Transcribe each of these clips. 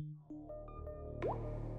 you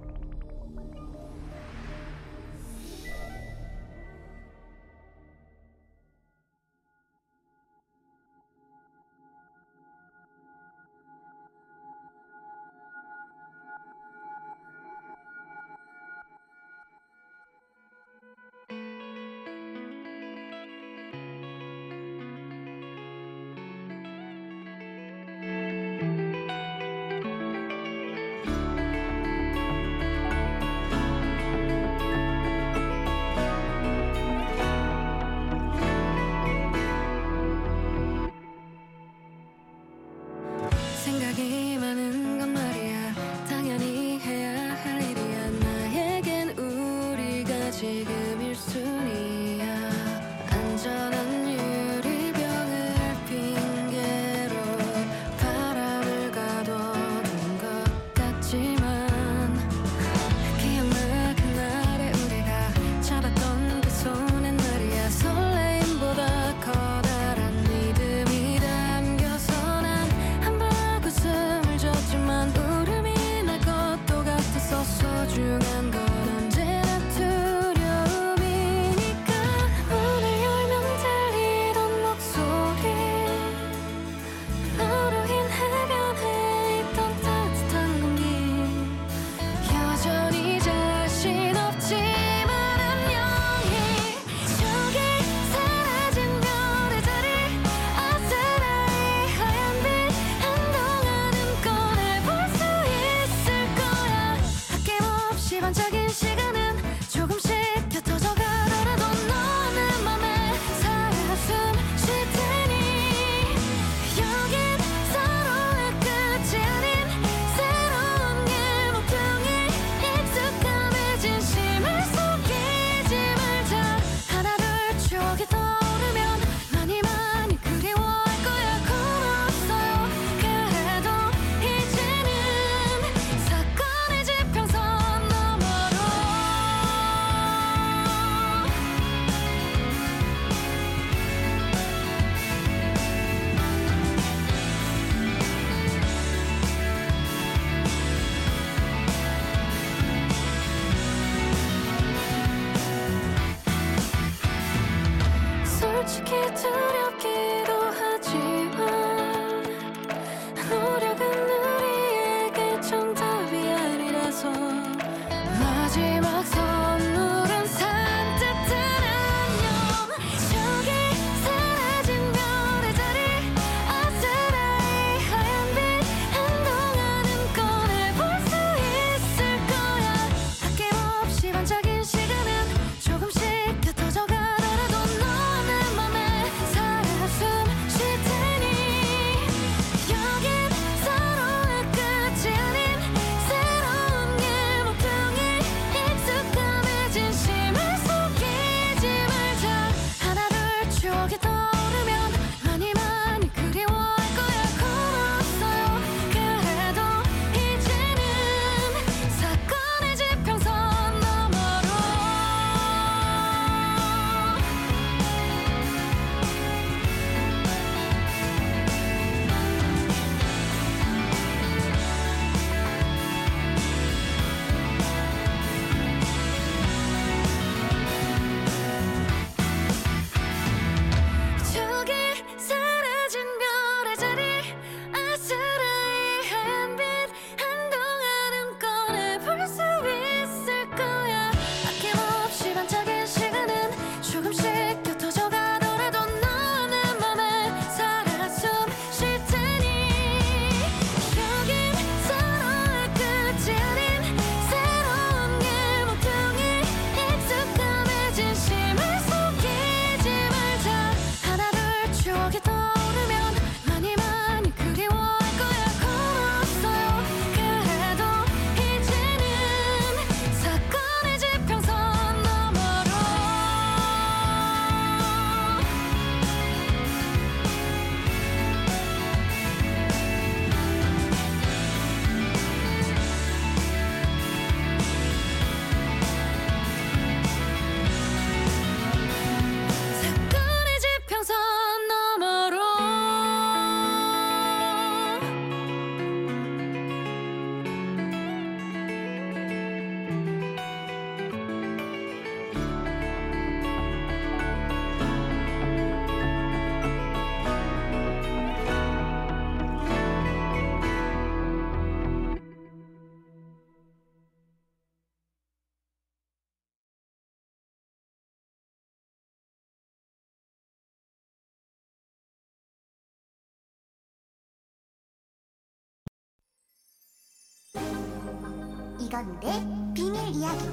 이건 내 비밀 이야기.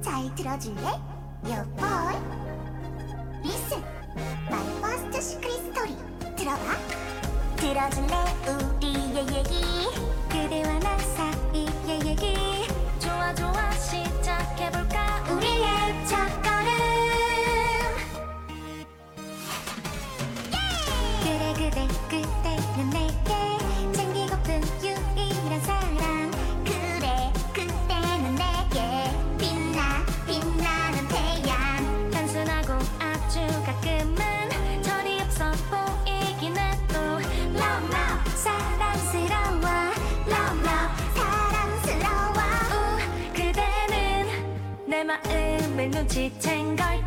잘 들어줄래? Boy. Listen, my first secret story. 들어봐. 들어줄래 우리의 얘기? 그대와 나 사이의 얘기. 좋아 좋아 시작해볼까 우리의 첫 걸음. 그래 그대 그대는 내 마음을 눈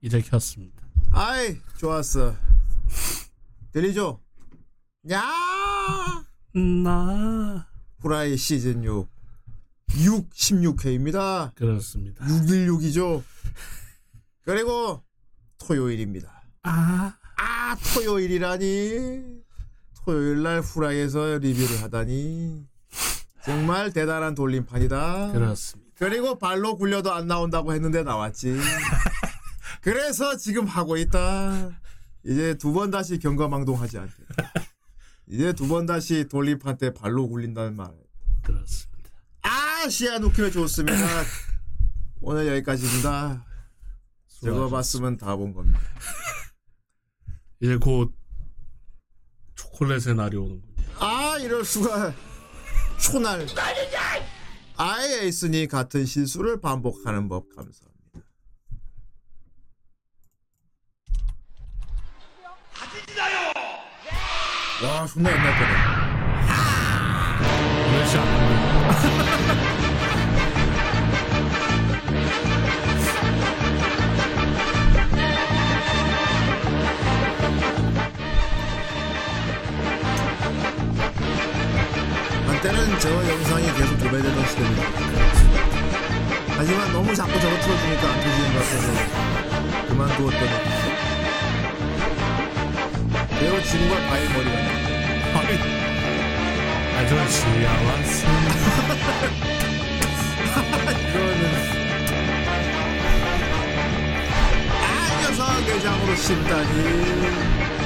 이제 켰습니다. 아이 좋았어. 들리죠? 야 나 후라이 시즌 6 6 16회입니다. 그렇습니다. 616이죠. 그리고 토요일입니다. 아 아 토요일이라니 토요일 날 후라이에서 리뷰를 하다니 정말 대단한 돌림판이다. 그렇습니다. 그리고 발로 굴려도 안 나온다고 했는데 나왔지. 그래서 지금 하고 있다. 이제 두 번 다시 경거망동하지 않겠다. 이제 두 번 다시 돌림판 때 발로 굴린다는 말. 그렇습니다. 아 시야 놓기로 좋습니다. 오늘 여기까지입니다. 적어봤으면 다 본 겁니다. 이제 곧 초콜릿의 날이 오는군요. 아 이럴 수가 초날 아예 있으니 같은 실수를 반복하는 법 감사합니다. 와 존나 옛날 거네. 저 영상이 계속 도배되던 시대입니다. 하지만 너무 자꾸 저거 틀어주니까 안 터지는 것 같아서 그만두었더니 배우 진과 바위 머리가 나. 아이, 아저씨야 왔어. 이거는 아 녀석 내장으로 씹다니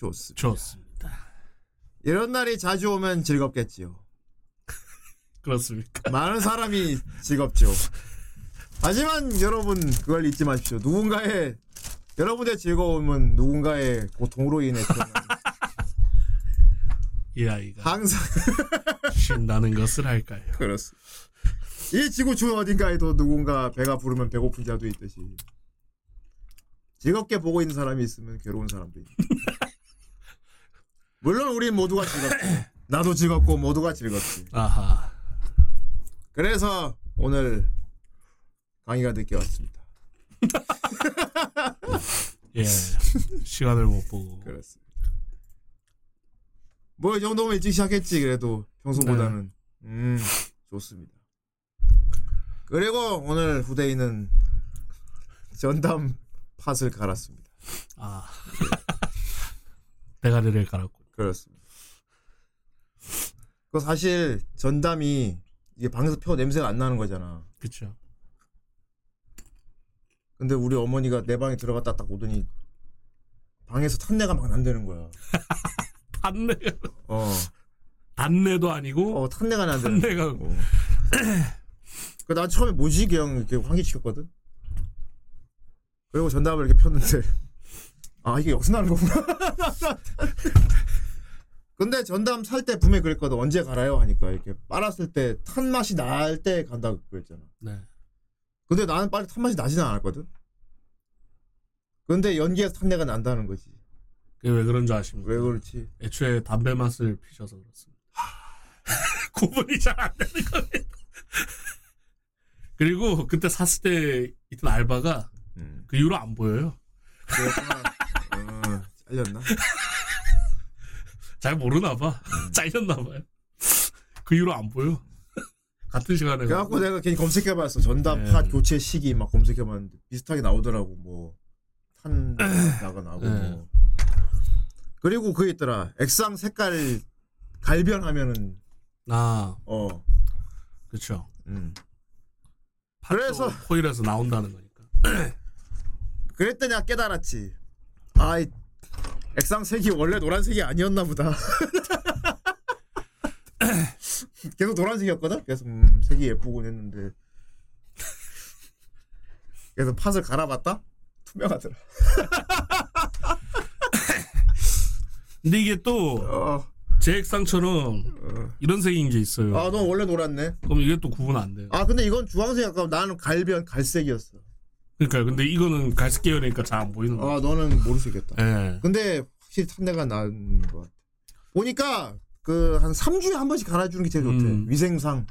좋습니다 좋습니다. 이런 날이 자주 오면 즐겁겠지요 그렇습니까? 많은 사람이 즐겁죠. 하지만 여러분 그걸 잊지 마십시오. 누군가의 여러분의 즐거움은 누군가의 고통으로 인해 이 아이가 항상 쉰다는 것을 할까요? 그렇습니다. 이 지구 중 어딘가에도 누군가 배가 부르면 배고픈 자도 있듯이 즐겁게 보고 있는 사람이 있으면 괴로운 사람도 있다. 물론 우리 모두가 즐겁지. 나도 즐겁고 모두가 즐겁지. 아하. 그래서 오늘 강의가 늦게 왔습니다. 예. 시간을 못 보고. 그렇습니다. 뭐 이 정도면 일찍 시작했지 그래도 평소보다는 음 좋습니다. 그리고 오늘 후대인은 전담 팟을 갈았습니다. 아. 대가리를 깔았고. 그렇습니다. 그 사실 전담이 이게 방에서 펴 냄새가 안 나는 거잖아. 그쵸. 근데 우리 어머니가 내 방에 들어갔다 딱 오더니 방에서 탄내가 막 난다는 거야. 단내, 어, 단내도 아니고, 어 탄내가 거야. 탄내가, 어. 그난 처음에 뭐지 그냥 이렇게 환기시켰거든. 그리고 전담을 이렇게 폈는데 아 이게 여기서 나는 거구나. 근데 전담 살 때 분명히 그랬거든. 언제 갈아요 하니까 이렇게 빨았을 때 탄 맛이 날 때 간다고 그랬잖아. 네. 근데 나는 빨리 탄 맛이 나지는 않았거든. 근데 연기에서 탄내가 난다는 거지. 그게 왜 그런 줄 아십니까? 왜 그렇지? 애초에 담배 맛을 피셔서 그렇습니다. 구분이 잘 안 되는 거예요. 그리고 그때 샀을 때 있던 알바가 음. 그 이후로 안 보여요. 그랬구나. 어, 잘렸나? 잘 모르나 봐. 잘렸나 봐요. 그 이후로 안 보여. 같은 시간에. 그래갖고 내가 괜히 검색해봤어. 전담 네. 팟 교체 시기 막 검색해봤는데 비슷하게 나오더라고. 뭐 탄 나가 나고 네. 뭐. 그리고 그게 있더라. 액상 색깔 갈변하면은 아, 어. 그쵸. 음. 그래서 코일에서 나온다는 거니까. 그랬더니 내가 깨달았지. 아이 액상 색이 원래 노란색이 아니었나 보다. 계속 노란색이었거든. 그래서 음, 색이 예쁘곤 했는데. 그래서 팥을 갈아봤다. 투명하더라. 근데 이게 또 어, 제 액상처럼 이런 색인 게 있어요. 아, 너 원래 노랗네. 그럼 이게 또 구분 안 돼요. 아, 근데 이건 주황색 아까 나는 갈변 갈색이었어. 그러니까 근데 이거는 갈색 계열이니까 잘 안 보이는 거. 아, 너는 모를 수 있겠다. 예. 근데 확실히 탄내가 나는 것 같아. 보니까 그 한 3주에 한 번씩 갈아주는 게 제일 좋대. 음. 위생상.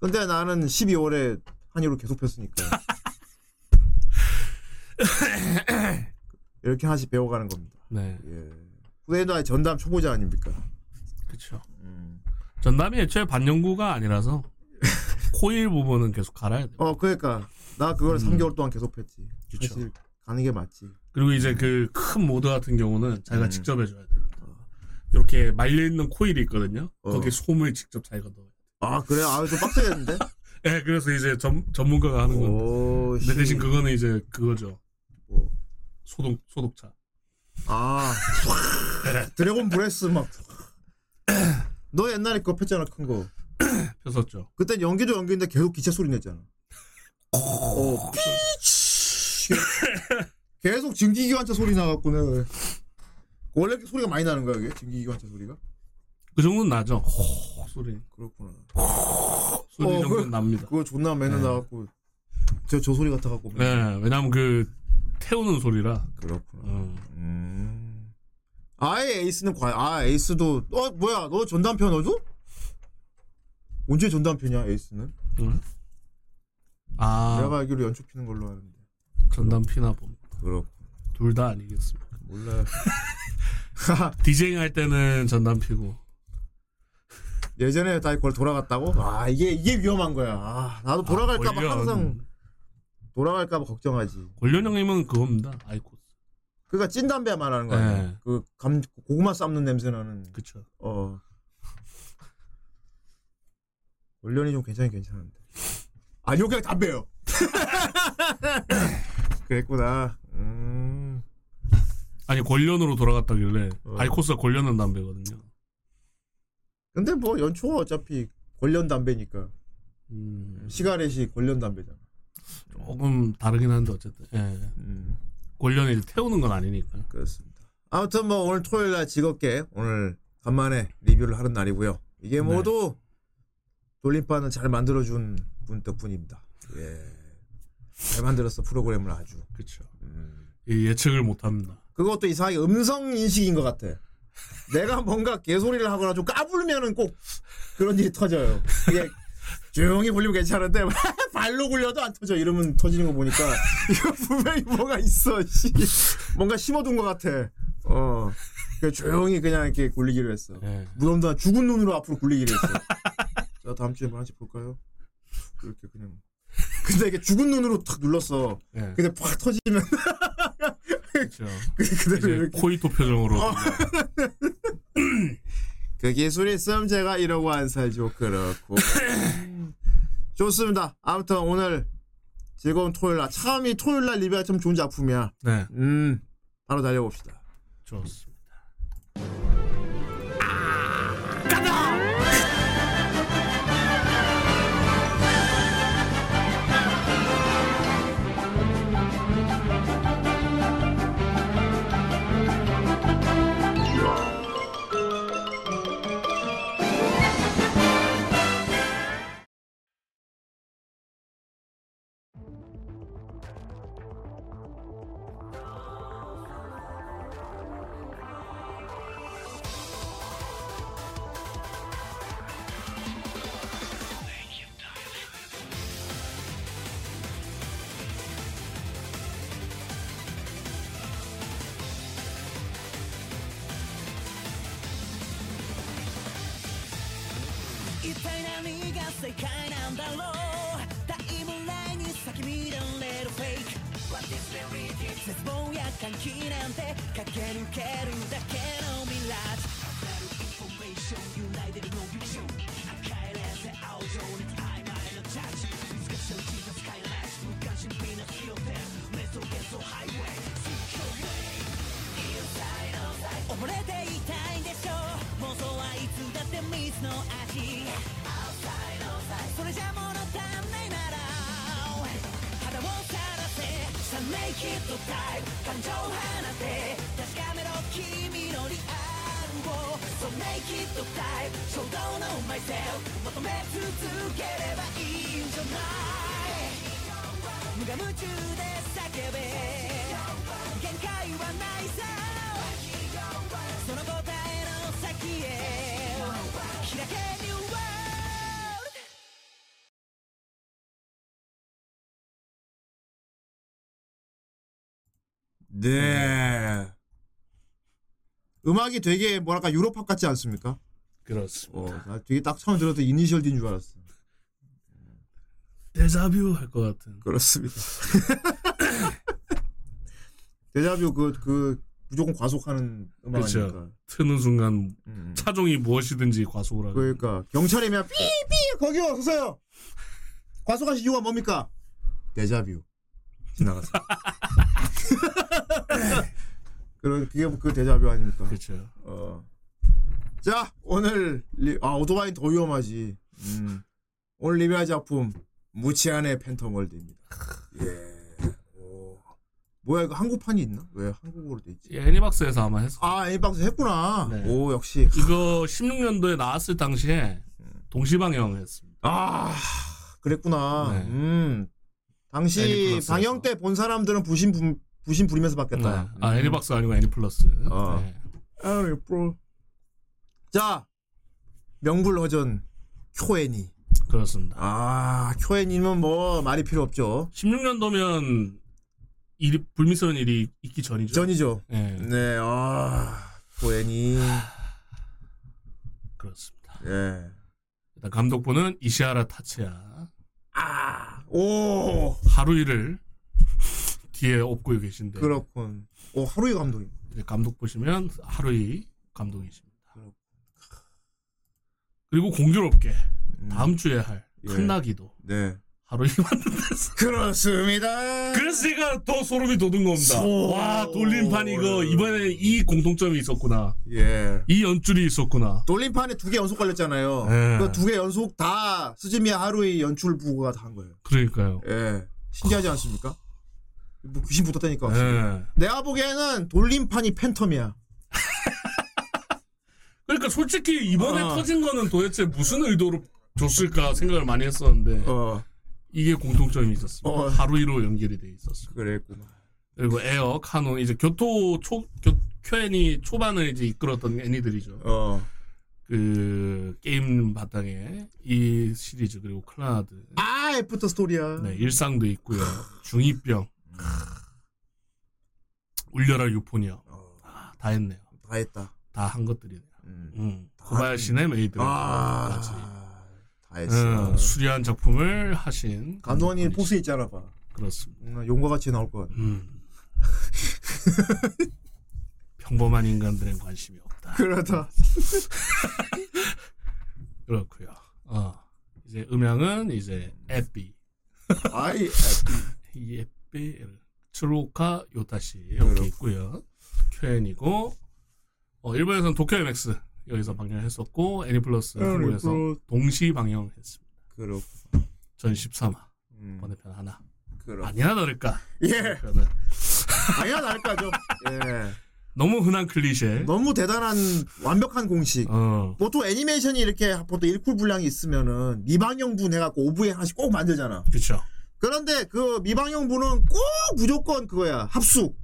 근데 나는 12월에 한의로 계속 폈으니까. 이렇게 하나씩 배워가는 겁니다. 네, 예. 아예 전담 초보자 아닙니까? 그렇죠. 음. 전담이 애초에 반영구가 아니라서 코일 부분은 계속 갈아야 돼. 어, 그러니까 나 그걸 음. 3개월 동안 계속 폈지. 그쵸. 사실 가는 게 맞지. 그리고 이제 그 큰 모드 같은 경우는 자기가 음. 직접 해줘야 돼. 이렇게 말려 있는 코일이 있거든요. 어. 거기에 솜을 직접 자기가 넣어. 아 그래? 아 좀 빡세겠는데? 네, 그래서 이제 전, 전문가가 하는 건. 오, 근데 대신 그거는 이제 그거죠. 뭐. 소독 소독차. 아 dragon breath 막. 너 옛날에 그거 폈잖아 큰 거. 폈었죠. 그땐 연기도 연기인데 계속 기차 소리 냈잖아. 어, 피치. 계속 증기기관차 소리 나갖고는 원래 이렇게 소리가 많이 나는 거야 이게 증기기관차 소리가? 그 정도는 나죠. 호 소리. 그렇구나. 소리 어, 정도는 그- 납니다. 그거 존나 매너 네. 나갖고 저 저 소리 같아갖고. 네, 왜냐면 그 태우는 소리라. 그렇구나. 어. 음. 아예 에이스는 과, 아 에이스도 어 뭐야 너 전담편 너도? 언제 전담편이야 에이스는? 응? 아, 내가 알기로 연초 피는 걸로 아는데. 전담 피나 봅니다. 그렇고 둘 다 아니겠습니까? 몰라. 디제잉 할 때는 전담 피고. 예전에 다 그걸 돌아갔다고? 아 이게 이게 위험한 거야. 아 나도 돌아갈까봐 아. 항상 돌아갈까봐 걱정하지. 권련 형님은 그겁니다. 아이코스. 그니까 찐 담배 말하는 거 아니야? 네. 그감 고구마 삶는 냄새 나는. 그쵸. 어. 원련이 좀 괜찮긴 괜찮은데. 아니요 그냥 담배요. 그랬구나. 음. 아니, 권련으로 돌아갔다길래. 어. 아이코스가 권련은 담배거든요. 근데 뭐 연초가 어차피 권련 담배니까 음, 시가렛이 권련 담배잖아. 조금 다르긴 한데, 어쨌든. 예. 음. 권련을 태우는 건 아니니까. 그렇습니다. 아무튼 뭐 오늘 토요일 날 즐겁게 오늘 간만에 리뷰를 하는 날이고요. 이게 네. 모두 돌림판을 잘 만들어준 분 덕분입니다. 예. 잘 만들었어 프로그램을 아주. 그쵸. 음. 이 예측을 못 합니다. 그것도 이상하게 음성 인식인 것 같아. 내가 뭔가 개소리를 하거나 좀 까불면은 꼭 그런 일이 터져요. 이게 조용히 굴리면 괜찮은데 발로 굴려도 안 터져. 이러면 터지는 거 보니까 이거 분명히 뭐가 있어. 씨. 뭔가 심어둔 것 같아. 어. 조용히 그냥 이렇게 굴리기로 했어. 예. 무덤도 죽은 눈으로 앞으로 굴리기로 했어. 자 다음 주에 뭐 하나씩 볼까요? 그렇게 그냥. 근데 이게 죽은 눈으로 탁 눌렀어. 예. 근데 팍 터지면. 그대로 이제 이렇게 코이토 표정으로. 어. 그 기술이 있으면 제가 이러고 안 살죠. 그렇고. 좋습니다. 아무튼 오늘 즐거운 토요일 날. 참 이 토요일 날 리뷰가 참 좋은 작품이야. 네. 음, 바로 달려봅시다. 좋습니다. 음악이 되게 뭐랄까 Europop 같지 않습니까? 그렇습니다. 어, 나 되게 딱 처음 들어도 이니셜 D인 줄 알았어. 데자뷰 할 것 같은. 그렇습니다. 데자뷰 그, 그, 무조건 과속하는 음악 그쵸. 아닙니까? 트는 순간 음. 차종이 무엇이든지 과속을 하고. 그러니까 경찰이면 삐삐 거기요 서세요. 과속하신 이유가 뭡니까? 데자뷰 지나갔어. 그런 그게 그 데자뷰 아닙니까? 그렇죠. 어. 자 오늘 리, 아 오토바이 더 위험하지. 음. 오늘 리뷰할 작품 무채한의 팬텀월드입니다. 예. 오. 뭐야 이거 한국판이 있나? 왜 한국어로 돼 있지? 예, 애니박스에서 아마 했어. 아 애니박스 했구나. 네. 오 역시. 이거 16년도에 나왔을 당시에 동시방영했습니다. 아 그랬구나. 네. 음 당시. 방영 때 본 사람들은 부심 부, 부심 부리면서 네. 봤겠다. 아 애니박스 아니고 애니플러스. 어. 네. 아, 프로. 자 명불허전 쿄애니. 그렇습니다. 아 쿄애니는 뭐 말이 필요 없죠. 16년도면 일이 불미스러운 일이 있기 전이죠. 전이죠. 예, 네. 아 쿄애니. 그렇습니다. 예. 일단 감독분은 이시하라 타츠야. 아. 오. 하루이를 뒤에 업고 계신데 그렇군. 오 하루이 감독님. 이제 감독 보시면 하루이 감독이십니다. 그렇군. 그리고 공교롭게 음, 다음 주에 할 예. 큰나기도 네. 하루이 만든댔어. 그렇습니다. 그래서 제가 더 소름이 돋은 겁니다. 소- 와 돌림판 이거 이번에 이 공통점이 있었구나. 예. 이 연줄이 있었구나. 돌림판에 두 개 연속 걸렸잖아요. 네. 그두 개 연속 다 스즈미야 하루이 연출 부가 다 한 거예요. 그러니까요. 예. 신기하지 않습니까? 뭐 귀신 붙었다니까. 예. 내가 보기에는 돌림판이 팬텀이야. 그러니까 솔직히 이번에 어. 터진 거는 도대체 무슨 의도로 줬을까 생각을 많이 했었는데 어. 이게 공통점이 있었습니다. 어. 하루 이로 연결이 돼 있었어요. 그랬구나. 그리고 에어, 카논 이제 교토 초 교, 쿄애니 초반을 이제 이끌었던 애니들이죠. 어. 그 게임 바탕에 이 시리즈 그리고 클라나드 아, After Story야. 네, 일상도 있고요. 중2병 울려라 유포니엄 어, 아, 다 했네요. 다 했다. 다 한 것들이네요. 음. 음, 코바야시네 메이드까지 아. 다 했어. 음, 수려한 작품을 하신 감독님 포스 있잖아 봐. 그렇습니다. 음, 용과 같이 나올 것 같아. 음. 평범한 인간들은 관심이 없다. 그렇다. 그렇고요. 어. 이제 음향은 이제 에삐, 아이, 예 삐, 츠루카 요타시 이렇게 그렇고. 있고요. 큐엔이고 어, 일본에서는 도쿄 MX 여기서 방영했었고 애니플러스 한국에서 동시 방영했습니다. 그렇고. 전 13화 음, 번외편 하나 그렇고. 아니나 다를까 예. 아니야 날까죠. 예. 너무 흔한 클리셰. 너무 대단한 완벽한 공식. 어 보통 애니메이션이 이렇게 보통 1쿨 분량이 있으면은 미방영분 해갖고 오브에 하나씩 꼭 만들잖아. 그렇죠. 그런데 그 미방영분은 꼭 무조건 그거야. 합숙.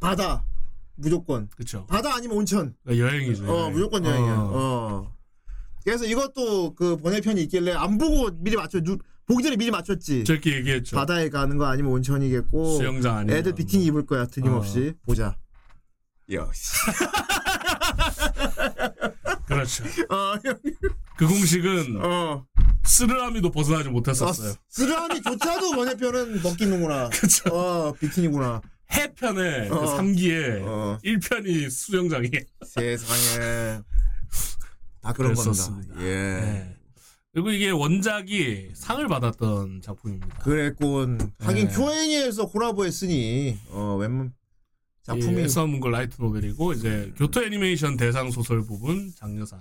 바다. 무조건. 그렇죠. 바다 아니면 온천. 그러니까 여행이죠. 어, 여행. 무조건 여행이야. 어. 어. 그래서 이것도 그 번외편이 있길래 안 보고 미리 맞춰. 누, 보기 전에 미리 맞췄지. 저렇게 얘기했죠. 바다에 가는 거 아니면 온천이겠고. 수영장 아니면 애들 비키니 입을 거야. 틀림없이. 어. 보자. 역시. 그렇죠. 어, 그 공식은 어. 스르라미도 벗어나지 못했었어요. 쓰라미조차도 번외편은 벗기는구나. 그렇죠. 어, 비키니구나. 해변의 그 어. 3기에 어. 1편이 수영장이 세상에. 다 그런 그랬었습니다. 겁니다. 예. 네. 그리고 이게 원작이 상을 받았던 작품입니다. 그랬군. 하긴 네. 쿄애니에서 콜라보 했으니, 어, 웬만, 작품이. 에서 문걸 라이트 노벨이고 이제 교토 애니메이션 대상 소설 부분 장려상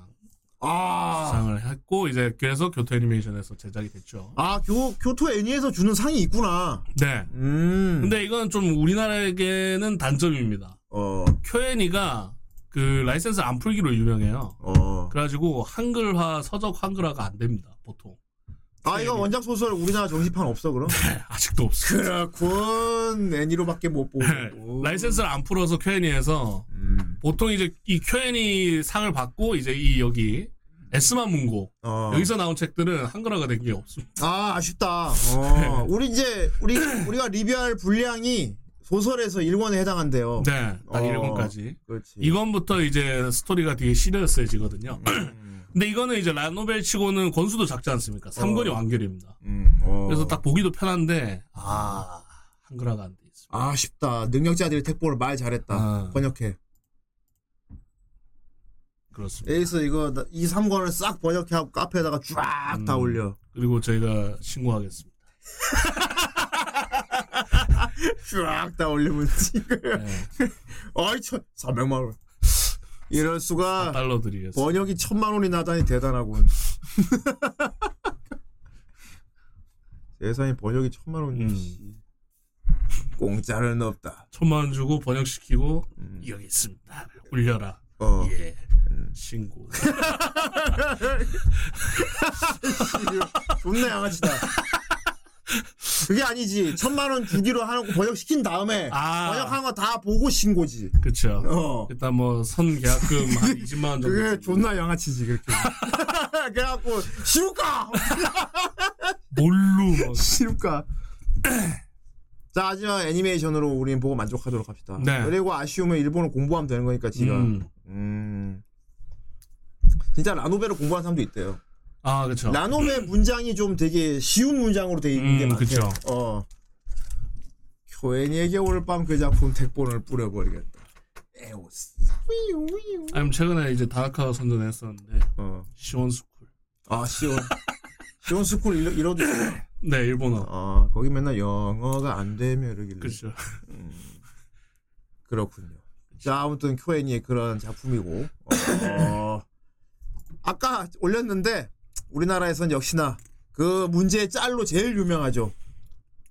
아. 상을 했고 이제 그래서 교토 애니메이션에서 제작이 됐죠. 아, 교, 교토 애니에서 주는 상이 있구나. 네. 음. 근데 이건 좀 우리나라에게는 단점입니다. 어, 쿄애니가 그 라이센스 안 풀기로 유명해요. 어. 그래가지고 한글화 서적 한글화가 안 됩니다. 보통 아, 이거 원작 소설 우리나라 정식판 없어, 그럼? 네, 아직도 없어요. 그렇군. 애니로밖에 못 보고. 네, 라이센스를 안 풀어서 쿄애니에서 음. 보통 이제 이 쿄애니 상을 받고 이제 이 여기 에스만 문고 어. 여기서 나온 책들은 한글화가 된 게 없습니다. 아, 아쉽다. 어. 우리 이제, 우리, 우리가 리뷰할 분량이 소설에서 일권에 해당한대요. 네, 딱 어. 1권까지. 그렇지. 이건부터 이제 스토리가 되게 시리어스해지거든요. 음, 근데 이거는 이제 라노벨 치고는 권수도 작지 않습니까? 3권이 어. 완결입니다. 음, 어. 그래서 딱 보기도 편한데 아 한글화가 안 돼 있습니다. 아쉽다. 능력자들이 택보를 말 잘했다. 아. 번역해. 그렇습니다. 에이스 이거 나- 이 3권을 싹 번역해하고 카페에다가 쫙다 음. 올려. 그리고 저희가 신고하겠습니다. 쫙다 올리면 지금. 네, 어이, 천, 400만 원. 이럴 수가. 달러 드리겠습니다. 번역이 천만 원이 나다니 대단하군. 세상에 번역이 천만 원이. 음. 씨. 공짜는 없다. 천만 원 주고 번역시키고 음. 여기 있습니다. 올려라. 어. 예. 신고. 존나 양아치다. 그게 아니지. 천만 원 주기로 하고 번역 시킨 다음에 아. 번역한 거 다 보고 신고지. 그쵸. 어. 일단 뭐 선 계약금 한 20만 원 정도. 그게 존나 양아치지 그렇게. 그래갖고 시울까? 뭘로 막. 시울까? 자 하지만 애니메이션으로 우린 보고 만족하도록 합시다. 네. 그리고 아쉬우면 일본어 공부하면 되는 거니까 지가. 음. 음. 진짜 라노베를 공부하는 사람도 있대요. 아 그쵸. 라노베 문장이 좀 되게 쉬운 문장으로 돼 있는 게 음. 그쵸. 어. 쿄애니에게 오늘 밤 그 작품 텍본을 뿌려버리겠다. 에오스. 아니면 최근에 이제 다나카가 선전했었는데 어. 시원스쿨. 아 시온. 시원스쿨 이러, 이러도 있어. 네 일본어. 아 거기 맨날 영어가 안 되면 이러길래. 그쵸. 그렇군요. 자 아무튼 쿄엔이의 그런 작품이고. 어, 아까 올렸는데 우리나라에선 역시나 그 문제의 짤로 제일 유명하죠.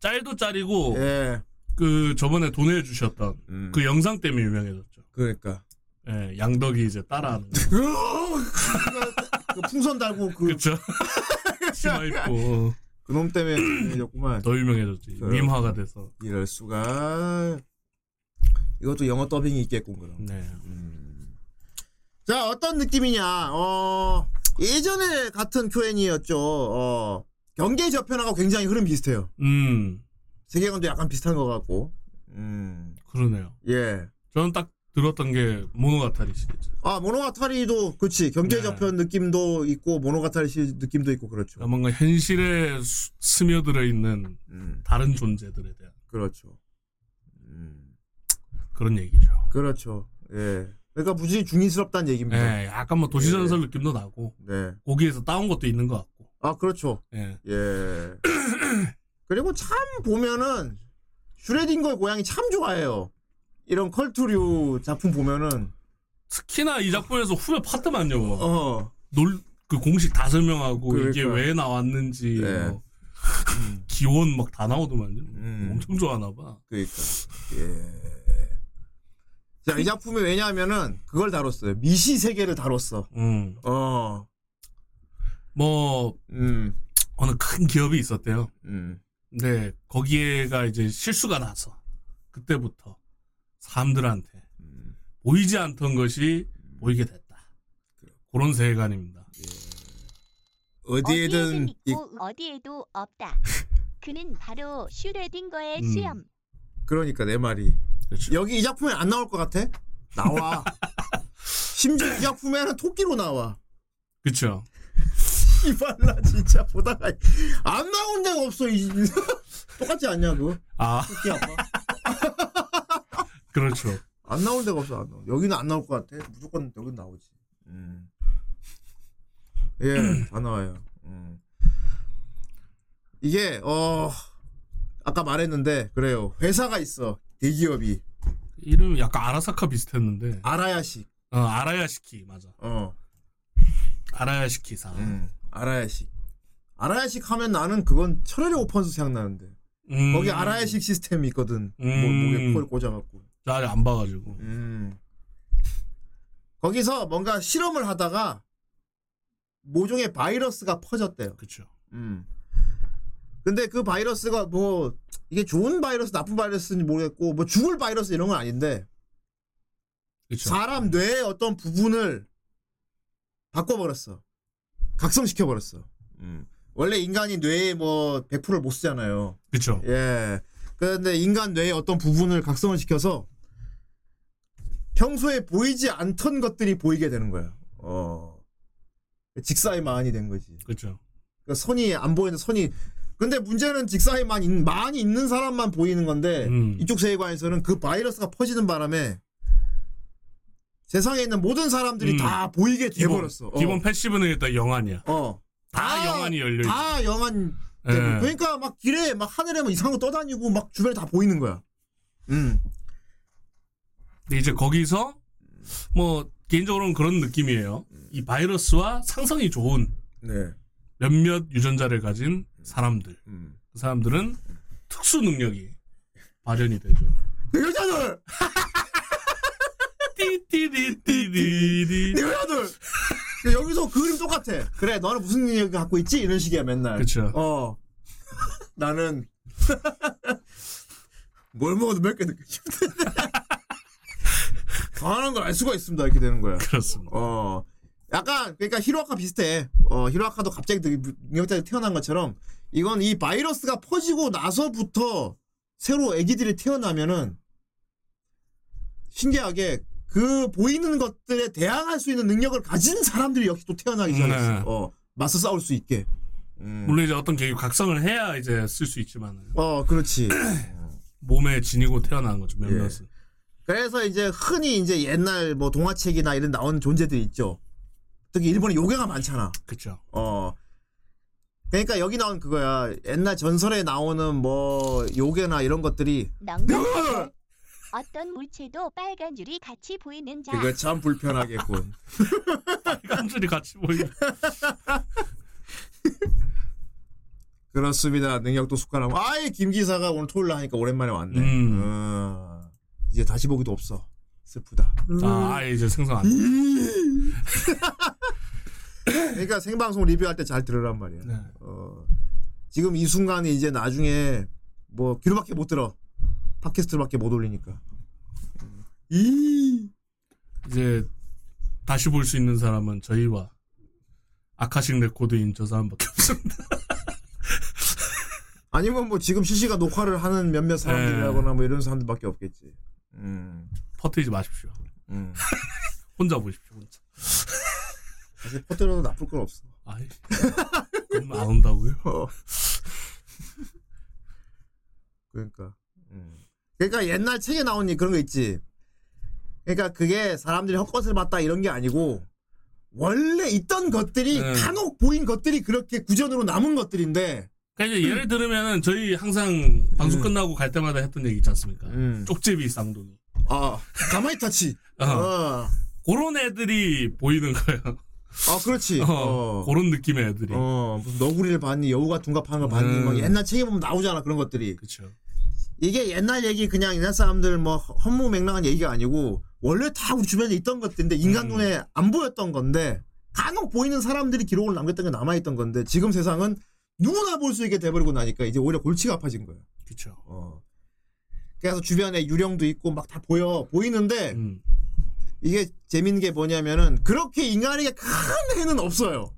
짤도 짤이고 예. 그 저번에 돈을 주셨던 음. 그 영상 때문에 유명해졌죠. 그러니까. 예, 양덕이 이제 따라하는 거. 그 풍선 달고 그 그쵸. 치마 입고 그놈 때문에 유명해졌구만. 더 유명해졌지. 그럼. 밈화가 돼서. 이럴 수가. 이것도 영어 더빙이 있겠군 그럼. 네. 자 어떤 느낌이냐? 어 예전에 같은 큐엔이었죠. 어 경계 저편하고 굉장히 흐름 비슷해요. 음, 세계관도 약간 비슷한 것 같고. 음 그러네요. 예. 저는 딱 들었던 게 모노가타리 시리즈. 아 모노가타리도 그치 경계 네. 저편 느낌도 있고 모노가타리 시 느낌도 있고 그렇죠. 그러니까 뭔가 현실에 수- 스며들어 있는 음 다른 존재들에 대한 그렇죠. 음 그런 얘기죠. 그렇죠. 예. 그러니까 무지 중의스럽다는 얘기입니다. 예, 약간 뭐 도시전설 느낌도 나고 네. 거기에서 따온 것도 있는 것 같고. 아 그렇죠. 예. 예. 그리고 참 보면은 슈레딩거의 고양이 참 좋아해요. 이런 컬투류 작품 보면은 특히나 이 작품에서 후배 파트만요. 뭐. 어 놀, 그 공식 다 설명하고 이게 그러니까. 왜 나왔는지 네. 뭐 기원 막 다 나오더만요. 음. 엄청 좋아하나 봐. 그러니까 예. 자, 이 작품이 왜냐하면은 그걸 다뤘어요. 미시 세계를 다뤘어. 음. 어. 뭐 음. 어느 큰 기업이 있었대요. 음. 근데 거기에가 이제 실수가 나서 그때부터 사람들한테 음. 보이지 않던 것이 보이게 됐다. 그런 세계관입니다. 어디에든 어디에든 이- 있고 어디에도 없다. 그는 바로 슈레딩거의 음. 수염. 그러니까 내 말이 그렇죠. 여기 이 작품에 안 나올 것 같아? 나와. 심지어 이 작품에는 토끼로 나와. 그렇죠. 이발라 진짜 보다가 안 나온 데가 없어. 이 똑같지 않냐 그거? 아, 토끼 아빠. 그렇죠. 안 나올 데가 없어. 안 나와. 여기는 안 나올 것 같아. 무조건 여기 나오지. 음. 예, 다 나와요. 음. 이게 어 아까 말했는데 그래요. 회사가 있어. 대기업이 이름 약간 아라사카 비슷했는데. 아라야식. 어, 아라야시키 맞아. 어, 아라야시키사. 음, 아라야식. 아라야식 하면 나는 그건 철혈의 오펀스 생각나는데 음. 거기 아라야식 시스템이 있거든. 뭐, 음. 목에 콜 꽂아갖고. 저 아직 안 봐가지고. 음. 거기서 뭔가 실험을 하다가 모종의 바이러스가 퍼졌대요. 그렇죠. 음. 근데 그 바이러스가 뭐 이게 좋은 바이러스, 나쁜 바이러스인지 모르겠고 뭐 죽을 바이러스 이런 건 아닌데 그렇죠. 사람 뇌의 어떤 부분을 바꿔버렸어. 각성시켜버렸어. 음. 원래 인간이 뇌에 뭐 100%를 못 쓰잖아요. 그렇죠. 예. 그런데 인간 뇌의 어떤 부분을 각성을 시켜서 평소에 보이지 않던 것들이 보이게 되는 거야. 어. 직사의만이 된 거지. 그렇죠. 그러니까 선이 안 보이는 선이 근데 문제는 직사에만 있- 많이 있는 사람만 보이는 건데 음. 이쪽 세계관에서는 그 바이러스가 퍼지는 바람에 세상에 있는 모든 사람들이 음. 다 보이게 기본, 돼버렸어. 어. 기본 패시브는 일단 영안이야. 어. 다 영안이 열려 있어. 다 영안. 예. 그러니까 막 길에 막 하늘에 막 이상한 거 떠다니고 막 주변에 다 보이는 거야. 음. 근데 이제 거기서 뭐 개인적으로는 그런 느낌이에요. 이 바이러스와 상성이 좋은 네. 몇몇 유전자를 가진 사람들. 음. 그 사람들은 특수 능력이 발현이 되죠. 내 여자들! 띠띠리띠리리. 내 여자들! 여기서 그 그림 똑같아. 그래, 너는 무슨 능력을 갖고 있지? 이런 식이야, 맨날. 그쵸. 어. 나는 뭘 먹어도 몇 개 느껴져. 강한 걸알 수가 있습니다. 이렇게 되는 거야. 그렇습니다. 어. 약간 그러니까 히로아카 비슷해. 어, 히로아카도 갑자기 능력자가 태어난 것처럼 이건 이 바이러스가 퍼지고 나서부터 새로 아기들이 태어나면은 신기하게 그 보이는 것들에 대항할 수 있는 능력을 가진 사람들이 역시 또 태어나기 시작했어. 네. 어, 맞서 싸울 수 있게. 음. 물론 이제 어떤 계기 각성을 해야 이제 쓸 수 있지만 어, 그렇지. 몸에 지니고 태어나는 거죠 몇몇은. 그래서 이제 흔히 이제 옛날 뭐 동화책이나 이런 나오는 존재들이 있죠. 특히 일본에 요괴가 많잖아. 그렇죠. 어. 그러니까 여기 나온 그거야. 옛날 전설에 나오는 뭐 요괴나 이런 것들이 어떤 물체도 빨간 줄이 같이 보이는 자. 그거 참 불편하겠군. 한 줄이 같이 보이는. 그렇습니다. 능력도 숟가락. 아이 김 기사가 오늘 토요일 하니까 오랜만에 왔네. 음. 어, 이제 다시 보기도 없어. 슬프다. 아 아예 이제 생성 안. 음. 그러니까 생방송 리뷰할 때 잘 들으란 말이야. 네. 어, 지금 이 순간이 이제 나중에 뭐 귀로밖에 못 들어. 팟캐스트밖에 못 올리니까. 이 이제 다시 볼 수 있는 사람은 저희와 아카식 레코드인 저 사람밖에 없습니다. 아니면 뭐 지금 실시간 녹화를 하는 몇몇 사람들이라거나 네. 뭐 이런 사람들밖에 없겠지. 음, 퍼뜨리지 마십시오. 음. 혼자 보십시오. 혼자. 사실 퍼뜨려도 나쁠 건 없어. 아이. 그럼 안 온다고요? 어. 그러니까. 음. 그러니까 옛날 책에 나온 이 그런 거 있지. 그러니까 그게 사람들이 헛것을 봤다 이런 게 아니고 원래 있던 것들이 네. 간혹 보인 것들이 그렇게 구전으로 남은 것들인데 그러니까 예를 들으면은 저희 항상 방송 음. 끝나고 갈 때마다 했던 얘기 있지 않습니까? 음. 쪽제비 쌍둥이. 아 가마이 타치. 어. 어. 그런 애들이 보이는 거예요. 아 그렇지. 어, 어. 그런 느낌의 애들이. 어, 무슨 너구리를 봤니, 여우가 둔갑하는 걸 봤니, 음. 막 옛날 책에 보면 나오잖아, 그런 것들이. 그렇죠. 이게 옛날 얘기, 그냥 옛날 사람들 뭐 허무맹랑한 얘기가 아니고, 원래 다 우리 주변에 있던 것들인데, 인간 음. 눈에 안 보였던 건데, 간혹 보이는 사람들이 기록을 남겼던 게 남아있던 건데, 지금 세상은 누구나 볼 수 있게 돼버리고 나니까, 이제 오히려 골치가 아파진 거예요. 그렇죠. 어. 그래서 주변에 유령도 있고, 막 다 보여, 보이는데, 음. 이게 재밌는 게 뭐냐면은, 그렇게 인간에게 큰 해는 없어요.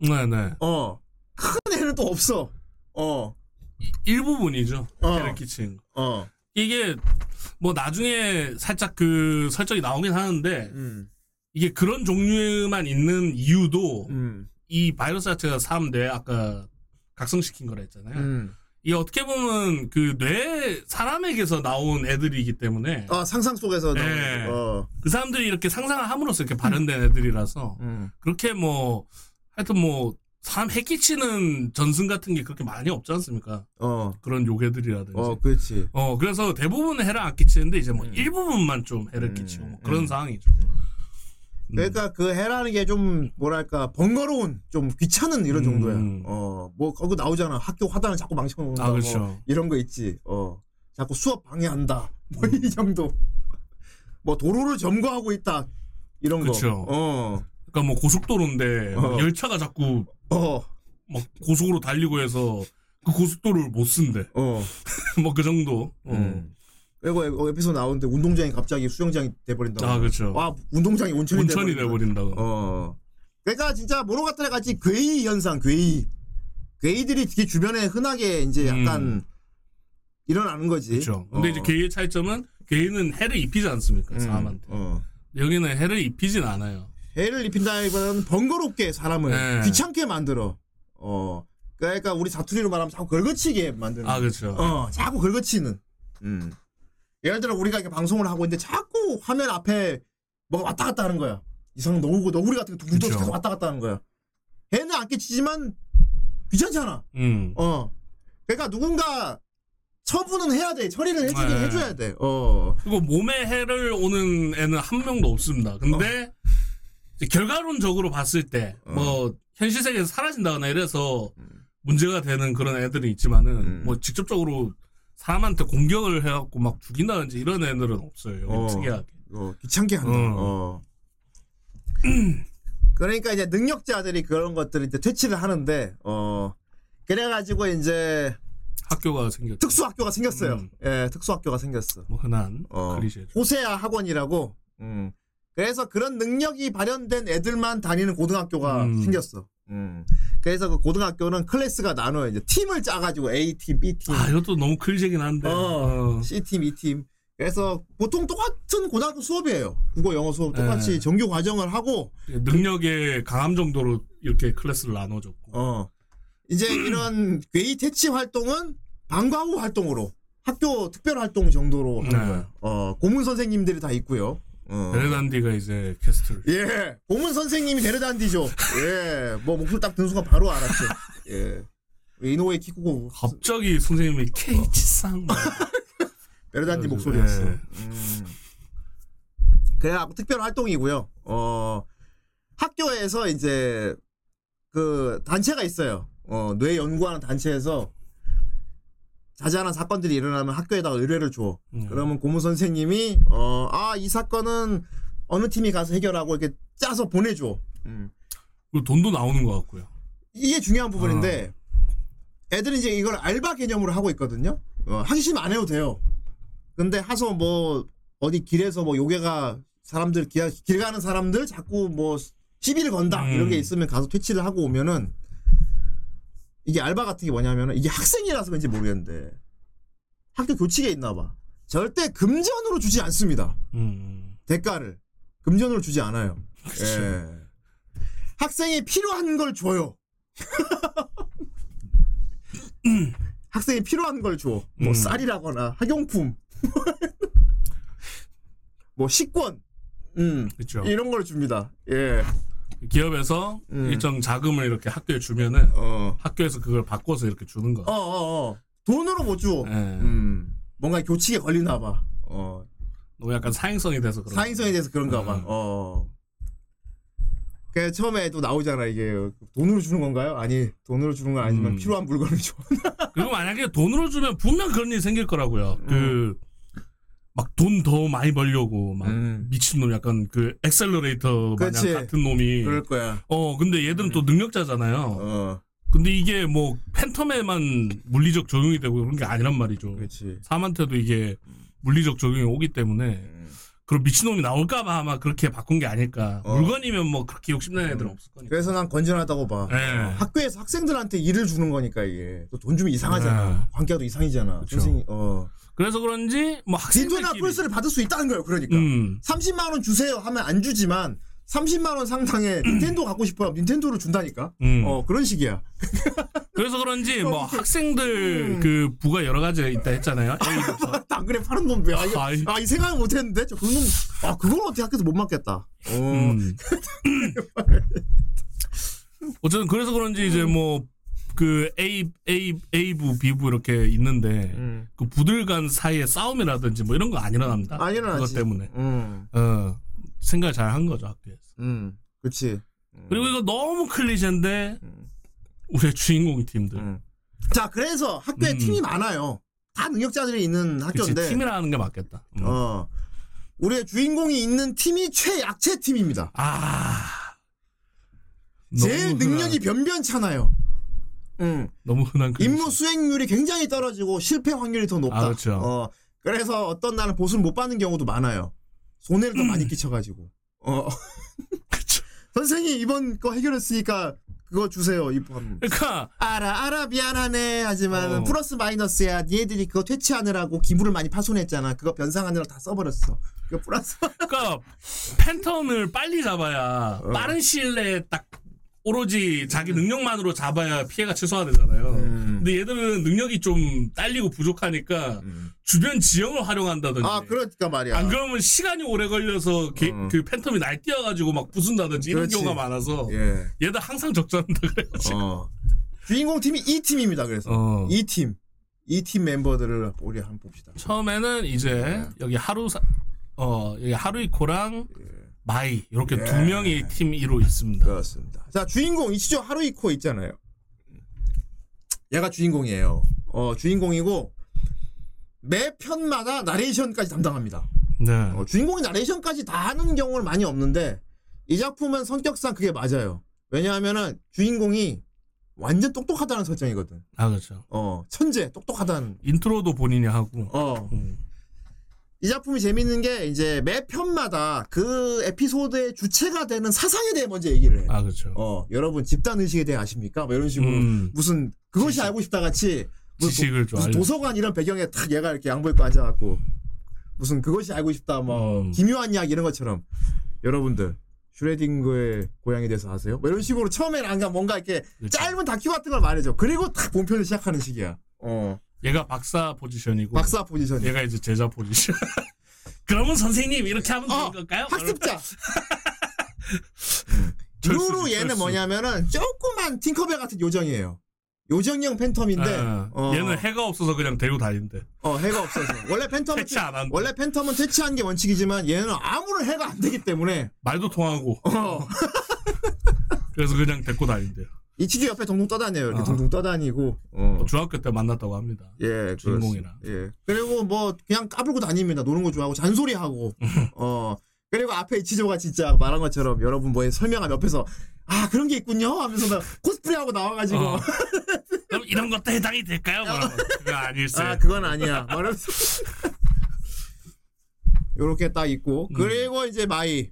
네, 네. 어. 큰 해는 또 없어. 어. 이- 일부분이죠. 어. 해를 끼친. 어. 이게 뭐 나중에 살짝 그 설정이 나오긴 하는데 음. 이게 그런 종류만 있는 이유도 음. 이 바이러스 자체가 사람 뇌 아까 각성시킨 거라 했잖아요. 음. 이게 어떻게 보면 그 뇌 사람에게서 나온 애들이기 때문에 아, 상상 속에서 나오는 네. 거. 어. 그 사람들이 이렇게 상상을 함으로써 이렇게 발현된 애들이라서 음. 그렇게 뭐 하여튼 뭐 사람 해끼치는 전승 같은 게 그렇게 많이 없지 않습니까? 어. 그런 요괴들이라든지. 어, 그렇지. 어, 그래서 대부분은 해를 안 끼치는데 이제 뭐 음. 일부분만 좀 해를 음, 끼치고 뭐 그런 음. 상황이죠. 음. 그러니까 그 해라는 게 좀 뭐랄까 번거로운 좀 귀찮은 이런 음. 정도야. 어, 뭐 거기 나오잖아. 학교 화단을 자꾸 망쳐놓는다. 아, 뭐 그렇죠. 이런 거 있지. 어, 자꾸 수업 방해한다. 뭐 음. 이 정도. 뭐 도로를 점거하고 있다. 이런 그쵸. 거. 어, 그러니까 뭐 고속도로인데 막 어. 열차가 자꾸 어, 막 고속으로 달리고 해서 그 고속도로를 못 쓴대. 어. 뭐 그 정도. 어. 음. 그리고 에- 에피소드 나오는데 운동장이 갑자기 수영장이 돼버린다고. 아, 그렇죠. 와, 운동장이 온천이, 온천이 돼버린다. 돼버린다고. 어. 그러니까 진짜 모노가타리 같이 괴이 현상, 괴이. 괴이들이 특히 주변에 흔하게 이제 약간 음. 일어나는 거지. 그렇죠. 근데 어. 이제 개의 차이점은 개는 해를 입히지 않습니까? 음, 사람한테. 어. 여기는 해를 입히진 않아요. 해를 입힌다기보다는 번거롭게 사람을 네. 귀찮게 만들어. 어. 그러니까 우리 사투리로 말하면 자꾸 걸거치게 만드는. 아 그렇죠. 어, 자꾸 걸거치는. 음. 예를 들어 우리가 이렇게 방송을 하고 있는데 자꾸 화면 앞에 뭐가 왔다 갔다 하는 거야. 이상 너구리, 너구리 같은 게 둥둥. 계속 왔다 갔다 하는 거야. 해는 안 끼치지만 귀찮잖아. 음. 어. 그러니까 누군가 처분은 해야 돼. 처리를 해주긴 네. 해줘야 돼. 어. 그리고 몸에 해를 오는 애는 한 명도 없습니다. 근데 이제 결과론적으로 봤을 때 어. 뭐 현실 세계에서 사라진다거나 이래서 문제가 되는 그런 애들이 있지만은 음. 뭐 직접적으로 사람한테 공격을 해갖고 막 죽인다든지 이런 애들은 없어요. 어. 특이하게. 어, 귀찮게 한다. 어. 어. 그러니까 이제 능력자들이 그런 것들을 이제 퇴치를 하는데, 어, 그래가지고 이제 학교가 생겼죠. 특수 학교가 생겼어요. 음. 예, 특수 학교가 생겼어. 뭐 흔한 어. 클리셰죠. 호세아 학원이라고, 음. 그래서 그런 능력이 발현된 애들만 다니는 고등학교가 음. 생겼어. 음. 그래서 그 고등학교는 클래스가 나눠요. 이제 팀을 짜가지고 A팀, B팀, 아 이것도 너무 클리셰긴 한데. 어, 어. C팀, E팀. 그래서 보통 똑같은 고등학교 수업이에요. 국어, 영어 수업 똑같이 네. 정규 과정을 하고, 능력의 강함 정도로 이렇게 클래스를 나눠줬고. 어, 이제 이런 괴이 퇴치 활동은 방과 후 활동으로 학교 특별 활동 정도로 하는 네. 거야. 어, 고문 선생님들이 다 있고요. 어. 베르단디가 이제 캐스트를. 예, 고문 선생님이 베르단디죠. 예, 뭐 목소리 딱 듣는 순간 바로 알았죠. 예, 이노우에 키쿠고 갑자기 선생님이 케이치상. 베르단디 목소리였어. 예. 음. 그래갖고 특별 활동이고요. 어, 학교에서 이제 그 단체가 있어요. 어, 뇌 연구하는 단체에서 자잘한 사건들이 일어나면 학교에다가 의뢰를 줘. 음. 그러면 고문 선생님이 어, 아, 이 사건은 어느 팀이 가서 해결하고 이렇게 짜서 보내줘. 음. 그리고 돈도 나오는 것 같고요. 이게 중요한 부분인데 애들은 이제 이걸 알바 개념으로 하고 있거든요. 어, 하기 싫으면 안 해도 돼요. 근데 하서 뭐 어디 길에서 뭐 요괴가 사람들 길, 길 가는 사람들 자꾸 뭐 시비를 건다 음. 이런 게 있으면 가서 퇴치를 하고 오면은 이게 알바 같은 게 뭐냐면은 이게 학생이라서 그런지 모르겠는데 학교 교칙에 있나 봐. 절대 금전으로 주지 않습니다. 음. 대가를 금전으로 주지 않아요. 그쵸. 예. 학생이 필요한 걸 줘요. 학생이 필요한 걸 줘. 뭐 음. 쌀이라거나 학용품, 뭐 식권, 음 그렇죠. 이런 걸 줍니다. 예, 기업에서 음. 일정 자금을 이렇게 학교에 주면은 어, 학교에서 그걸 바꿔서 이렇게 주는 거. 어, 어, 어. 돈으로 못 줘. 예. 음, 뭔가 교칙에 걸리나 봐. 어, 너무 약간 사행성이 돼서 그런. 사행성에 대해서 그런가 봐. 음. 어. 그 처음에도 나오잖아 이게 돈으로 주는 건가요? 아니 돈으로 주는 건 아니지만 음. 필요한 물건을 줘. 그리고 만약에 돈으로 주면 분명 그런 일이 생길 거라고요. 음. 그 막 돈 더 많이 벌려고 막 음. 미친놈 약간 그 엑셀러레이터 그치. 마냥 같은 놈이 그럴 거야. 어 근데 얘들은 또 능력자잖아요. 어, 근데 이게 뭐 팬텀에만 물리적 적용이 되고 그런 게 아니란 말이죠. 그렇지. 사람한테도 이게 물리적 적용이 오기 때문에 음. 그런 미친놈이 나올까봐 아마 그렇게 바꾼 게 아닐까. 어. 물건이면 뭐 그렇게 욕심내는 애들은 없을 거니까. 그래서 난 건전하다고 봐. 네. 어, 학교에서 학생들한테 일을 주는 거니까 이게 또 돈 주면 이상하잖아. 네. 관계도 이상이잖아. 그쵸. 선생님, 어. 그래서 그런지 뭐 닌텐도나 학생들끼리 플스를 받을 수 있다는 거예요. 그러니까 음. 30만 원 주세요 하면 안 주지만 30만 원 상당의 닌텐도 갖고 싶어요. 닌텐도를 준다니까. 음. 어 그런 식이야. 그래서 그런지 뭐 학생들 음. 그 부가 여러 가지 있다 했잖아요. 당근에 파는 놈 왜? 아. 아, 이 생각을 못했는데 저 그놈 아 그걸 어떻게 학교에서 못 맞겠다. 어. 음. 어쨌든 그래서 그런지 이제 뭐 그 A A A부 B부 이렇게 있는데 음. 그 부들 간 사이에 싸움이라든지 뭐 이런 거 안 일어납니다. 안 일어나지. 그것 때문에 음. 어 생각 잘한 거죠 학교에서. 음. 그렇지. 그리고 이거 너무 클리셰인데 음. 우리의 주인공 팀들. 음. 자 그래서 학교에 음. 팀이 많아요. 다 능력자들이 있는 그치 학교인데. 팀이라는 게 맞겠다. 음. 어. 우리의 주인공이 있는 팀이 최약체 팀입니다. 아 제일 능력이 변변찮아요. 음. 너무 흔한 클리셰. 임무 수행률이 굉장히 떨어지고 실패 확률이 더 높다. 아, 그렇죠. 어, 그래서 어떤 날은 보수를 못 받는 경우도 많아요. 손해를 더 많이 끼쳐가지고. 어. 선생님 이번 거 해결했으니까 그거 주세요. 이പ്പം. 그러니까 알아 알아 미안하네 하지만 어. 플러스 마이너스야 니네들이 그거 퇴치하느라고 기부를 많이 파손했잖아 그거 변상하느라 다 써버렸어 그 플러스 그러니까 팬텀을 빨리 잡아야 어. 빠른 시일 내에 딱 오로지 자기 능력만으로 잡아야 피해가 최소화되잖아요. 음. 근데 얘들은 능력이 좀 딸리고 부족하니까 주변 지형을 활용한다든지 아 그러니까 말이야 안 그러면 시간이 오래 걸려서 게- 어. 그 팬텀이 날뛰어가지고 막 부순다든지 이런 그렇지. 경우가 많아서 예. 얘들 항상 적절한다 그래가지고 어. 주인공 팀이 E팀입니다 그래서 어. E팀 E팀 멤버들을 우리 한번 봅시다 처음에는 이제 여기 하루 사, 어 여기 하루이코랑 예. 마이 이렇게 예. 두 명이 팀 1호 있습니다. 그렇습니다 자 주인공 이시죠 하루이코 있잖아요 얘가 주인공이에요 어 주인공이고 매 편마다 나레이션까지 담당합니다 네. 어, 주인공이 나레이션까지 다 하는 경우는 많이 없는데 이 작품은 성격상 그게 맞아요. 왜냐하면은 주인공이 완전 똑똑하다는 설정이거든. 아 그렇죠. 어 천재 똑똑하다는. 인트로도 본인이 하고. 어. 음. 이 작품이 재밌는 게 이제 매 편마다 그 에피소드의 주체가 되는 사상에 대해 먼저 얘기를 해. 아 그렇죠. 어 여러분 집단 의식에 대해 아십니까? 뭐 이런 식으로 음. 무슨 그것이 지식. 알고 싶다 같이 무슨 지식을 좀 무슨 알려. 도서관 이런 배경에 탁 얘가 이렇게 양보 입고 앉아갖고 무슨 그것이 알고 싶다 뭐 음. 기묘한 이야기 이런 것처럼 여러분들 슈레딩거의 고향에 대해서 아세요? 뭐 이런 식으로 처음에는 안가 뭔가 이렇게 그렇죠. 짧은 다큐 같은 걸 말해줘. 그리고 딱 본편을 시작하는 식이야. 어 얘가 박사 포지션이고 박사 포지션이. 얘가 이제 제자 포지션. 그러면 선생님 이렇게 하면 되는 어, 걸까요? 학습자. 루루 얘는 철수. 뭐냐면은 조그만 팅커벨 같은 요정이에요. 요정형 팬텀인데 아, 어, 얘는 해가 없어서 그냥 데리고 다니는데 어, 해가 없어서 원래 팬텀은 퇴치 안 한다. 원래 팬텀은 퇴치하는 게 원칙이지만 얘는 아무런 해가 안 되기 때문에 말도 통하고 어, 그래서 그냥 데리고 다닌대요. 이치조 옆에 동동 떠다녀요. 이렇게 어. 동동 떠다니고 어. 뭐 중학교 때 만났다고 합니다. 예, 주인공이랑. 예. 그리고 뭐 그냥 까불고 다닙니다. 노는 거 좋아하고 잔소리하고. 어. 그리고 앞에 이치조가 진짜 말한 것처럼 여러분 뭐 설명하면 옆에서 아 그런 게 있군요 하면서 막 코스프레 하고 나와가지고 어. 그럼 이런 것도 해당이 될까요? 뭐, 그거 아닐세. 아 그건 아니야 말하면서 요렇게 딱 있고 음. 그리고 이제 마이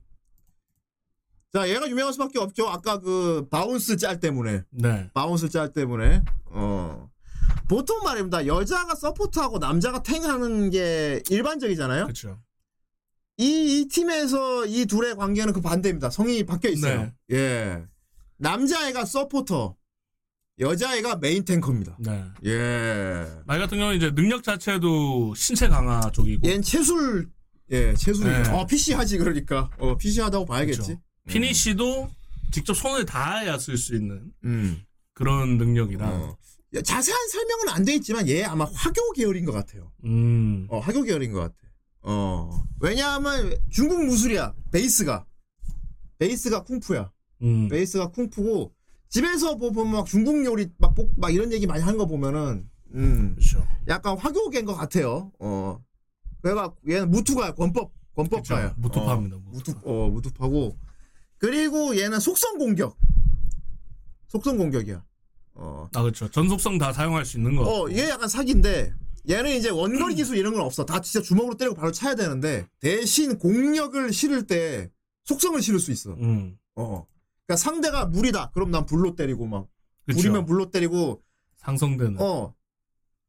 자 얘가 유명할 수밖에 없죠. 아까 그 bounce 짤 때문에. 네. bounce 짤 때문에. 어. 보통 말입니다. 여자가 support하고 남자가 탱하는 게 일반적이잖아요. 그렇죠. 이, 이 팀에서 이 둘의 관계는 그 반대입니다. 성이 바뀌어 있어요. 네. 예. 남자애가 서포터 여자애가 메인 탱커입니다. 네. 예. 마이 같은 경우는 이제 능력 자체도 신체 강화 쪽이고. 얜 체술 예 체술이 네. 어 PC 하지 그러니까. 어 PC 하다고 봐야겠지. 그렇죠. 피니쉬도 직접 손을 닿아야 쓸 수 있는 음 그런 능력이라. 어. 야, 자세한 설명은 안 돼 있지만 얘 아마 화교 계열인 것 같아요 음. 어 화교 계열인 것 같아 어 왜냐하면 중국 무술이야 베이스가 베이스가 쿵푸야 음. 베이스가 쿵푸고 집에서 뭐 보면 막 중국 요리 막, 볶- 막 이런 얘기 많이 하는 거 보면은 음 그렇죠. 약간 화교계인 것 같아요 어 그래가 얘는 무투가 권법 권법가야. 무투파입니다. 어. 무투 어 무투파고 그리고 얘는 속성 공격 속성 공격이야 어 아 그렇죠. 전속성 다 사용할 수 있는 거. 어, 얘 약간 사기인데 얘는 이제 원거리 기술 이런 건 없어. 다 진짜 주먹으로 때리고 바로 차야 되는데 대신 공력을 실을 때 속성을 실을 수 있어. 음. 어. 그러니까 상대가 물이다. 그럼 난 불로 때리고 막 그렇죠. 물이면 물로 때리고 상성되는. 어.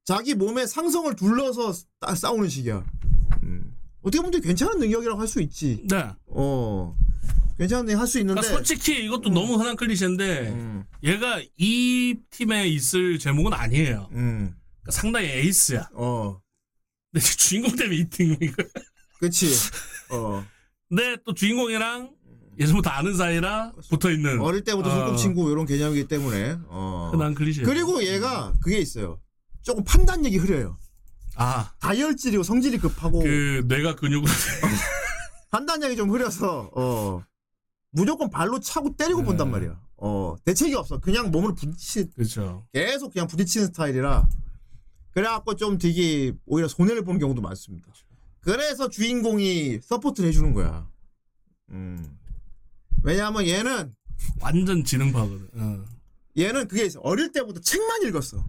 자기 몸에 상성을 둘러서 싸, 싸우는 식이야. 음. 어떻게 보면 되게 괜찮은 능력이라고 할 수 있지. 네. 어. 괜찮은 능력 할수 있는데 그러니까 솔직히 이것도 너무 흔한 클리셰인데 음. 얘가 이 팀에 있을 제목은 아니에요. 음. 그러니까 상당히 에이스야. 어. 근데 주인공 때문에 이 팀이고. 그치. 어. 근데 또 주인공이랑 예전부터 아는 사이라 붙어 있는 어릴 때부터 어. 소꿉친구 이런 개념이기 때문에. 어. 흔한 클리셰. 그리고 얘가 그게 있어요. 조금 판단력이 흐려요. 아, 다혈질이고 성질이 급하고 그 뇌가 근육으로 판단력이 좀 흐려서 어 무조건 발로 차고 때리고 네. 본단 말이야. 어 대책이 없어. 그냥 몸을 부딪히 그렇죠. 계속 그냥 부딪히는 스타일이라 그래갖고 좀 되게 오히려 손해를 보는 경우도 많습니다. 그래서 주인공이 support를 해주는 거야. 음 왜냐하면 얘는 완전 지능파거든. 어. 얘는 그게 있어. 어릴 때부터 책만 읽었어.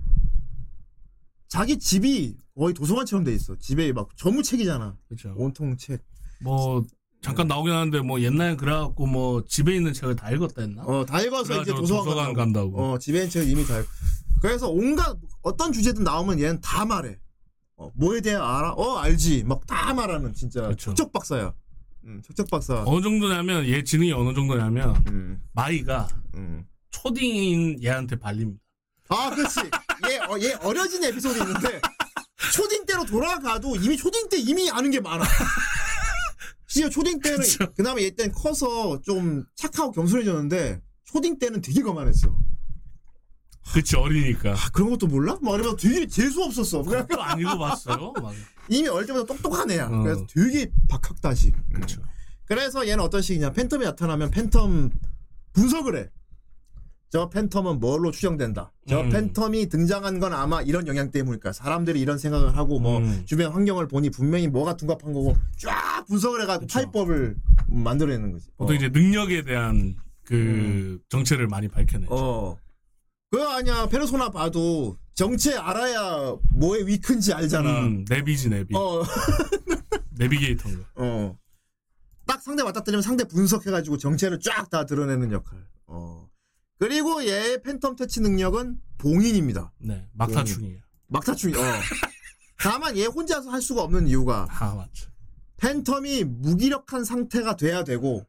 자기 집이 거의 도서관처럼 돼 있어. 집에 막 전부 책이잖아. 그렇죠. 온통 책. 뭐 잠깐 나오긴 하는데 뭐 옛날에 그래갖고 뭐 집에 있는 책을 다 읽었다 했나? 어, 다 읽어서 이제 그래가지고 도서관, 도서관 간다고. 어, 집에 있는 책 이미 다 읽. 그래서 온갖 어떤 주제든 나오면 얘는 다 말해. 어, 뭐에 대해 알아? 어, 알지. 막 다 말하는 진짜 그쵸. 척척 박사야. 음, 척척 박사. 어느 정도냐면 얘 지능이 어느 정도냐면 음, 마이가 음. 초딩인 얘한테 발립니다. 아, 그렇지. 얘, 어, 얘 어려진 에피소드 있는데 초딩 때로 돌아가도 이미 초딩 때 이미 아는 게 많아. 진짜 초딩 때는 그쵸. 그나마 얘 때는 커서 좀 착하고 겸손해졌는데 초딩 때는 되게 거만했어. 그치 어리니까. 아, 그런 것도 몰라? 막 이러면서 되게 재수 없었어. 그냥 또안 읽어봤어요. 막. 이미 어릴 때부터 똑똑한 애야. 어. 그래서 되게 박학다식. 그쵸. 그래서 얘는 어떤 식이냐. 팬텀이 나타나면 팬텀 분석을 해. 저 팬텀은 뭘로 추정된다. 저 음. 팬텀이 등장한 건 아마 이런 영향 때문일까. 사람들이 이런 생각을 하고 뭐 음. 주변 환경을 보니 분명히 뭐가 둔갑한 거고 쫙 분석을 해가지고 그쵸. 파이법을 만들어내는 거지. 보통 어. 이제 능력에 대한 그 정체를 많이 밝혀내죠. 어. 그거 아니야. 페르소나 봐도 정체 알아야 뭐에 위큰지 알잖아. 음, 내비지 내비. 어. 내비게이터인 거. 어. 딱 상대 맞닥뜨리면 상대 분석해가지고 정체를 쫙 다 드러내는 역할. 어. 그리고 얘의 팬텀 퇴치 능력은 봉인입니다. 네, 막타충이에요. 막타충이. 어. 다만 얘 혼자서 할 수가 없는 이유가 아 맞죠. 팬텀이 무기력한 상태가 돼야 되고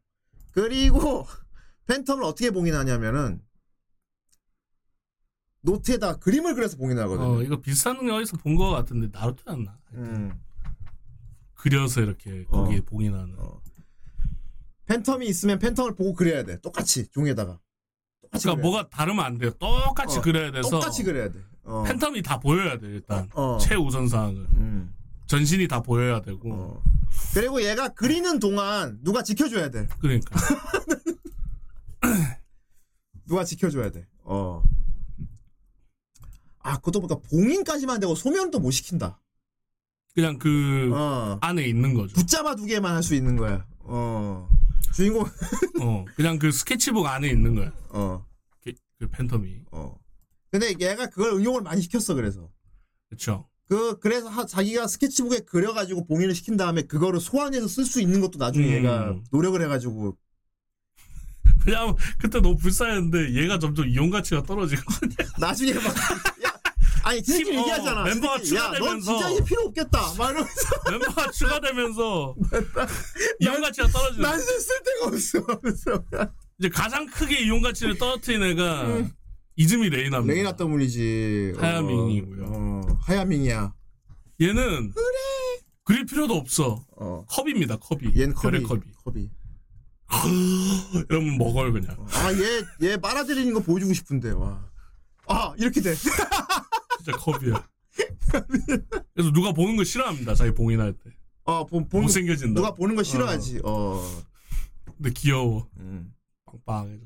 그리고 팬텀을 어떻게 봉인하냐면은 노트에다 그림을 그려서 봉인하거든요. 어 이거 비슷한 능력 어디서 본거 같은데 나루토였나? 음. 그려서 이렇게 거기에 어. 봉인하는. 어. 팬텀이 있으면 팬텀을 보고 그려야 돼. 똑같이 종이에다가. 그러니까 그려야 뭐가 다르면 안 돼요. 똑같이 어, 그려야 돼. 돼서 똑같이 그려야 돼. 어. 팬텀이 다 보여야 돼 일단. 어. 최우선 사항은 음. 전신이 다 보여야 되고. 어. 그리고 얘가 그리는 동안 누가 지켜줘야 돼. 그러니까 누가 지켜줘야 돼. 어. 아, 그것도 보니까 봉인까지만 되고 소면도 못 시킨다. 그냥 그 어. 안에 있는 거죠. 붙잡아 두게만 할 수 있는 거야. 어. 주인공, 어 그냥 그 스케치북 안에 있는 거야. 어, 그, 그 팬텀이. 어. 근데 얘가 그걸 응용을 많이 시켰어, 그래서. 그렇죠. 그, 그래서 하- 자기가 스케치북에 그려가지고 봉인을 시킨 다음에 그거를 소환해서 쓸 수 있는 것도 나중에 음. 얘가 노력을 해가지고. 그냥 그때 너무 불쌍했는데 얘가 점점 이용 가치가 떨어지고. 나중에 막. 야, 아니, 팀, 어, 얘기하잖아. 멤버가 지들끼리, 야, 넌 추가되면서. 진짜 이게 필요 없겠다. 막 이러면서. 멤버가 추가되면서 이용 가치가 떨어지는. 난 쓸 데가 없어. 이제 가장 크게 이용 가치를 떨어뜨린 애가 이즈미 레이나입니다. 레이나 때문이지. 하야밍이고요. 어, 하야밍이야. 얘는 그릴 필요도 없어. 어. 커비입니다. 커비. 얘는 커비. 커비. 커비. 이러면 먹어요 그냥. 아, 얘, 얘 빨아들이는 거 보여주고 싶은데, 와. 아, 이렇게 돼. 진짜 커비야. 그래서 누가 보는 거 싫어합니다. 자기 봉인할 때. 어, 보, 보는 거, 못생겨진다. 누가 보는 거 싫어하지. 어. 근데 귀여워. 음. 빵빵해서.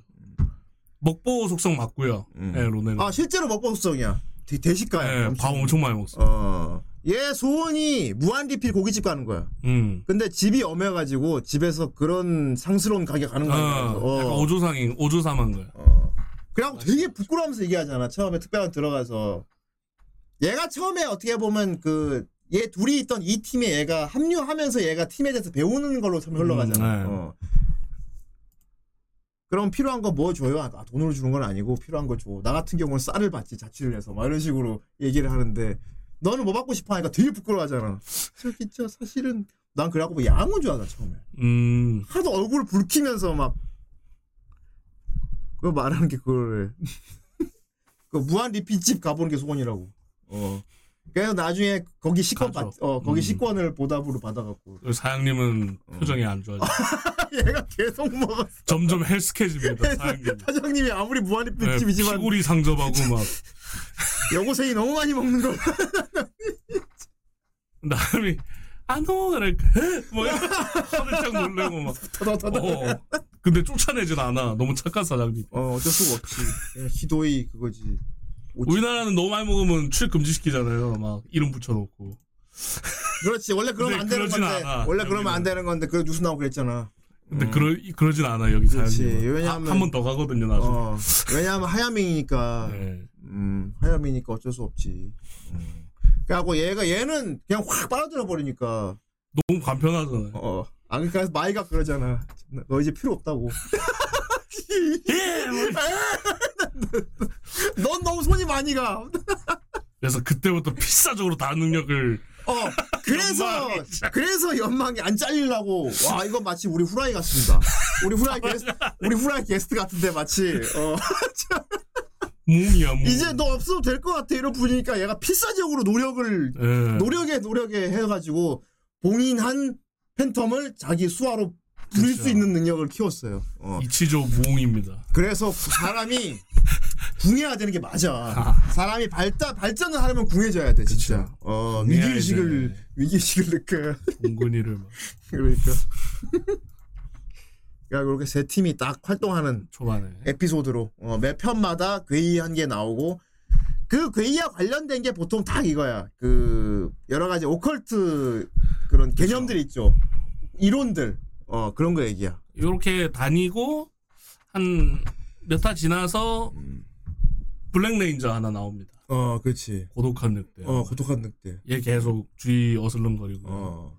먹보 속성 맞고요. 음. 예, 로네는. 아, 실제로 먹보성이야. 대, 대식가야. 예, 엄청. 밥 엄청 많이 먹어. 어. 얘 소원이 무한 리필 고깃집 가는 거야. 음. 근데 집이 엄해가지고 집에서 그런 상스러운 가게 가는 거야. 어, 약간 오조상인 오조삼한 거야. 어. 그냥 되게 부끄러워하면서 얘기하잖아. 처음에 특별한 들어가서. 얘가 처음에 어떻게 보면 그, 얘 둘이 있던 이 팀에 얘가 합류하면서 얘가 팀에 대해서 배우는 걸로 처음 흘러가잖아. 네. 어. 그럼 필요한 거 뭐 줘요? 아, 돈으로 주는 건 아니고 필요한 거 줘. 나 같은 경우는 쌀을 받지 자취를 해서 막 이런 식으로 얘기를 하는데 너는 뭐 받고 싶어 하니까 되게 부끄러워하잖아. 진짜 사실은 난 그래갖고 뭐 양은 줄 알아 처음에. 음. 하도 얼굴 붉히면서 막 그거 말하는 게 그걸 그 무한 리필집 가보는 게 소원이라고. 어. 그래서 나중에 거기 식권 가죠. 받, 어 거기 음. 식권을 보답으로 받아갖고 그 사장님은 어. 표정이 안 좋아져. 얘가 계속 먹었어. 점점 헬스케집니다. 사장님. 사장님이 아무리 무한 네, 리필집이지만 피구리 상접하고 막 여고생이 너무 많이 먹는 거. 남이 안오 그러니까 뭐 화들짝 놀래고 막. 더더더더. 어. 근데 쫓아내진 않아. 너무 착한 사장님. 어 어쩔 수가 없지. 그냥 히도이 그거지. 우리나라는 너무 많이 먹으면 출입 금지시키잖아요. 막 이름 붙여놓고. 그렇지 원래 그러면 안 되는 건데 않아, 원래 그러면. 안 되는 건데 그 뉴스 나오고 그랬잖아. 근데 음. 그러 그러진 않아 여기. 사장님. 왜냐하면- 한 번 더 가거든요 나중에. 어 왜냐하면 하야밍이니까. 네. 음, 하야미니까 어쩔 수 없지. 음. 그래갖고 얘가 얘는 그냥 확 빨아들여 버리니까 너무 간편하잖아요. 어아 그러니까 마이가 그러잖아. 너 이제 필요 없다고. 예! 뭐 넌 너무 손이 많이 가. 그래서 그때부터 필사적으로 다른 능력을 어 그래서 연망이. 그래서 연망이 안 잘리려고 와 이거 마치 우리 후라이 같습니다. 우리 후라이 게스트 우리 후라이 게스트 같은데 마치 어 몸이야 몸. 이제 너 없어도 될 것 같아 이런 분위니까 얘가 필사적으로 노력을 예. 노력에 노력에 해가지고 봉인한 팬텀을 자기 수하로 부릴 그렇죠. 수 있는 능력을 키웠어요. 어. 이치조 무웅입니다. 그래서 사람이 궁해야 되는 게 맞아. 아. 사람이 발달 발전을 하려면 궁해져야 돼 진짜. 그쵸. 어 궁해야 위기 의식을 이제. 위기 의식을 느껴. 동근이를 막 그러니까. 그러니까 그렇게 세 팀이 딱 활동하는 초반에 에피소드로 어, 매 편마다 괴이한 게 나오고 그 괴이와 관련된 게 보통 다 이거야. 그 여러 가지 오컬트 그런 개념들이 있죠. 이론들. 어 그런 거 얘기야. 이렇게 다니고 한 몇 화 지나서 블랙레인저 하나 나옵니다. 어 그렇지. 고독한 늑대. 어 고독한 늑대. 얘 계속 주위 어슬렁거리고. 어.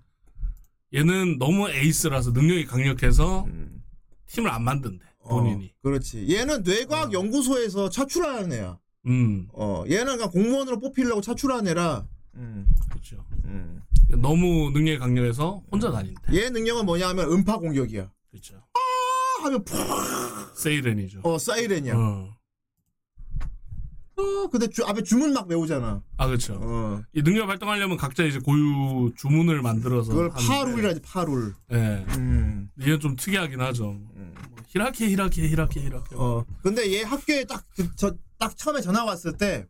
얘는 너무 에이스라서 능력이 강력해서 음. 팀을 안 만든대 어, 본인이. 그렇지. 얘는 뇌과학 어. 연구소에서 차출하는 애야. 음, 어 얘는 그냥 공무원으로 뽑히려고 차출한 애라. 음. 그렇죠. 음. 너무 능력이 강력해서 혼자 다닌대. 얘 능력은 뭐냐면 음파 공격이야. 그렇죠. 아, 하면 푹 세이렌이죠. 어 사이렌이야. 어. 어. 근데 주, 앞에 주문 막 외우잖아. 아 그렇죠. 어. 이 능력 발동하려면 각자 이제 고유 주문을 만들어서 그걸 파룰이라지 파룰. 예. 음. 얘는 좀 특이하긴 하죠. 음. 뭐 히라키 히라키 히라키 히라키. 어. 근데 얘 학교에 딱 그, 저, 딱 처음에 전학 왔을 때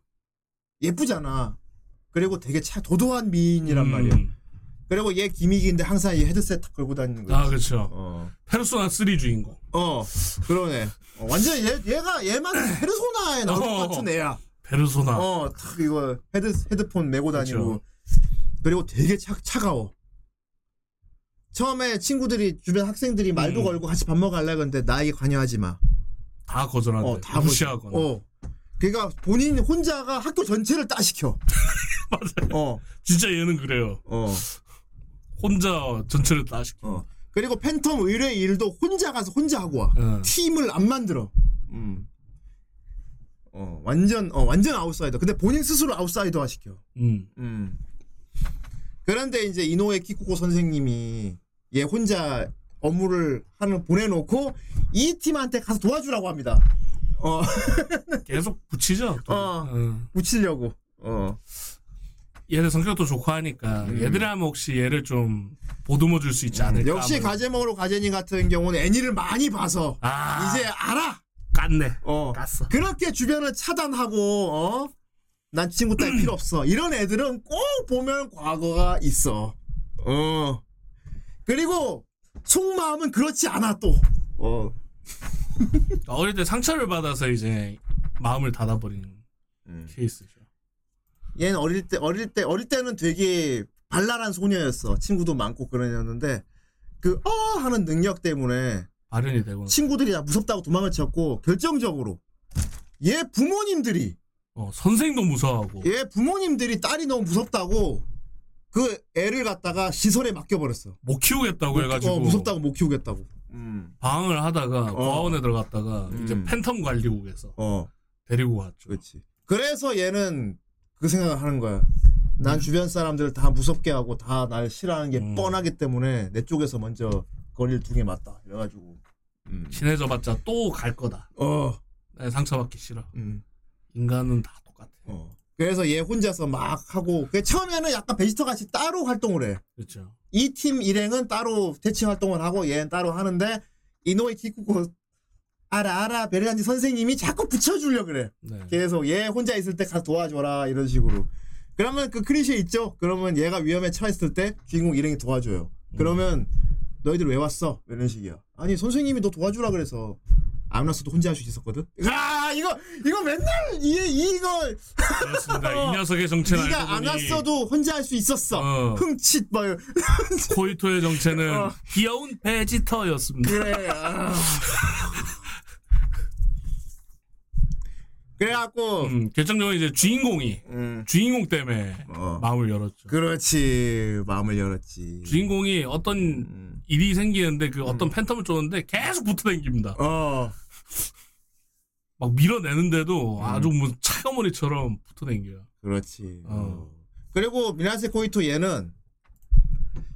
예쁘잖아. 그리고 되게 차 도도한 미인이란 음. 말이야. 그리고 얘 gimmick인데 항상 이 헤드셋 딱 걸고 다니는 거야. 아 그렇죠. 어. 페르소나 3 주인공. 어. 그러네. 어, 완전 얘 얘가 얘만 페르소나에 나올 것 어. 같은 애야. 페르소나. 어, 탁 이거 헤드 헤드폰 메고 다니고. 그쵸. 그리고 되게 차, 차가워. 처음에 친구들이 주변 학생들이 말도 음. 걸고 같이 밥 먹으려 그러는데 나에게 관여하지 마. 다 거절한대. 어, 다 무시하거나. 어. 그러니까 본인 혼자가 학교 전체를 따시켜. 맞아요. 어. 진짜 얘는 그래요. 어. 혼자 전체를 따시켜. 어. 그리고 팬텀 의뢰 일도 혼자 가서 혼자 하고 와. 어. 팀을 안 만들어. 음. 어, 완전 어, 완전 아웃사이더. 근데 본인 스스로 아웃사이더화 시켜. 음. 음. 그런데 이제 이노우에 키쿠코 선생님이 얘 혼자 업무를 하는 보내놓고 이 팀한테 가서 도와주라고 합니다. 어, 계속 붙이죠. 또. 어. 어. 붙이려고. 어, 얘들 성격도 좋고 하니까 음. 얘들이 하면 혹시 얘를 좀 보듬어 줄 수 있지 않을까. 역시 아무래도. 가제먹으로 가제니 같은 경우는 애니를 많이 봐서 아 이제 알아. 깠네. 어, 깠어. 그렇게 주변을 차단하고 어, 난 친구 따위 필요 없어. 이런 애들은 꼭 보면 과거가 있어. 어, 그리고 속마음은 그렇지 않아 또. 어, 어릴 때 상처를 받아서 이제 마음을 닫아버리는 음. 케이스죠. 얘는 어릴 때 어릴 때 어릴 때는 되게 발랄한 소녀였어. 친구도 많고 그런 애였는데 그 어 하는 능력 때문에 발현이 되고 친구들이 다 무섭다고 도망을 쳤고 결정적으로 얘 부모님들이 어, 선생도 무서워하고 얘 부모님들이 딸이 너무 무섭다고 그 애를 갖다가 시설에 맡겨버렸어. 못 키우겠다고 해가지고 어, 무섭다고 못 키우겠다고. 음. 방황을 하다가 과원에 들어갔다가 음. 이제 팬텀 관리국에서 어, 데리고 왔죠. 그렇지. 그래서 얘는 그 생각을 하는 거야. 난 주변 사람들을 다 무섭게 하고 다 날 싫어하는 게 음. 뻔하기 때문에 내 쪽에서 먼저 거리를 두게 맞다. 이래가지고. 음. 친해져봤자 또 갈 거다. 어, 나 상처받기 싫어. 음, 인간은 다 똑같아. 어. 그래서 얘 혼자서 막 하고, 그 처음에는 약간 베지터 같이 따로 활동을 해. 그렇죠. 이 팀 일행은 따로 대치 활동을 하고 얘는 따로 하는데 이노이 키쿠코 알아 알아 베르간지 선생님이 자꾸 붙여주려 그래. 네. 계속 얘 혼자 있을 때 가서 도와줘라 이런 식으로. 그러면 그 클리셰 있죠. 그러면 얘가 위험에 처했을 때 주인공 일행이 도와줘요. 그러면 너희들 왜 왔어? 이런 식이야. 아니 선생님이 너 도와주라 그래서 안 왔어도 혼자 할 수 있었거든. 아 이거 이거 맨날 이 이거 그렇습니다. 어. 이 녀석의 정체는 네가 안 왔어도 혼자 할 수 있었어. 어. 흥칫 막 코이토의 정체는 어. 귀여운 베지터였습니다. 그래. 아. 그래갖고 음, 결정적으로 이제 주인공이 음, 주인공 때문에 어. 마음을 열었죠. 그렇지 마음을 열었지. 주인공이 어떤 음, 일이 생기는데 그 음. 어떤 팬텀을 쫓는데 계속 붙어다닙니다. 어. 막 밀어내는데도 음. 아주 뭐 찰거머리처럼 붙어다녀요. 그렇지. 어. 그리고 미나세 코이토 얘는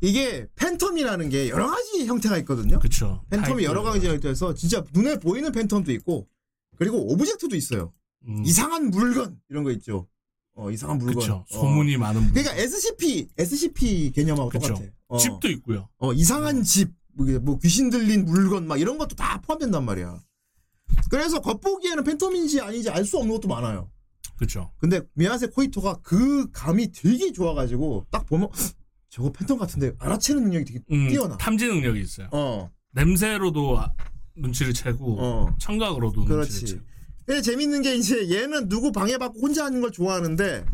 이게 phantom이라는 게 여러 가지 형태가 있거든요. 그쵸. phantom이. 여러 가지 형태에서 진짜 눈에 보이는 phantom도 있고 그리고 object도 있어요. 음, 이상한 물건 이런 거 있죠. 어 이상한 물건. 그쵸. 어. 소문이 많은 분. 그러니까 SCP SCP 개념하고 그쵸. 똑같아. 어. 집도 있고요. 어, 이상한 집, 뭐, 뭐 귀신 들린 물건 막 이런 것도 다 포함된단 말이야. 그래서 겉보기에는 팬텀인지 아닌지 알 수 없는 것도 많아요. 그쵸. 근데 미야세 코이토가 그 감이 되게 좋아가지고 딱 보면 "헉, 저거 팬텀 같은데 알아채는 능력이 되게 음, 뛰어나. 탐지 능력이 있어요. 어, 냄새로도 아- 눈치를 채고 어. 청각으로도 눈치를 그렇지. 채고. 근데 재밌는 게 이제 얘는 누구 방해받고 혼자 하는 걸 좋아하는데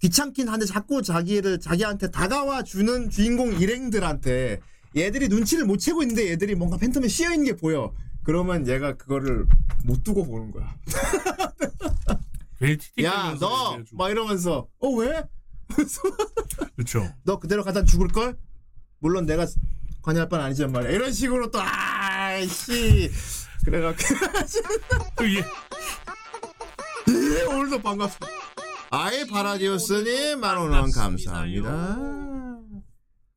귀찮긴 한데 자꾸 자기를 자기한테 다가와 주는 주인공 일행들한테 얘들이 눈치를 못 채고 있는데 얘들이 뭔가 팬텀에 씌여 있는 게 보여. 그러면 얘가 그거를 못 두고 보는 거야. 야, 너! 막 이러면서, 어, 왜? 그쵸. 너 그대로 가다 죽을 걸? 물론 내가 관여할 바는 아니지만 말이야. 이런 식으로 또, 아이씨. 그래갖고, 그 얘, 예, 오늘도 반갑습니다. 아이 바라디오스님 만원원 감사합니다.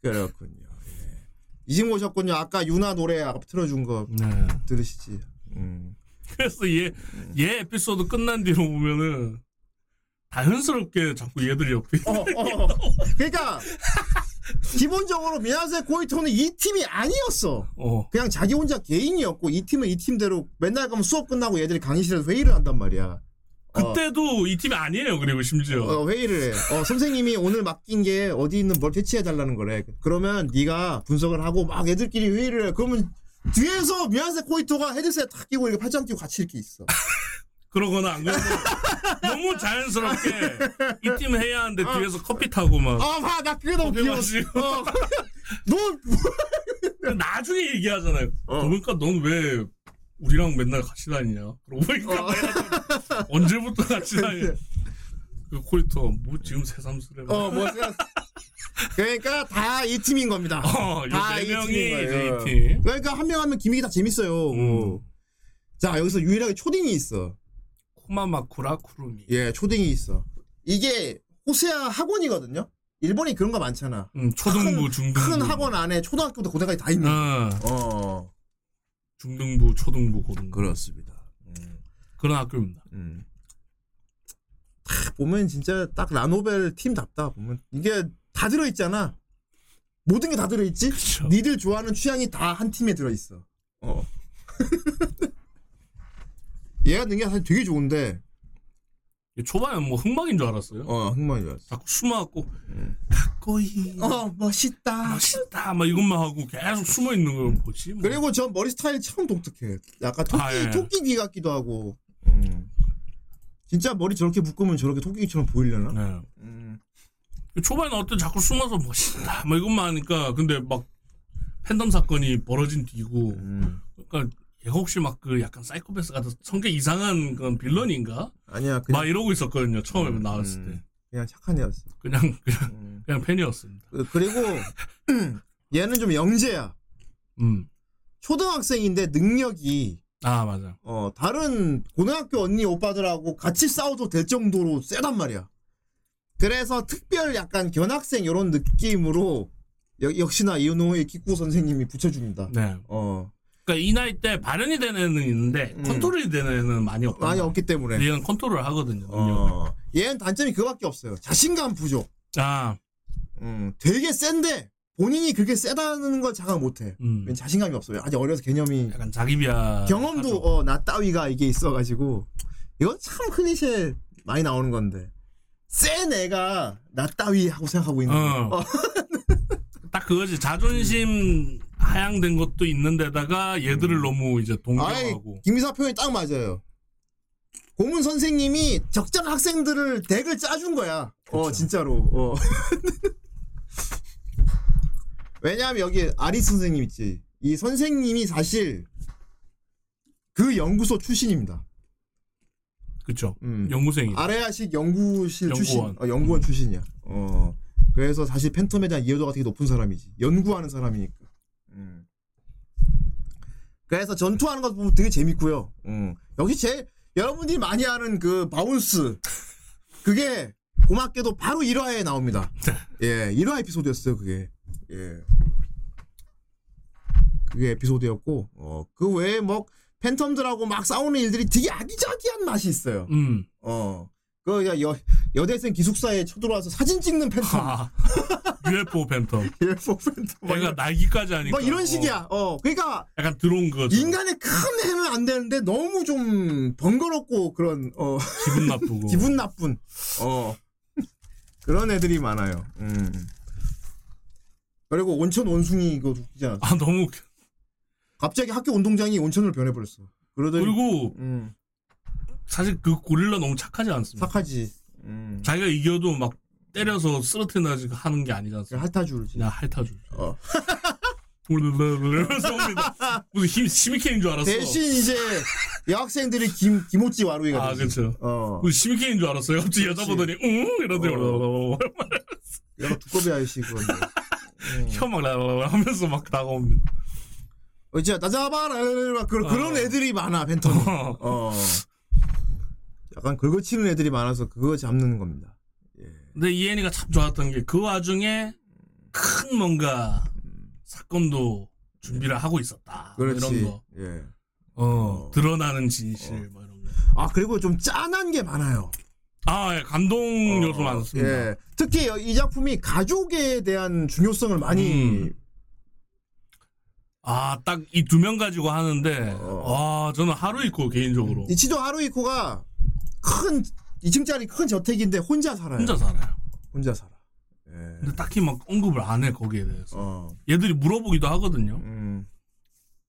그렇군요. 예. 이집 오셨군요. 아까 유나 노래 아까 틀어준 거 네. 들으시지. 음. 그래서 얘, 얘 에피소드 끝난 뒤로 보면은 자연스럽게 자꾸 얘들이 옆에 어, 어. 그러니까 기본적으로 미야세 고이토는 이 팀이 아니었어. 어. 그냥 자기 혼자 개인이었고 이 팀은 이 팀대로 맨날 가면 수업 끝나고 얘들이 강의실에서 회의를 한단 말이야. 어. 그때도 이 팀이 아니에요. 그리고 심지어 어, 회의를 해. 어, 선생님이 오늘 맡긴 게 어디 있는 뭘 대체해 달라는 거래. 그러면 네가 분석을 하고 막 애들끼리 회의를 해. 그러면 뒤에서 미야세 코이토가 헤드셋 탁 끼고 이렇게 팔짱 끼고 같이 이렇게 있어. 그러거나 안 그러면 너무 자연스럽게 이 팀 해야 하는데 뒤에서 커피 타고 막 아, 봐, 나 그게 너무 귀여웠어. 어. 너 나중에 얘기하잖아요. 어. 그러니까 넌 왜 우리랑 맨날 같이 다니냐? 그러고 보니까 어. 언제부터 같이 다니? 그 코이터 뭐 지금 새삼스레. 어, 뭐 그러니까 다 이 팀인 겁니다. 어, 다이이 명이 팀인 이제 거예요. 이 팀. 그러니까 한 명 하면 기믹이 다 재밌어요. 음. 자, 여기서 유일하게 초딩이 있어. 코마마쿠라 쿠루미. 예, 초딩이 있어. 이게 호세아 학원이거든요. 일본이 그런 거 많잖아. 음, 초등부, 중등부. 큰 학원 안에 초등학교부터 고등까지 다 있는. 어, 어, 중등부, 초등부, 고등부. 그렇습니다. 음, 그런 학교입니다. 음. 딱 보면 진짜 딱 라노벨 팀답다. 보면 이게 다 들어 있잖아. 모든 게 다 들어 있지. 그쵸. 니들 좋아하는 취향이 다 한 팀에 들어 있어. 어. 얘가 능력 사실 되게 좋은데, 초반에 뭐 흑막인 줄 알았어요. 어, 흥망이 좋았어. 자꾸 숨어갖고, 음. 가꼬이. 어, 멋있다. 멋있다. 막 이것만 하고 계속 숨어 있는 거 뭐지? 뭐. 그리고 저 머리 스타일 참 독특해. 약간 토끼, 아, 예. 토끼 귀 같기도 하고. 음. 진짜 머리 저렇게 묶으면 저렇게 토끼처럼 보이려나? 네. 음. 초반에 어떤 자꾸 숨어서 멋있다. 막 이것만 하니까 근데 막 팬덤 사건이 벌어진 뒤고 음. 그러니까 얘가 혹시 막 그 약간 사이코패스 같은 성격 이상한 그런 빌런인가? 아니야, 그냥, 막 이러고 있었거든요. 처음에 음, 나왔을 음. 때. 그냥 착한 애였어. 그냥 그냥 음. 그냥 팬이었습니다. 그- 그리고, 얘는 좀 영재야. 음. 초등학생인데 능력이, 아 맞아. 어, 다른 고등학교 언니 오빠들하고 같이 싸워도 될 정도로 세단 말이야. 그래서 특별 약간 견학생 이런 느낌으로 여- 역시나 이노우의 기쿠 선생님이 붙여줍니다. 네. 어, 그러니까 이 나이 때 발현이 되는 애는 있는데 음. 컨트롤이 되는 애는 많이 없다. 많이 없기 때문에. 얘는 컨트롤을 하거든요. 어, 얘는 단점이 그거밖에 없어요. 자신감 부족. 아, 음, 되게 센데 본인이 그렇게 세다는 걸 자각 못해. 음. 왜 자신감이 없어요. 아직 어려서 개념이 약간 자기 비하. 경험도. 어, 나 따위가 이게 있어가지고 이건 참 클리셰 많이 나오는 건데 센 애가 나 따위 하고 생각하고 있는 어. 거. 어. 딱 그거지. 자존심 하향된 것도 있는데다가 얘들을 너무 이제 음. 동경하고. 김미사 표현이 딱 맞아요. 고문 선생님이 적장 학생들을 덱을 짜준 거야. 어. 진짜로. 어. 왜냐하면 여기 아리 선생님 있지. 이 선생님이 사실 그 연구소 출신입니다. 그쵸. 음. 연구생이. 아레아식 연구실 출신, 연구원. 어, 연구원 출신이야. 어. 그래서 사실 팬텀에 대한 이해도가 되게 높은 사람이지. 연구하는 사람이니까. 음. 그래서 전투하는 것 보면 되게 재밌고요. 음. 역시 제 여러분들이 많이 아는 그 bounce 그게 고맙게도 바로 1화에 나옵니다. 예, 1화 에피소드였어요, 그게. 예. 그게 에피소드였고, 어, 그 외에 뭐, phantom들하고 막 싸우는 일들이 되게 아기자기한 맛이 있어요. 음. 어. 그, 야, 여, 여대생 기숙사에 쳐들어와서 사진 찍는 팬텀. 하. UFO phantom. UFO phantom. 막, 얘가 날기까지 하니까. 뭐 이런 어, 식이야. 어. 그러니까, 약간 들어온 거죠. 인간의 큰 해는 안 되는데 너무 좀 번거롭고 그런, 어, 기분 나쁘고. 기분 나쁜, 어. 그런 애들이 많아요. 음. 그리고 온천 원숭이 이거 웃기지 않았어? 아 너무 웃겨. 갑자기 학교 운동장이 온천으로 변해버렸어. 그러더니, 그리고 음, 사실 그 고릴라 너무 착하지 않습니까? 착하지. 음. 자기가 이겨도 막 때려서 쓰러트나지 하는 게 아니지 않습니까? 핥아주지. 그냥 핥아줄. 어. 이러면서 옵니다. 무슨 힘 시미케인 줄 알았어. 대신 이제 여학생들이 김 김오찌 와루이가 아. 그렇죠. 어. 우리 시미케인 줄 알았어요. 갑자기 여자. 보더니 응 이러더니 내가 두꺼비 아저씨 그건데. 음. 혀막 하면서 막 다가옵니다. 어, 진짜 나 잡아라 막 그런 어. 그런 애들이 많아 팬텀. 어. 약간 긁어치는 애들이 많아서 그거 잡는 겁니다. 예. 근데 이엔이가 참 좋았던 게 그 와중에 큰 뭔가 사건도 준비를 하고 있었다. 뭐 그렇지. 이런 거. 예. 어, 어. 드러나는 진실 뭐 이런 거. 아 그리고 좀 짠한 게 많아요. 아, 예, 감동 요소 어, 많습니다. 예. 특히 이 작품이 가족에 대한 중요성을 많이 음. 아, 딱 이 두 명 가지고 하는데, 어. 와, 저는 하루 있고, 개인적으로. 이치도 하루이코가 큰 2층짜리 큰 저택인데 혼자 살아요. 혼자 살아요. 혼자 살아. 예. 근데 딱히 막 언급을 안 해, 거기에 대해서. 어. 얘들이 물어보기도 하거든요. 음.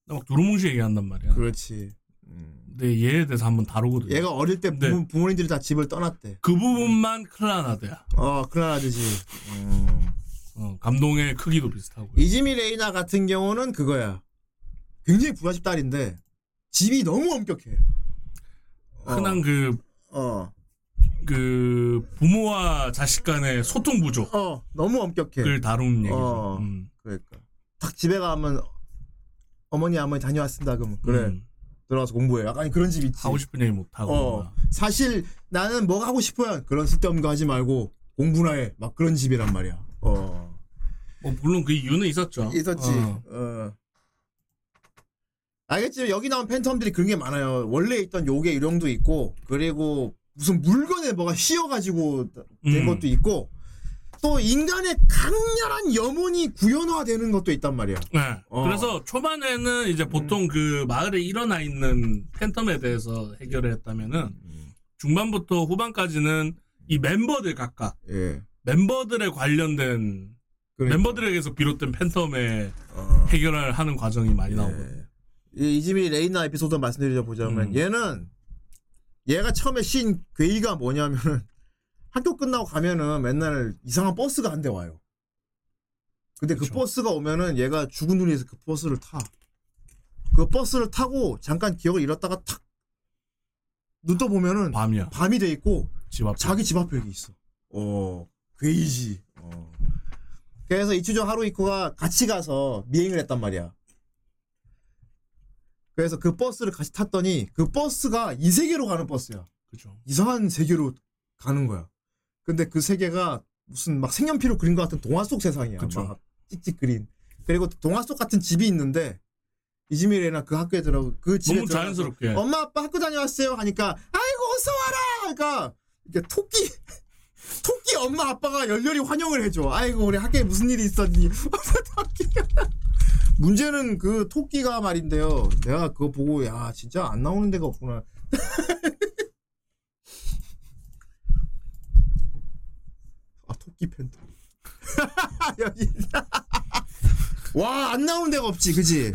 막 두루뭉실 얘기한단 말이야. 그렇지. 음. 근데 얘에 대해서 한번 다루거든요. 얘가 어릴 때 네. 부모, 부모님들이 다 집을 떠났대. 그 부분만 클라나드야. 어, 클라나드지. 음. 어, 감동의 크기도 비슷하고. 이지미 레이나 같은 경우는 그거야. 굉장히 부잣집 딸인데 집이 너무 엄격해. 어. 흔한 그, 어. 그, 부모와 자식 간의 소통 부족을 어, 너무 엄격해. 다루는 얘기죠. 어. 음. 그러니까 딱 집에 가면 어머니 아버니 다녀왔습니다. 그러면 그래 음. 들어가서 공부해. 약간 그런 집 있지. 하고 싶은 얘기 못 하고. 어. 사실 나는 뭐 하고 싶어요. 그런 쓸데없는 거 하지 말고 공부나 해. 막 그런 집이란 말이야. 어. 뭐 물론 그 이유는 있었죠. 있었지. 어. 어. 알겠지. 여기 나온 팬텀들이 그런 게 많아요. 원래 있던 요괴 유령도 있고, 그리고 무슨 물건에 뭐가 씌어가지고 된 음. 것도 있고, 또 인간의 강렬한 염원이 구현화되는 것도 있단 말이야. 네. 어. 그래서 초반에는 이제 보통 그 마을에 일어나 있는 팬텀에 대해서 해결을 했다면은 중반부터 후반까지는 이 멤버들 각각 예. 멤버들에 관련된 그러니까. 멤버들에게서 비롯된 phantom의 어. 해결을 하는 과정이 많이 나오거든요. 예. 이 이즈미 레이나 에피소드 말씀드리자 보자면 음. 얘는 얘가 처음에 신 괴이가 뭐냐면은 학교 끝나고 가면은 맨날 이상한 버스가 한 대 와요. 근데 그 그쵸. 버스가 오면은 얘가 죽은 눈에서 그 버스를 타. 그 버스를 타고 잠깐 기억을 잃었다가 탁 눈 떠 보면은 밤이야. 밤이 돼 있고 집 앞에. 자기 집 앞에 여기 있어. 어, 괴이지. 어. 그래서 이치조 하루이코가 같이 가서 미행을 했단 말이야. 그래서 그 버스를 같이 탔더니 그 버스가 이 세계로 가는 버스야. 그죠. 이상한 세계로 가는 거야. 근데 그 세계가 무슨 막 색연필로 그린 것 같은 동화 속 세상이야. 그쵸. 막 찍찍 그린. 그리고 동화 속 같은 집이 있는데 이지미레나 그 학교에 들어 그 집에 너무 자연스럽게. 엄마 아빠 학교 다녀왔어요 하니까 아이고 어서 와라 그러니까 이게 토끼 토끼 엄마 아빠가 열렬히 환영을 해줘. 아이고 우리 학교에 무슨 일이 있었니? 문제는 그 토끼가 말인데요. 내가 그거 보고 야 진짜 안 나오는 데가 없구나. 아 토끼 팬터 여기. 와 안 나오는 데가 없지 그지?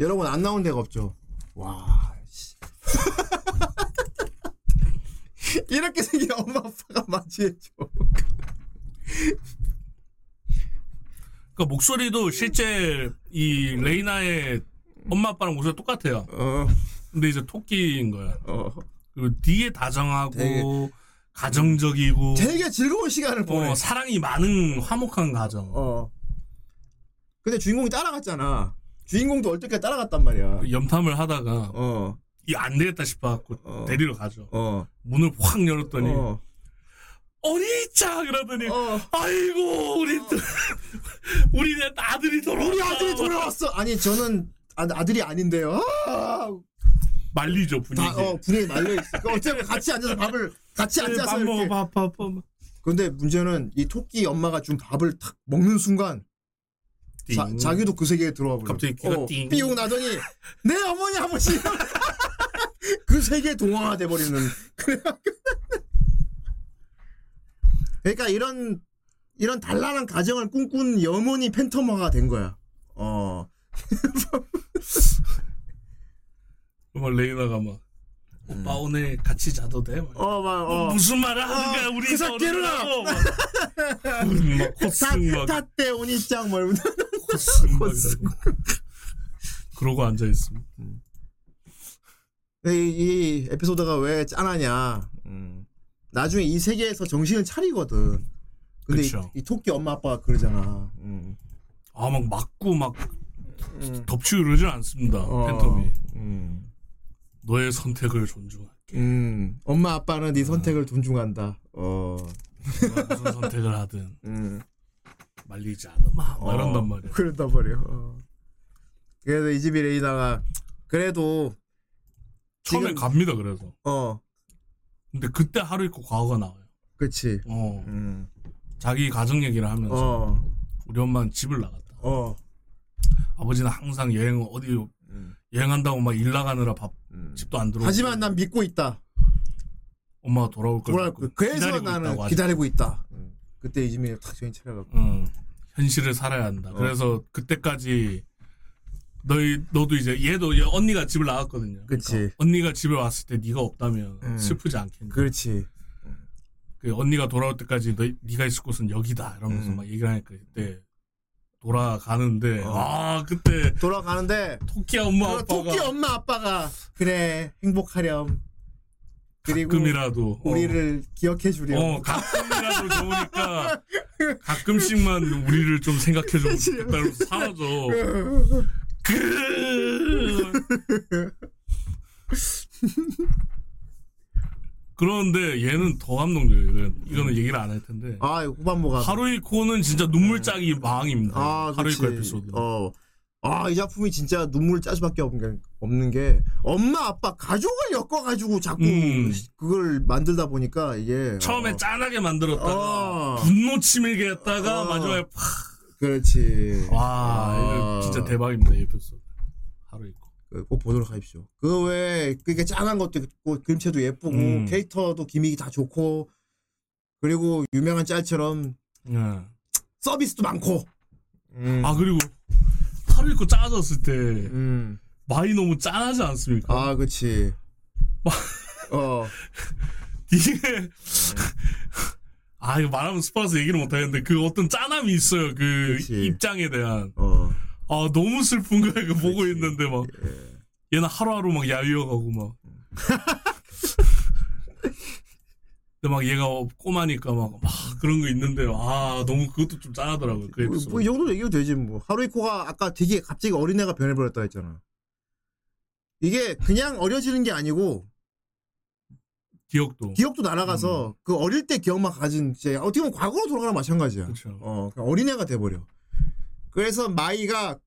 여러분 안 나오는 데가 없죠? 와 씨. 이렇게 생긴 엄마 아빠가 맞이해줘 그러니까 목소리도 실제 이 레이나의 엄마 아빠랑 목소리 똑같아요. 어, 근데 이제 토끼인 거야. 어. 그리고 뒤에 다정하고 되게- 가정적이고 되게 즐거운 시간을 보내. 어, 사랑이 많은 화목한 가정. 어. 근데 주인공이 따라갔잖아. 주인공도 얼떨결에 따라갔단 말이야. 염탐을 하다가 어, 이안 되겠다 싶어갖고 어. 데리러 가죠. 어, 문을 확 열었더니 어, 어리짱 이러더니 어. 아이고 우리 우리 내 아들이 돌아왔다. 우리 아들이 돌아왔어. 아니 저는 아, 아들이 아닌데요. 아, 말리죠 분위기. 다, 어, 분위기 말려 있어. 그 어차피 같이 앉아서 밥을 같이 앉아서 밥 먹어 이렇게. 밥밥 밥. 근데 문제는 이 토끼 엄마가 준 밥을 탁 먹는 순간 자, 띵. 자기도 그 세계에 들어와 버려. 갑자기 귀가 어, 띵. 삐용 나더니 내 어머니 아버지 그 세계에 동화가 돼 버리는. 그러니까 이런 이런 단란한 가정을 꿈꾼 염원이 팬텀화가 된 거야. 어. 막 레이나가 막 오빠 오늘 같이 자도 돼? 막. 음. 어, 막, 어. 무슨 말을 하는 거야 어, 우리 그 새끼를 어른하고 막, 타때 오니짱 막 이러고. 그러고 앉아 있습니다. 이, 이 에피소드가 왜 짠하냐. 음. 나중에 이 세계에서 정신을 차리거든. 근데 이, 그쵸. 이 토끼 엄마 아빠가 그러잖아. 음. 아 막 맞고 막 음. 덮치고 이러진 않습니다. 어. 팬텀이 음. 너의 선택을 존중할게. 음. 엄마 아빠는 네 선택을 존중한다. 어. 내가 무슨 선택을 하든 음. 말리지 않으마. 막 어. 말이야. 그런단 말이야. 어. 그래서 이 집이 레이나가 그래도 처음에 지금- 갑니다. 그래서 어. 근데 그때 하루 있고 과거가 나와요. 그치. 어 음. 자기 가정 얘기를 하면서 어. 우리 엄마는 집을 나갔다. 어. 아버지는 항상 여행 어디 음. 여행한다고 막 일 나가느라 밥 음. 집도 안 들어오고 하지만 난 믿고 있다. 엄마가 돌아올 걸 돌아올 거. 그래서 기다리고 나는 있다고. 기다리고 있다. 그때 이지민이 탁 정신 차려갖고. 응. 현실을 살아야 한다. 어. 그래서 그때까지 너희 너도 이제 얘도 얘 언니가 집을 나갔거든요. 그치. 그러니까 언니가 집에 왔을 때 네가 없다면 음. 슬프지 않겠니? 그렇지. 그 언니가 돌아올 때까지 너 네가 있을 곳은 여기다 이러면서 음. 막 얘기를 하니까 그때 돌아가는데 어. 아 그때 돌아가는데 토끼 엄마 그 아빠가 토끼 엄마 아빠가 그래 행복하렴. 그리고 가끔이라도 어. 우리를 기억해 주렴. 어, 가끔이라도 좋으니까 가끔씩만 우리를 좀 생각해주면 좋겠다 이러면서 사라져. 그... 그런데 얘는 더 감동적이에요. 이거는 얘기를 안 할 텐데. 아 후반부가 하루이코는 진짜 눈물짝이 망입니다. 아, 하루이코. 에피소드. 어. 아, 이 작품이 진짜 눈물 짤 수밖에 없는 게, 없는 게 엄마 아빠 가족을 엮어 가지고 자꾸 음. 그걸 만들다 보니까 이게 처음에 어, 짠하게 만들었다가 어. 분노 치밀게 했다가 어. 마지막에 팍. 그렇지. 와, 이거 아. 진짜 대박입니다. 이 에피소드. 그, 꼭 보도록 하십시오. 그 외에 그게 짠한 것도 있고 그림체도 예쁘고 음. 캐릭터도 gimmick이 다 좋고 그리고 유명한 짤처럼 예. 서비스도 많고. 음. 아 그리고 하루 입고 짜졌을 때 음. 마이 너무 짠하지 않습니까? 아, 그렇지. 어. 이게 아 이거 말하면 스포라서 얘기를 못 하겠는데 그 어떤 짠함이 있어요 그 그치. 입장에 대한 어. 아 너무 슬픈 거야 그 보고. 있는데 막 예. 얘는 하루하루 막 야위어가고 막 근데 막 얘가 꼬마니까 막, 막 그런 거 있는데 아 너무 그것도 좀 짠하더라고요 그 뭐, 뭐, 이 정도 얘기도 되지, 뭐. 하루이코가 아까 되게 갑자기 어린애가 변해버렸다 했잖아. 이게 그냥 어려지는 게 아니고, 기억도 기억도 날아가서 그 어릴 때 기억만 가진, 진짜 어떻게 보면 과거로 돌아가나 마찬가지야. 그쵸. 어, 그냥 어린애가 돼버려. 그래서 마이가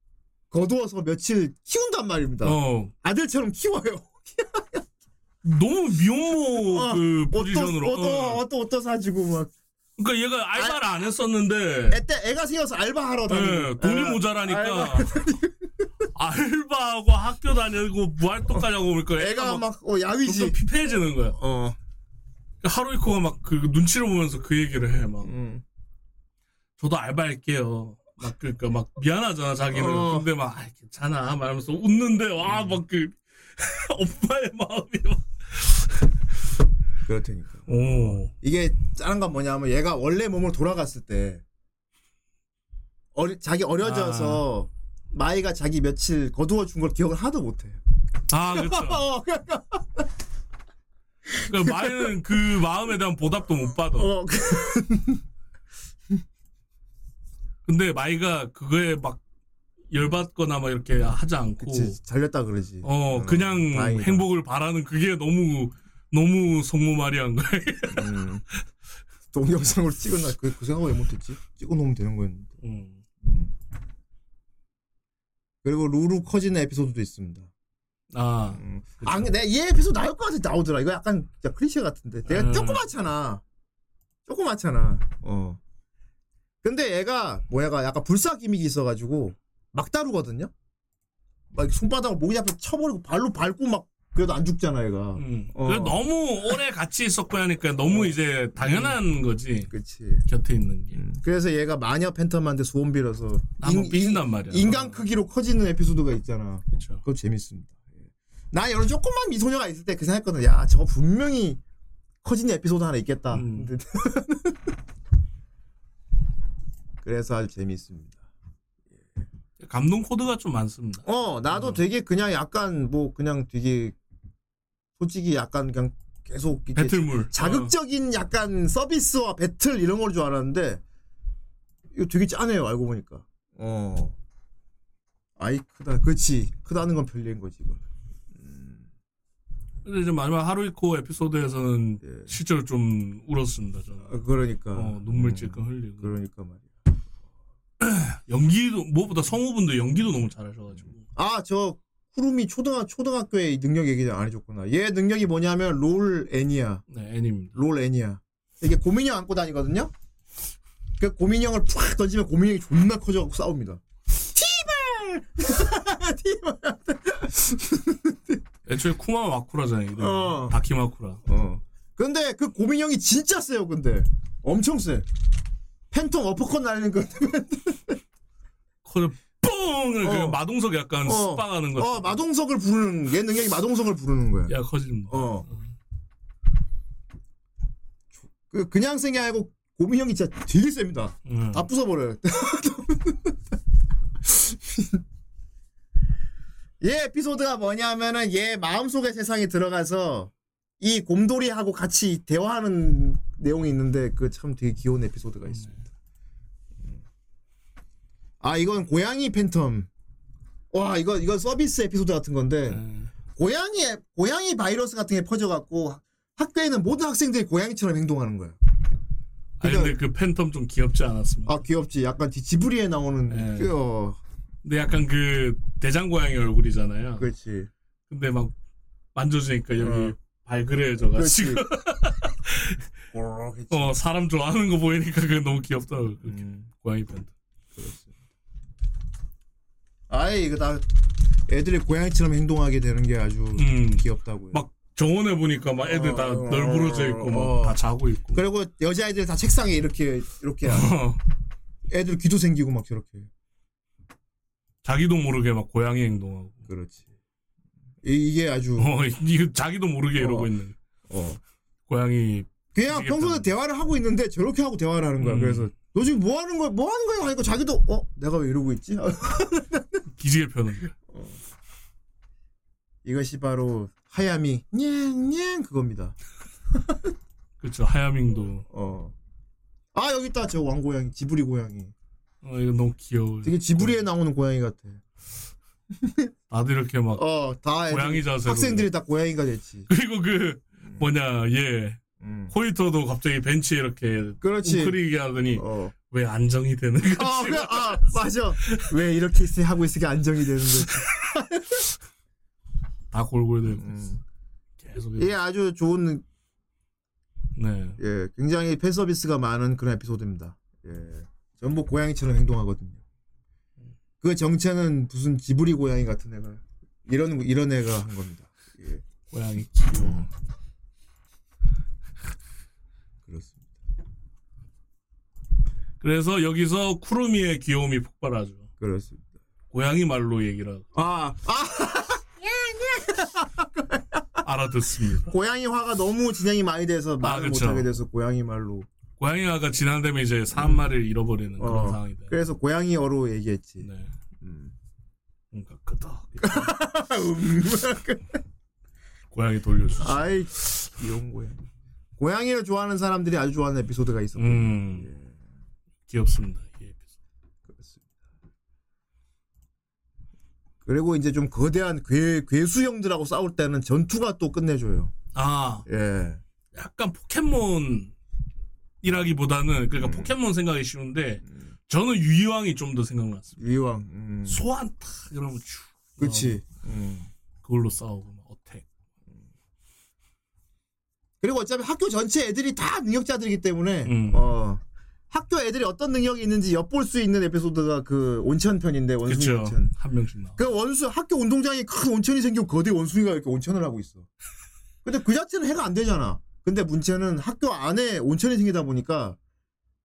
거두어서 며칠 키운단 말입니다. 어 아들처럼 키워요. 너무 미혼모 어, 그 포지션으로 옷도, 어. 옷도, 옷도 사주고 막. 그러니까 얘가 알바를 안 했었는데 애때 애가 생겨서 알바하러 다니고. 예, 돈이 예, 모자라니까 알바. 알바 하고 학교 다니고 무활동까지 하고 보니까 애가 애가 막 막, 어, 야위지. 피폐해지는 거야. 어. 하루이코가 막 그 눈치를 보면서 그 얘기를 해. 막 음. 저도 알바할게요. 막 그러니까 막 미안하잖아 자기는. 어. 근데 막 아, 괜찮아 말하면서 웃는데 와 막그 엄마의 마음이 막. 그렇다니까. 오. 이게 짠한 건 뭐냐면 얘가 원래 몸으로 돌아갔을 때 어리, 자기 어려져서 마이가 자기 며칠 거두어 준 걸 기억을 하나도 못해. 아 그렇죠. 어, 그러니까 그러니까 마이는 그 마음에 대한 보답도 못 받아. 어, 그- 근데 마이가 그거에 막 열받거나 막 이렇게 하지 않고 그치 잘렸다 그러지. 어 그냥 다행이다. 행복을 바라는 그게 너무 너무 성모마리아인 거야. 음. 동영상으로 찍었나 그, 그 생각을 왜 못했지? 찍어놓으면 되는 거였는데. 음. 음. 그리고 루루 커지는 에피소드도 있습니다. 아 음. 아, 근데 내가 이 에피소드 나올 것 같아 나오더라. 이거 약간 진짜 클리셰 같은데. 내가 음. 조그맣잖아. 조그맣잖아. 어. 근데 얘가 뭐야가 약간 불사 기믹이 있어가지고 막 다루거든요. 막 손바닥을 목이 앞에 쳐버리고 발로 밟고 막 그래도 안 죽잖아 얘가. 음. 어. 그래 너무 오래 같이 있었고 하니까 너무 이제 당연한 거지 그렇지. 곁에 있는 게. 음. 그래서 얘가 마녀 팬텀한테 소원 빌어서 한번 인- 삐진단 말이야. 인간 크기로 커지는 에피소드가 있잖아. 그렇죠. 그거 재밌습니다. 예. 나 이런 조그만 미소녀가 있을 때 그 생각했거든. 야, 저거 분명히 커지는 에피소드 하나 있겠다. 그래서 아주 재미있습니다. 감동 코드가 좀 많습니다. 어, 나도 음. 되게 그냥 약간 뭐 그냥 되게 솔직히 약간 그냥 계속 배틀물. 자극적인 약간 서비스와 배틀 이런 걸 줄 알았는데 이거 되게 짠해요 알고 보니까 어 아이 크다 그렇지 크다는 건 별리인 거지 이거 근데 이제 마지막 하루이코 에피소드에서는 예. 실제로 좀 울었습니다. 저는. 어, 그러니까 어, 눈물 음, 찔끔 흘리고. 그러니까 말이야 연기도 무엇보다 성우분도 연기도 너무 잘하셔가지고. 아 저 쿠루미 초등학 초등학교의 능력 얘기 안 해줬구나 얘 능력이 뭐냐면 롤 애니야 네, 애니입니다. 롤 애니야 이게 고민형 안고 다니거든요 그 고민형을 푹 던지면 고민형이 존나 커져갖고 싸웁니다 티발 티발 애초에 쿠마 마쿠라잖아요. 이름이. 어. 다키 마쿠라. 어. 근데 그 고민형이 진짜 세요, 근데. 엄청 세. 팬텀 어퍼컷 날리는 거. 커져 뽕을 어. 그 마동석 약간 어. 스빵하는 거. 어, 마동석을 부르는, 얘 능력이 마동석을 부르는 거야. 야 커집니다. 어. 그, 그냥 센게 아니고, 고민 형이 진짜 되게 셉니다. 음. 다 부숴버려요. 얘 에피소드가 뭐냐면은 얘 마음속의 세상에 들어가서 이 곰돌이하고 같이 대화하는 내용이 있는데 그 참 되게 귀여운 에피소드가. 음. 아 이건 고양이 팬텀. 와 이거 이거 서비스 에피소드 같은 건데 네. 고양이 고양이 바이러스 같은 게 퍼져갖고 학교에 있는 모든 학생들이 고양이처럼 행동하는 거야. 아니 근데 그 팬텀 좀 귀엽지 않았습니까? 아 귀엽지. 약간 지- 지브리에 나오는 네. 그, 어, 근데 약간 그 대장 고양이 얼굴이잖아요. 그렇지. 근데 막 만져주니까 여기 어. 발그레져가지고. 어 사람 좋아하는 거 보이니까 그게 너무. 그 음, 고양이 팬텀. 아예 이거 다 애들이 고양이처럼 행동하게 되는 게 아주 음. 귀엽다고요. 막 정원에 보니까 막 애들 다 어, 널브러져 있고 막 어. 다 자고 있고. 그리고 여자애들 다 책상에 이렇게 이렇게 어. 애들 귀도 생기고 막 저렇게. 자기도 모르게 막 고양이 행동하고. 그렇지. 이, 게 아주 어, 이거 자기도 모르게 어. 이러고 있는. 어. 고양이 그냥. 평소에 대화를 하고 있는데 저렇게 하고 대화를 하는 거야. 음. 그래서 너 지금 뭐 하는 거야? 뭐 하는 거야? 하니까 자기도 어 내가 왜 이러고 있지? 기지개 펴는 거야. 이것이 바로 하야미 냥냥 그겁니다. 그렇죠. 하야밍도. 어. 아 여기 있다 저 왕고양이 지브리 고양이. 어, 이거 너무 귀여워. 되게 지브리에 나오는 고양이 같아. 다들 이렇게 막 어다 고양이 자세로. 학생들이 다 고양이가 됐지. 그리고 그 뭐냐 얘 음. 호이터도 갑자기 벤치에 이렇게 그렇지. 웅크리게 하더니 어. 왜 안정이 되는 거지? 아, 그래, 아, 맞아. 왜 이렇게 있- 하고 있으니까 안정이 되는 거지. 다 골골대고 음. 계속 이게 아주 좋은, 네. 예, 굉장히 팬 서비스가 많은 그런 에피소드입니다. 예. 전부 고양이처럼 행동하거든요. 그 정체는 무슨 지브리 고양이 같은 애가, 이런, 이런 애가 한 겁니다. 예. 고양이 귀여워. 그렇습니다. 그래서 여기서 쿠루미의 귀여움이 폭발하죠. 그렇습니다. 고양이 말로 얘기를 하고 아, 아, 알아듣습니다. 고양이 화가 너무 진행이 많이 돼서 말을 그쵸. 못하게 돼서 고양이 말로. 고양이가 지나되면 이제 사람 말을 잃어버리는 그런 어, 상황이 돼요. 그래서 고양이어로 얘기했지. 네. 음. 그러니까 끄덕. 고양이 돌려주지. 아이, 귀여운 고양이. 고양이를 좋아하는 사람들이 아주 좋아하는 에피소드가 있었고. 음. 귀엽습니다. 이 에피소드. 그리고 이제 좀 거대한 괴 괴수형들하고 싸울 때는 전투가 또 끝내줘요. 아, 예. 약간 포켓몬이라기보다는 그러니까 음. 포켓몬 생각이 쉬운데 저는 유이왕이 좀 더 생각났습니다. 위왕. 음. 소환 탁 이러면 쭉 그렇지. 음. 그걸로 싸우고 막 어택. 그리고 어차피 학교 전체 애들이 다 능력자들이기 때문에 음. 어, 학교 애들이 어떤 능력이 있는지 엿볼 수 있는 에피소드가 그 온천 편인데 원숭이 그렇죠. 온천. 한 명씩 나와. 그 원수 학교 운동장에 큰 온천이 생기고 거대 원숭이가 이렇게 온천을 하고 있어. 근데 그 자체는 해가 안 되잖아. 근데 문제는 학교 안에 온천이 생기다 보니까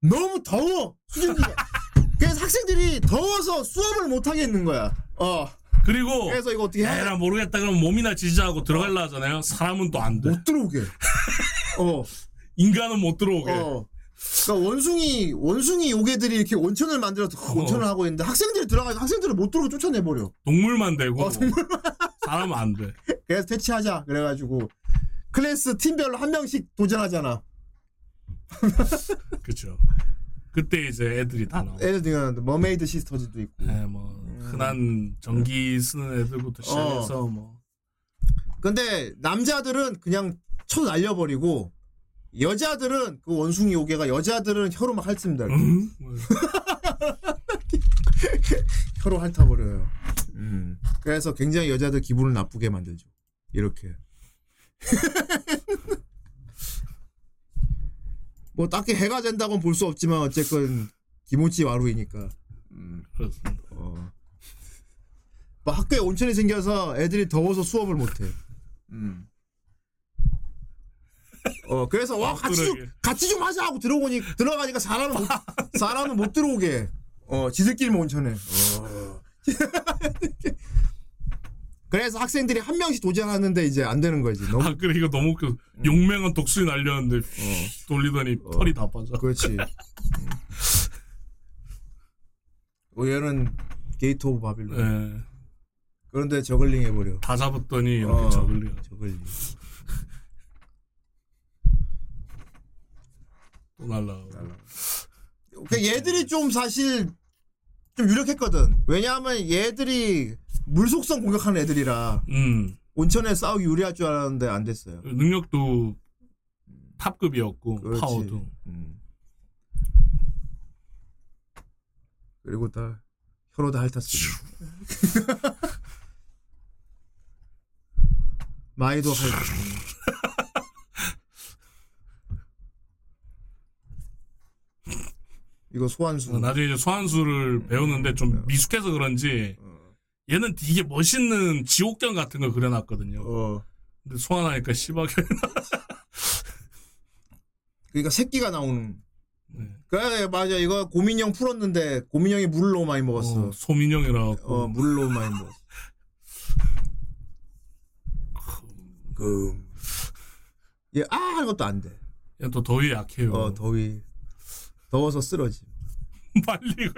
너무 더워 수증기가. 그래서 학생들이 더워서 수업을 못 하겠는 거야. 어. 그리고 그래서 이거 어떻게 해? 에라 모르겠다 그러면 몸이나 지지하고 들어갈라 하잖아요. 사람은 또 안 돼. 못 들어오게. 어. 인간은 못 들어오게. 어. 그러니까 원숭이 원숭이 요괴들이 이렇게 온천을 만들어서 그 어. 온천을 하고 있는데 학생들이 들어가서 학생들을 못 들어오게 쫓아내 버려. 동물만 되고 어, 사람은 안 돼. 그래서 퇴치하자 그래가지고 클래스 팀별로 한 명씩 도전하잖아. 그렇죠. 그때 이제 애들이 다 나와. 예를 들면 머메이드 시스터즈도 있고. 네, 뭐 흔한 전기 쓰는 애들부터 시작해서 어. 뭐 근데 남자들은 그냥 쳐 날려버리고 여자들은 그 원숭이 요괴가 여자들은 혀로 막 핥습니다. 뭐, 혀로 핥아버려요. 음. 그래서 굉장히 여자들 기분을 나쁘게 만들죠. 이렇게. 뭐 딱히 해가 된다고는 볼 수 없지만 어쨌건 기모치 와루이니까. 음. 그렇습니다. 어. 뭐 학교에 온천이 생겨서 애들이 더워서 수업을 못해. 음. 어 그래서 와 같이 좀. 같이 좀 하자 하고 들어오니 들어가니까 사람은 못, 사람은 못 들어오게. 어 지들끼리만 온천해. 어. 그래서 학생들이 한 명씩 도전하는데 이제 안 되는 거지. 너무 아 그래 이거 너무 웃겨. 용맹한 독수리 날렸는데 돌리더니 털이 다 빠져. 그렇지. 음. 어, 얘는 Gate of Babylon. 예. 그런데 저글링 해버려. 다 잡았더니 이렇게 어. 저글리. 저글링. 또 날라가고. 그 얘들이 좀 사실 좀 유력했거든. 왜냐하면 얘들이 물속성 공격하는 애들이라 음. 온천에 싸우기 유리할 줄 알았는데 안 됐어요. 능력도 탑급이었고 그렇지. 파워도. 음. 그리고 다 혀로 다 핥았어. 마이도 핥. 이거 소환수. 어, 나중에 이제 소환수를 배우는데 좀 미숙해서 그런지 얘는 되게 멋있는 지옥경 같은 걸 그려놨거든요. 어. 근데 소환하니까 씨박이. 그러니까 새끼가 나오는. 네. 그래 맞아 이거 고민형 풀었는데 고민형이 물을 너무 많이 먹었어. 어, 소민형이라고. 어, 물을 너무 많이 먹었어. 금. 얘, 아! 하는 것도 안 돼. 얘는 또 더위 약해요. 어, 더위. 더워서 쓰러지. 말리고.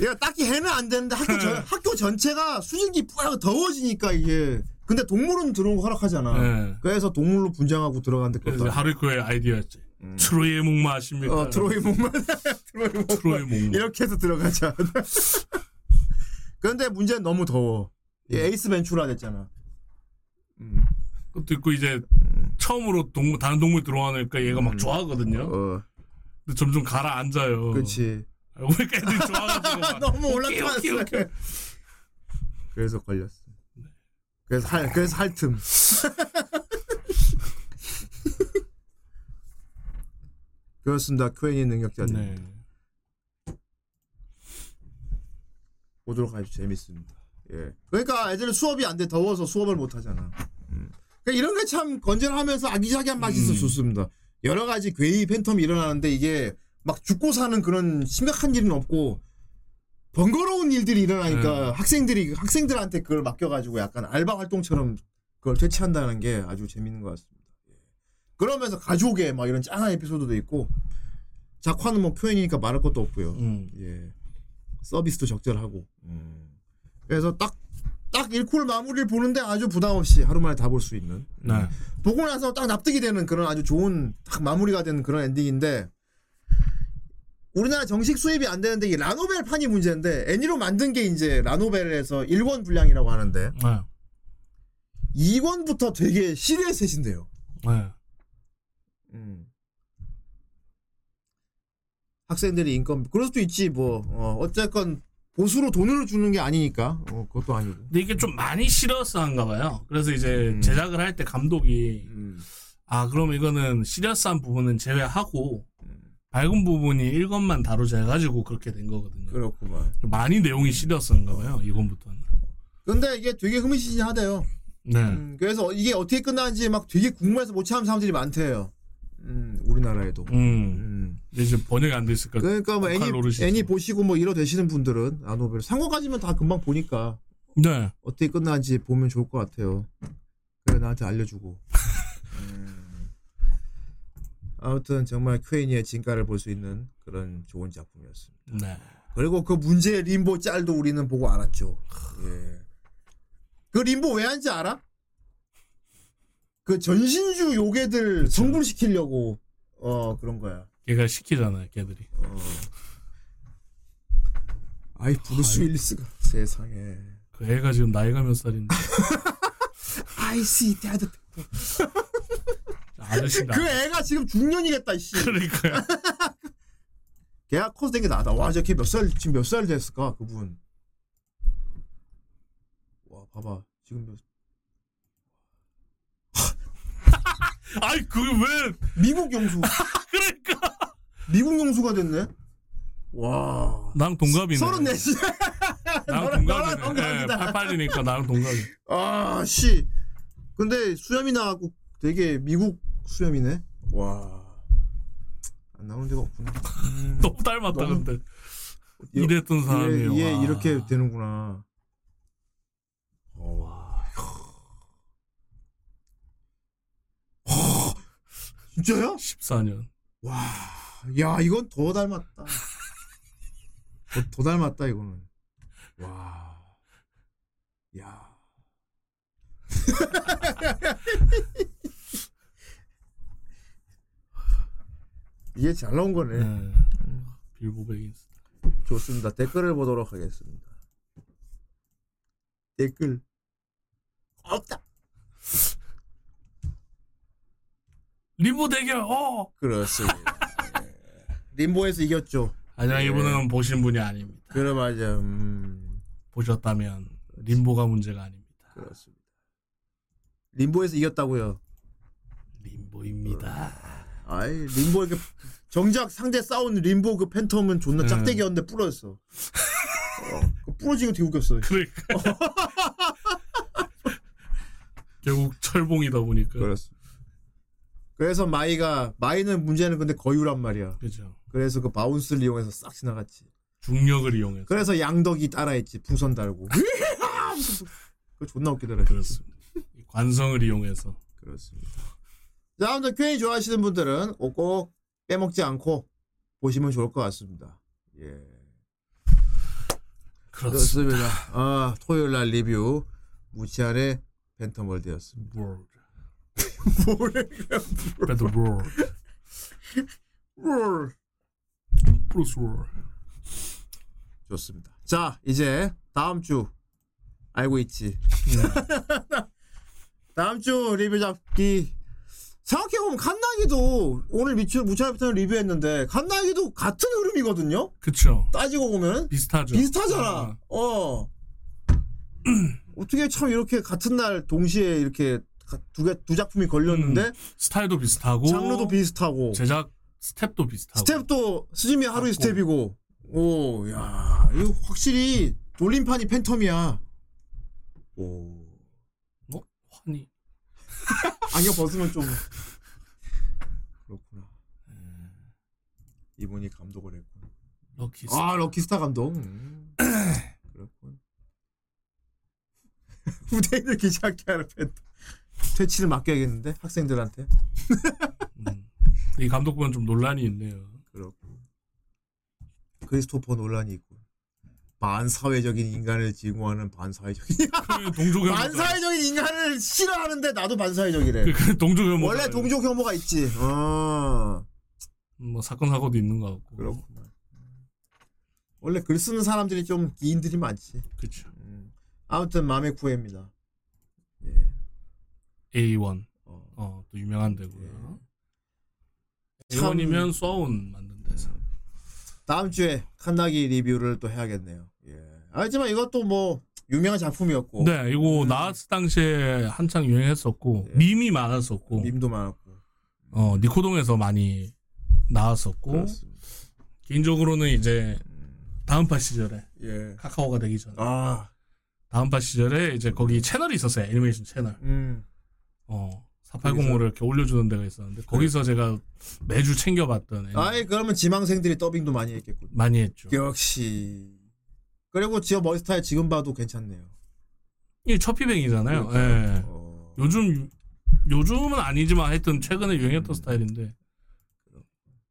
얘가 딱히 해는 안 되는데 학교, 전, 학교 전체가 수증기 뿌하고 더워지니까 이게. 근데 동물은 들어온 거 허락하잖아. 네. 그래서 동물로 분장하고 그것도 안 하루코의 아이디어였지. 트로이의 목마 아십니까? 어, 트로이 목만. 트로이 목만. 트로이 목마. 이렇게 해서 들어가자. 그런데 문제는 너무 더워. 얘 에이스 벤츄라 됐잖아. 음. 그것도 있고 이제 처음으로 동물 다른 동물 들어가니까 얘가 막 좋아하거든요. 어, 근데 점점 가라앉아요. 그렇지. 왜 이렇게 애들이 좋아가지고 막 너무 올라타서. 오케이, 오케이. 그래서 걸렸어. 그래서 할 그래서 할 틈. 그렇습니다. 큐엔이 능력자들 네. 보도록 하십시오. 재밌습니다. 예. 그러니까 애들은 수업이 안 돼 더워서 수업을 못 하잖아. 음. 그러니까 이런 게 참 건전하면서 아기자기한 맛이 있어 음. 좋습니다. 여러 가지 괴이 팬텀이 일어나는데 이게 막 죽고 사는 그런 심각한 일은 없고 번거로운 일들이 일어나니까 네. 학생들이 학생들한테 그걸 맡겨가지고 약간 알바 활동처럼 그걸 퇴치한다는 게 아주 재밌는 것 같습니다. 예. 그러면서 가족의 막 이런 짠한 에피소드도 있고 작화는 뭐 표현이니까 말할 것도 없고요. 음. 예. 서비스도 적절하고. 그래서 딱 딱 1쿨 마무리를 보는데 아주 부담 없이 하루 만에 다 볼 수 있는. 네. 보고 나서 딱 납득이 되는 그런 아주 좋은 딱 마무리가 되는 그런 엔딩인데 우리나라 정식 수입이 안 되는데 이 라노벨 판이 문제인데 애니로 만든 게 이제 라노벨에서 1권 분량이라고 하는데 네. 2권부터 되게 시리어스해진대요. 네. 음. 학생들이 인건 그럴 수도 있지 뭐 어, 어쨌건 보수로 돈을 주는 게 아니니까 어, 그것도 아니고 근데 이게 좀 많이 시리어스한가 봐요. 그래서 이제 음. 제작을 할 때 감독이 음. 아 그럼 이거는 시리어스한 부분은 제외하고 음. 밝은 부분이 1권만 다루자 해가지고 그렇게 된 거거든요. 그렇구만 많이 내용이 시리어스한가 봐요. 이건부터는. 근데 이게 되게 흥미진진하대요 네. 음, 그래서 이게 어떻게 끝나는지 막 되게 궁금해서 못 참는 사람들이 많대요 음, 우리나라에도 음. 음. 근데 이제 번역이 안 돼 있을까. 그러니까 뭐 애니. 애니 보시고 뭐 이러 되시는 분들은 아노벨 상호까지면 다 금방 보니까 네. 어떻게 끝나는지 보면 좋을 것 같아요. 그래 나한테 알려주고. 음. 아무튼 정말 쿄애니의 진가를 볼 수 있는 그런 좋은 작품이었습니다. 네. 그리고 그 문제의 림보 짤도 우리는 보고 알았죠. 예. 그 림보 왜 한지 알아? 그 전신주 요괴들 성불시키려고 어 그런 거야. 걔가 시키잖아요. 걔들이. 어. 아이 브루스 윌리스가 세상에. 그 애가 지금 나이가 몇 살인데 I see dead 아저씨가. 그 애가 지금 중년이겠다 씨. 그러니까요. 걔가 커서 된게 나다. 와, 저걔 몇 살 지금 몇 살 됐을까 그분. 와, 봐봐 지금 몇... 아이 그게 왜? 미국 영수. 미국 영수가 됐네. 와. 나랑 동갑이네. 서른 네 시. 나랑 너랑 동갑이네. 동갑이다. 88이니까 나랑 동갑이. 아, 씨. 근데 수염이 나갖고 되게 미국 수염이네. 와. 안 나오는 데가 없구나. 음. 너무 닮았다 너무- 근데. 이- 이랬던 사람이에요. 이게 와. 이렇게 되는구나. 어. 와. 진짜요? 14년. 와, 야 이건 더 닮았다. 더, 더 닮았다 이거는. 와, 야. 이게 잘 나온 거네. 네. 빌보 베긴스. 좋습니다. 댓글을 보도록 하겠습니다. 댓글 없다. 리보 대결. 어. 그렇습니다. 예. 림보에서 이겼죠. 하지만 예. 이분은 보신 분이 아닙니다. 그래 맞아. 음, 보셨다면 림보가 문제가 아닙니다. 그렇습니다. 림보에서 이겼다고요. 림보입니다. 아이 림보 그 정작 상대 싸운 림보 그 팬텀은 존나 네. 짝대기였는데 부러졌어. 어, 그 부러지고 되게 웃겼어. 그러니까. 결국 철봉이다 보니까. 그렇습니다. 그래서 마이가 마이는 문제는 근데 거유란 말이야. 그죠. 그래서 그 bounce를 이용해서 싹 지나갔지. 중력을 이용해서. 그래서 양덕이 따라했지. 풍선 달고. 그 존나 웃기더라. 그렇습니다. 이 관성을 이용해서. 그렇습니다. 자, 아무튼 퀘이 좋아하시는 분들은 꼭꼭 빼먹지 않고 보시면 좋을 것 같습니다. 예. 그렇습니다. 그렇습니다. 아, 토요일 날 리뷰 무치한의 팬텀월드였습니다. 뭐래? Better world. Bruce World. 좋습니다. 자, 이제 다음 주 알고 있지. 다음 주 리뷰 잡기 생각해보면 칸나기도 오늘 미추 무차이부터 리뷰했는데 칸나기도 같은 흐름이거든요. 그쵸. 따지고 보면 비슷하죠. 비슷하잖아. 아, 어. 어떻게 참 이렇게 같은 날 동시에 이렇게 두개 두 작품이 걸렸는데 스타일도 비슷하고. 장르도 비슷하고 제작 스텝도 비슷하고. 스텝도 스즈미야 하루히. 스텝이고 오, 야, 이거 확실히 돌림판이 팬텀이야. 오. 어? 환희. 안경 벗으면 좀 그렇구나. 이분이 감독을 했군. 럭키. 아, 럭키스타 감독. 음. 그렇군. 후대인을 귀찮게 하는 팬텀. 퇴치를 맡겨야겠는데 학생들한테. 음. 이 감독분 좀 논란이 있네요. 그렇고. 크리스토퍼 논란이 있고. 반사회적인 인간을 지구하는 반사회적인 그 동족. 반사회적인 인간을 싫어하는데 나도 반사회적이래. 그, 그 동족 혐오. 원래 동족 혐오가 있지. 어. 뭐 사건 사고도 있는 것 같고. 그렇구만. 원래 글 쓰는 사람들이 좀 기인들이 많지. 그렇죠. 음. 아무튼 마음의 구애입니다. 예. A1. 어. 어, 또 유명한 데고요. 참- A1이면 쏘운 만든 데서. 다음 주에 칸나기 리뷰를 또 해야겠네요. 예. 하지만 이것도 뭐 유명한 작품이었고 네, 이거 나왔을 당시에 한창 유행했었고 예. 밈이 많았었고 밈도 많았고. 어, 니코동에서 많이 나왔었고 그렇습니다. 개인적으로는 이제 다음파 시절에 예. 카카오가 되기 전에 아, 다음파 시절에 이제 거기 채널이 있었어요 애니메이션 채널 음. 어 4805를 이렇게 올려주는 데가 있었는데 거기서 제가 매주 챙겨봤던 애니 아이 그러면 지망생들이 더빙도 많이 했겠군. 많이 했죠 역시. 그리고 지어 머리스타일 지금 봐도 괜찮네요. 이게 첫 피뱅이잖아요 그러니까요. 예. 어. 요즘 요즘은 아니지만 하여튼 최근에 유행했던 스타일인데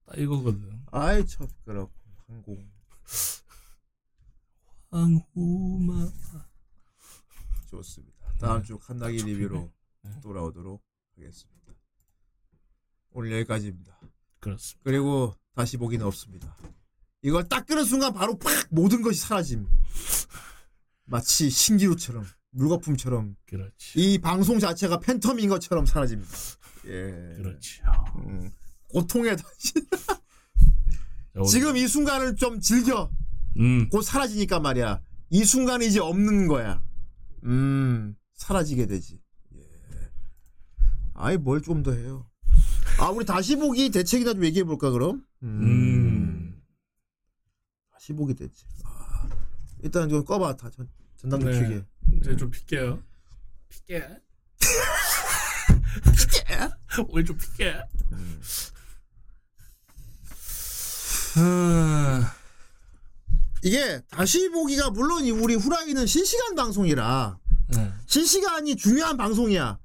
딱 이거거든 아이 참 그렇고 항공. 황후마 좋습니다. 다음 네. 주 칸나기 리뷰로 네. 돌아오도록 하겠습니다. 오늘 여기까지입니다. 그렇습니다 그리고 다시 보기는 없습니다. 이걸 딱 끄는 순간 바로 팍 모든 것이 사라짐. 마치 신기루처럼 물거품처럼 그렇지 이 방송 자체가 팬텀인 것처럼 사라집니다. 예. 그렇죠 음, 고통에 다시 자, 지금 이 순간을 좀 즐겨. 음 곧 사라지니까 말이야. 이 순간이 이제 없는 거야. 음, 사라지게 되지. 예. 아이, 뭘 좀 더 해요. 아, 우리 다시 보기 대책이나 좀 얘기해 볼까, 그럼? 음. 다시 보기 대책. 아, 일단 좀 꺼봐, 다 전, 전담도 네. 켜게. 이제 좀 픽게요. 픽게. 픽게. 오늘 좀 픽게. 아, 이게 다시 보기가 물론 이 우리 후라이는 실시간 방송이라 네. 실시간이 중요한 방송이야.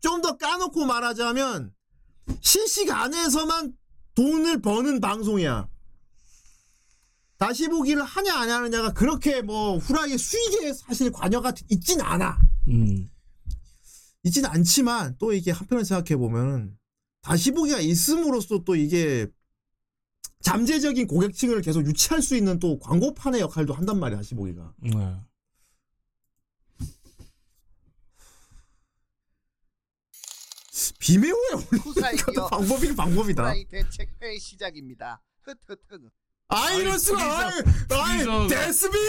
좀 더 까놓고 말하자면 실시간에서만 돈을 버는 방송이야. 다시 보기를 하냐 안 하느냐가 그렇게 뭐 후라이의 수익에 사실 관여가 있진 않아. 음, 있진 않지만 또 이게 한편으로 생각해 보면 다시 보기가 있음으로써 또 이게 잠재적인 고객층을 계속 유치할 수 있는 또 광고판의 역할도 한단 말이야 다시 보기가. 네. 비매우에 올리는 방법이 방법이다. 후라이 대책 회의 시작입니다. 흩흩흩. 아 이럴 수가. 아이, 데스빔.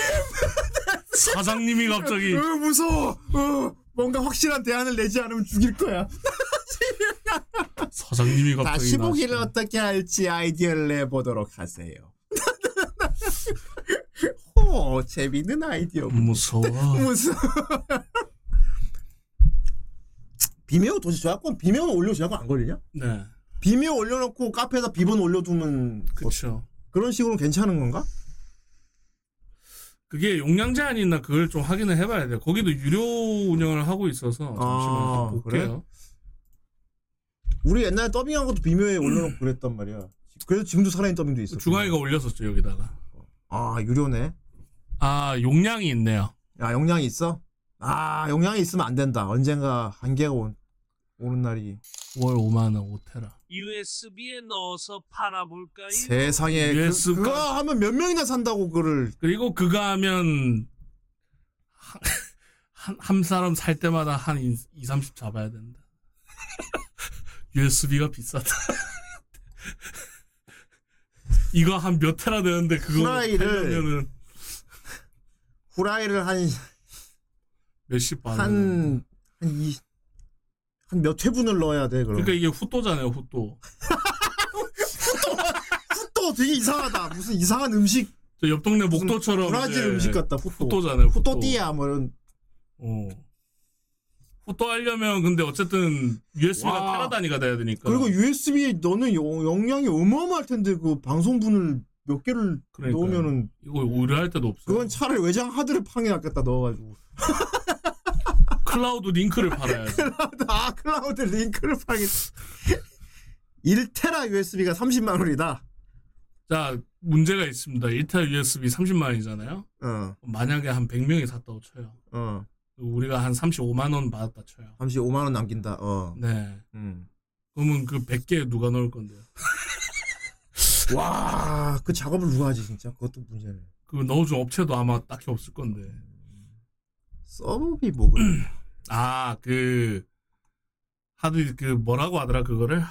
사장님이 갑자기 어, 무서워. 어, 뭔가 확실한 대안을 내지 않으면 죽일 거야. 사장님이 갑자기 다시 보기를. 어떻게 할지 아이디어를 내보도록 하세요. 오 재밌는 아이디어. 무서워. 무슨 비메오 도대체 저작권 비메오 올려 저작권 안 걸리냐? 네, 비메오 올려놓고 카페에다 비번 올려두면 뭐 그렇죠. 그런 식으로 괜찮은 건가? 그게 용량 제한이 있나 그걸 좀 확인을 해봐야 돼요. 거기도 유료 운영을 하고 있어서 잠시만 아, 좀 볼게요. 우리 옛날에 더빙한 것도 비메오에 올려놓고 그랬단 말이야. 그래서 지금도 살아있는 더빙도 있어. 중앙이가 올렸었죠 여기다가. 아 유료네. 아 용량이 있네요. 야 용량이 있어? 아 용량이 있으면 안 된다. 언젠가 한계가 온, 오는 날이 월 5만 원 5테라. USB에 넣어서 팔아볼까요? 세상에 그, USB 가- 그거 하면 몇 명이나 산다고 그거를 그리고 그거 하면 한, 한, 한 사람 살 때마다 한 2, 30 잡아야 된다. USB가 비싸다. 이거 한 몇 테라 되는데 그거 후라이를- 팔려면은 후라이를 한 몇십 받아. 한, 한, 이, 한 몇 회분을 넣어야 돼, 그럼. 그러니까 이게 후또잖아요, 후또. 후또 되게 이상하다. 무슨 이상한 음식, 저 옆 동네 목도처럼. 브라질 이제 음식 같다, 후또. 후또잖아요, 후또. 후또띠야, 뭐 이런. 어. 후또 하려면 근데 어쨌든 USB가. 테라 단위가 돼야 되니까. 그리고 USB 너는 용- 용량이 어마어마할 텐데, 그 방송분을 몇 개를 그러니까요. 넣으면은, 이거 의뢰할 때도 없어요. 그건 차라리 외장 하드를 팡에 놨겠다, 넣어가지고. 클라우드 링크를 팔아야지. 아, 클라우드 링크를 팡에. 1테라 USB가 30만 원이다. 자, 문제가 있습니다. 1타 USB 30만 원이잖아요. 어, 만약에 한 100명이 샀다고 쳐요. 어. 우리가 한 35만 원 받았다 쳐요. 35만 원 남긴다. 어. 네. 음. 그러면 그 100개 누가 넣을 건데요? 와, 그 작업을 누가 하지 진짜? 그것도 문제네. 그 넣어준 업체도 아마 딱히 없을 건데. 서버비 뭐 그래. 아, 그 하드디스크 그 뭐라고 하더라 그거를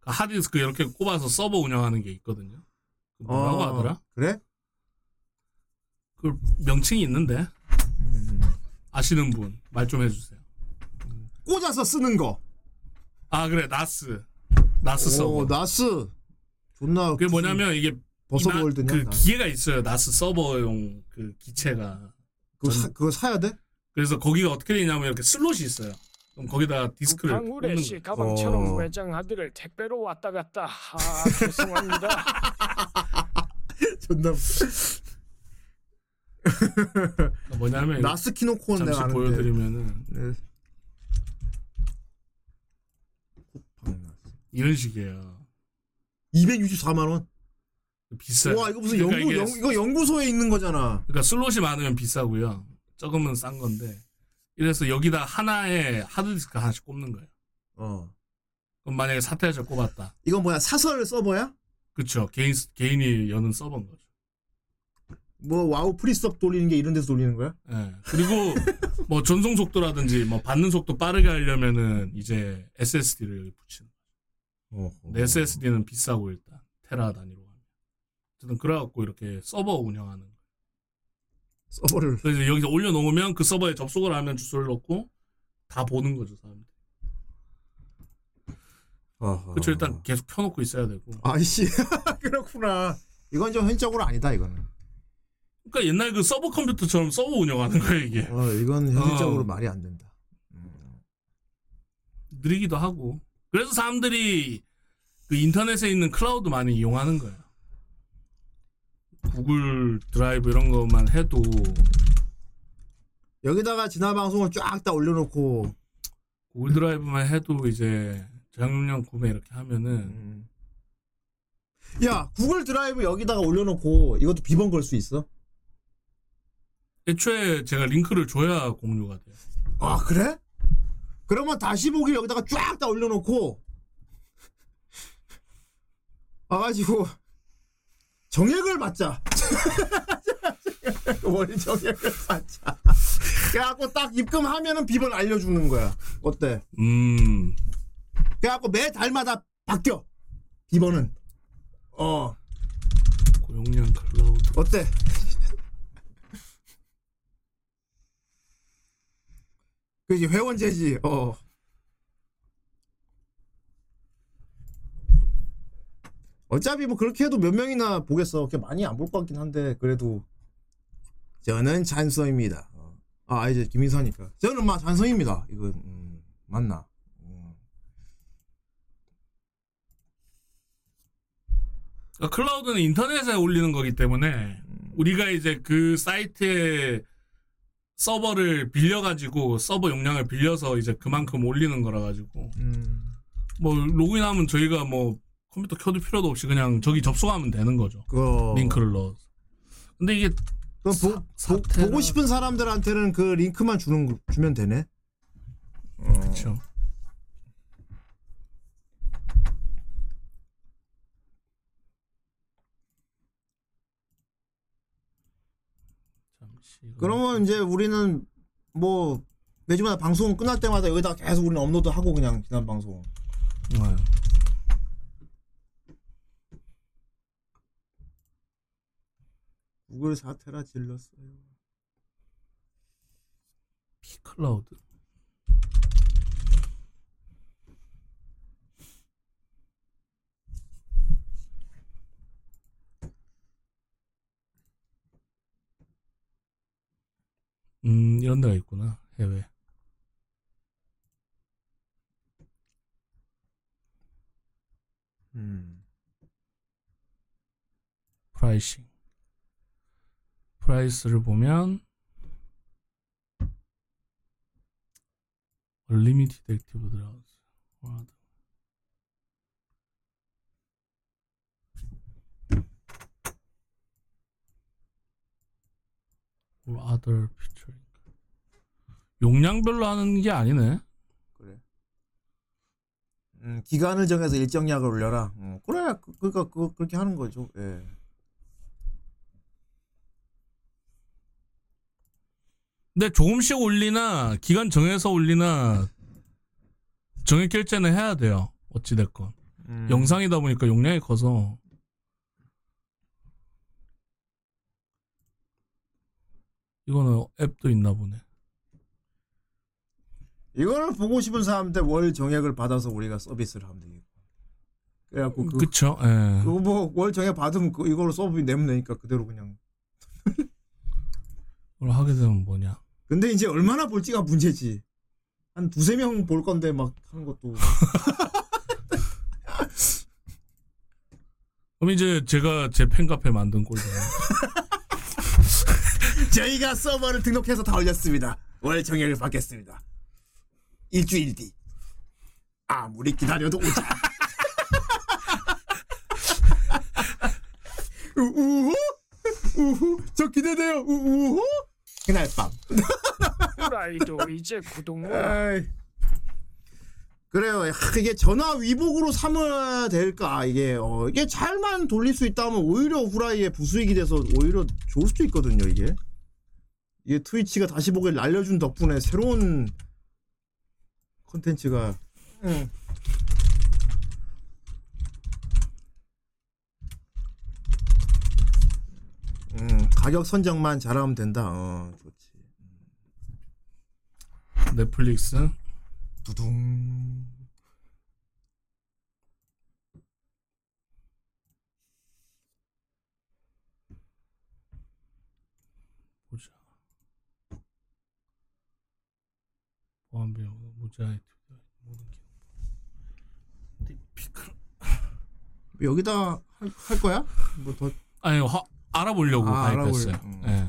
그 하드디스크 이렇게 꼽아서 서버 운영하는 게 있거든요. 그 뭐라고 어, 하더라? 그래? 그 명칭이 있는데 음. 아시는 분 말 좀 해주세요. 꽂아서 쓰는 거. 아 그래 나스 나스 서버. 오, 나스. 존나. 그게 뭐냐면 이게 버섯월드냐? 그. 기계가 있어요. 나스 서버용 그 기체가. 그거, 사, 그거 사야 돼? 그래서 거기가 어떻게 되냐면 이렇게 슬롯이 있어요. 그럼 거기다 디스크를 꽂는 씨 거예요. 가방처럼 어. 외장 하드를 택배로 왔다 갔다. 아 죄송합니다. 존나. 그러니까 뭐냐면 나스 키노코는 잠시 내가 아는데. 보여드리면은 네. 쿠팡 NAS. 이런 식이에요. 264만 원. 비싸요. 와 이거 무슨 그러니까 연구 이게 연, 이거 연구소에 있는 거잖아. 그러니까 슬롯이 많으면 비싸고요. 적으면 싼 건데. 이래서 여기다 하나에 하드디스크 하나씩 꼽는 거예요. 어. 그럼 만약에 사태에서 꼽았다. 이건 뭐야 사설 서버야? 그쵸. 개인, 개인이 여는 서버인 거죠. 뭐 와우 프리섭 돌리는 게 이런 데서 돌리는 거야? 예. 그리고 뭐 전송 속도라든지 뭐 받는 속도 빠르게 하려면은 이제 SSD를 여기 붙이는 어. 근데 SSD는 비싸고 일단 테라 단위로 하면. 어쨌든 그래갖고 이렇게 서버 운영하는. 서버를 그래서 여기서 올려놓으면 그 서버에 접속을 하면 주소를 넣고 다 보는 거죠 사람들. 어허. 그렇죠. 일단 계속 켜놓고 있어야 되고. 아이씨 그렇구나. 이건 좀 현실적으로 아니다 이거는. 그러니까 옛날 그 서버 컴퓨터처럼 서버 운영하는 거예요 이게. 어 이건 현실적으로 어. 말이 안 된다. 음. 느리기도 하고. 그래서 사람들이 그 인터넷에 있는 클라우드 많이 이용하는 거예요. 구글 드라이브 이런 것만 해도 여기다가 지난 방송을 쫙 다 올려놓고 구글 드라이브만 해도 이제 저장용 구매 이렇게 하면은 음. 야 구글 드라이브 여기다가 올려놓고 이것도 비번 걸 수 있어? 애초에 제가 링크를 줘야 공유가 돼요. 아 그래? 그러면 다시 보기 여기다가 쫙 다 올려놓고 와가지고 정액을 받자. 월 정액을 받자. 그래갖고 딱 입금하면은 비번 알려주는 거야. 어때? 음, 그래갖고 매 달마다 바뀌어. 비번은. 어 고용량 클라우드. 어때? 그지 회원제지. 어. 어차피 뭐 그렇게 해도 몇 명이나 보겠어. 그렇게 많이 안 볼 것 같긴 한데 그래도 저는 찬성입니다. 어. 아 이제 김인사니까 저는 막 찬성입니다. 이건 음, 맞나? 음. 그러니까 클라우드는 인터넷에 올리는 거기 때문에 우리가 이제 그 사이트에 서버를 빌려가지고 서버 용량을 빌려서 이제 그만큼 올리는 거라 가지고 음. 뭐 로그인하면 저희가 뭐 컴퓨터 켜둘 필요도 없이 그냥 저기 접속하면 되는 거죠. 그 링크를 넣어서. 근데 이게 그럼 보, 사- 보, 사태라. 보고 싶은 사람들한테는 그 링크만 주는 거- 주면 되네. 어. 그렇죠. 그러면 이제 우리는 뭐 매주마다 방송 끝날 때마다 여기다 계속 우리는 업로드하고 그냥 지난 방송. 네. 구글 사테라 질렀어요. 피클라우드. 음, 이런 데가 있구나. 해외. 음. 프라이싱. 프라이스를 보면 unlimited active 들어가서 or other 피처링 용량별로 하는 게 아니네. 그래. 음, 기간을 정해서 일정량을 올려라. 음, 그래, 그, 그러니까 그, 그렇게 하는 거죠. 예. 근데 조금씩 올리나 기간 정해서 올리나 정액 결제는 해야 돼요. 어찌 됐건 음. 영상이다 보니까 용량이 커서 이거는 앱도 있나 보네. 이거를 보고 싶은 사람한테 월 정액을 받아서 우리가 서비스를 하면 되겠고. 그래갖고 그, 그쵸? 예. 그거 뭐월 정액 받으면 그 이걸로 서비스 내면 되니까 그대로 그냥. 그걸 하게 되면 뭐냐? 근데 이제 얼마나 볼지가 문제지. 한 두세 명 볼 건데 막 하는 것도. 그럼 이제 제가 제 팬카페 만든 꼴. 저희가 서버를 등록해서 다 올렸습니다. 월 정액을 받겠습니다. 일주일 뒤. 아무리 기다려도 오자. 우후 우후 저 기대돼요 우후 그날 밤. 후라이도 이제. 아이. 그래요. 하, 이게 전화 위복으로 삼아야 될까 이게 어, 이게 잘만 돌릴 수 있다면 오히려 후라이의 부수익이 돼서 오히려 좋을 수도 있거든요 이게. 이게 트위치가 다시 보기를 날려준 덕분에 새로운 콘텐츠가 응. 음, 가격 선정만 잘하면 된다. 어, 좋지. 넷플릭스 두둥. 보자. 보안 비용 무자의 모든 기능. 피크. 여기다 할, 할 거야? 뭐 더 아니 화, 알아보려고 아, 가입했어요. 알아보려- 음. 예.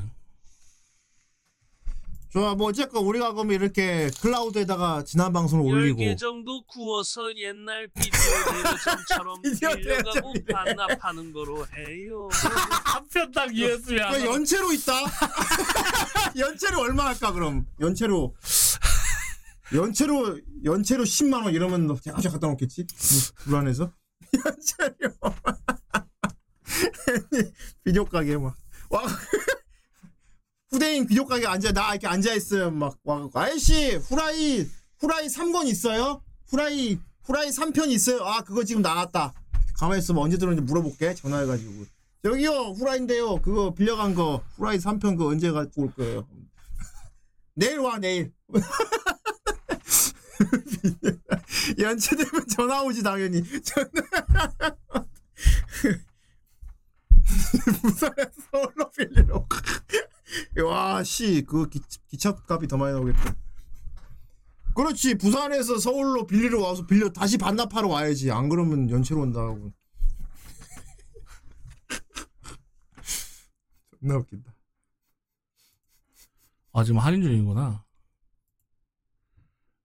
좋아 뭐 어쨌건 우리가 그럼 이렇게 클라우드에다가 지난 방송을 올리고 10개 정도 구워서 옛날 비디오 대여점처럼 비디오 빌려가고 대여점이래. 반납하는 거로 해요. 한편 딱 이해했으면 그 연체로 있다. 연체로 얼마 할까 그럼 연체로 연체로 연체로 10만 원 이러면 너 제가 갖다 놓겠지? 뭐, 불안해서 연체료 비디오 가게 막. 와. 후대인 비디오 가게 앉아 나 이렇게 앉아 있어요. 막 와, 아저씨 후라이 후라이 3권 있어요? 후라이 후라이 3편 있어요? 아 그거 지금 나왔다. 가만히 있으면 언제 들어오는지 물어볼게 전화해가지고. 여기요 후라이인데요. 그거 빌려간 거 후라이 3편 그거 언제 갖고 올 거예요? 내일 와 내일. 연체되면 전화 오지 당연히. 전화 부산에서 서울로 빌리러 와 씨 그 기- 기차값이 더 많이 나오겠다 그렇지 부산에서 서울로 빌리러 와서 빌려 다시 반납하러 와야지 안 그러면 연체로 온다고 존나 웃긴다 아 지금 할인 중이구나.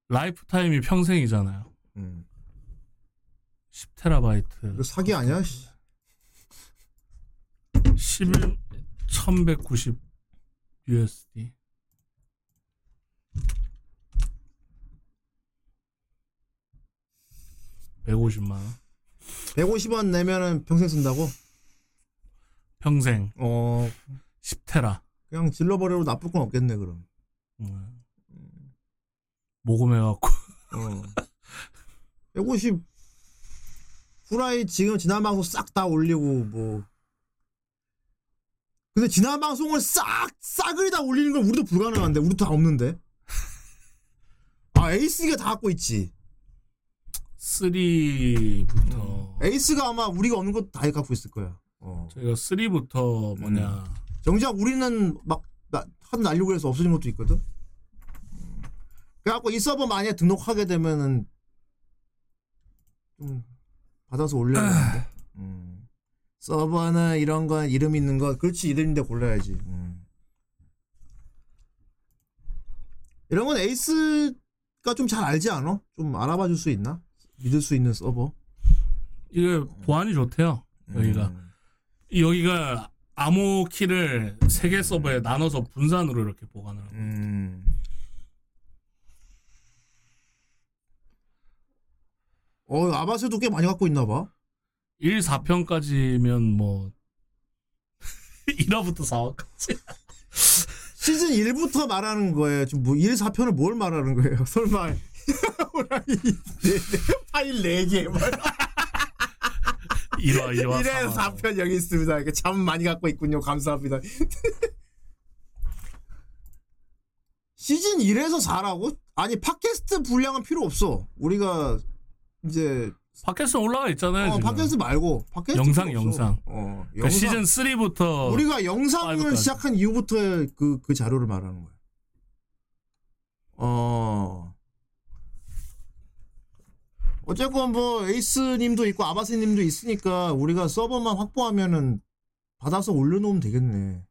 라이프 타임이 평생이잖아요. 음. 10테라바이트. 이거 사기 아니야? 씨. 11 1190 USD. (150만 원) 150원 내면은 평생 쓴다고? 평생 어 10테라 그냥 질러버려도 나쁠 건 없겠네 그럼 음. 모금해갖고 어. 150 후라이 지금 지난 방송 싹 다 올리고 뭐 근데 지난 방송을 싹 싸그리 다 올리는 건 우리도 불가능한데 우리도 다 없는데 아 에이스가 다 갖고 있지 3부터 에이스가 아마 우리가 없는 것도 다 갖고 있을 거야 어. 저희가 3부터 뭐냐 정작 우리는 막 나, 한 날려고 해서 없어진 것도 있거든. 음. 그래갖고 이 서버 만약에 등록하게 되면은 좀 받아서 올려야 되는데. 음. 서버는 이런 건 이름 있는 거 그렇지 이름인데 골라야지. 음. 이런 건 에이스가 좀 잘 알지 않아? 좀 알아봐 줄 수 있나? 믿을 수 있는 서버. 이게 보안이 좋대요 여기가 음. 여기가 암호 키를 세 개 서버에 나눠서 분산으로 이렇게 보관을 하고 음. 어, 아바세도 꽤 많이 갖고 있나 봐. 1, 4편까지면 뭐 1화부터 4화까지 시즌 1부터 말하는 거예요. 지금 뭐 1, 4편을 뭘 말하는 거예요? 설마 호랑이 파일 4개. 1화, 2화, 1에 4편 여기 있습니다. 참 많이 갖고 있군요. 감사합니다. 시즌 1에서 4라고? 아니 팟캐스트 분량은 필요 없어. 우리가 이제 팟캐스트 올라가 있잖아요. 어, 지금. 팟캐스트 말고 팟캐스트 영상, 없어. 영상. 어, 그러니까 영상. 시즌 3부터 우리가 영상을 파이브까지. 시작한 이후부터의 그, 그 자료를 말하는 거야. 어. 어쨌건 뭐 에이스님도 있고 아바스님도 있으니까 우리가 서버만 확보하면은 받아서 올려놓으면 되겠네.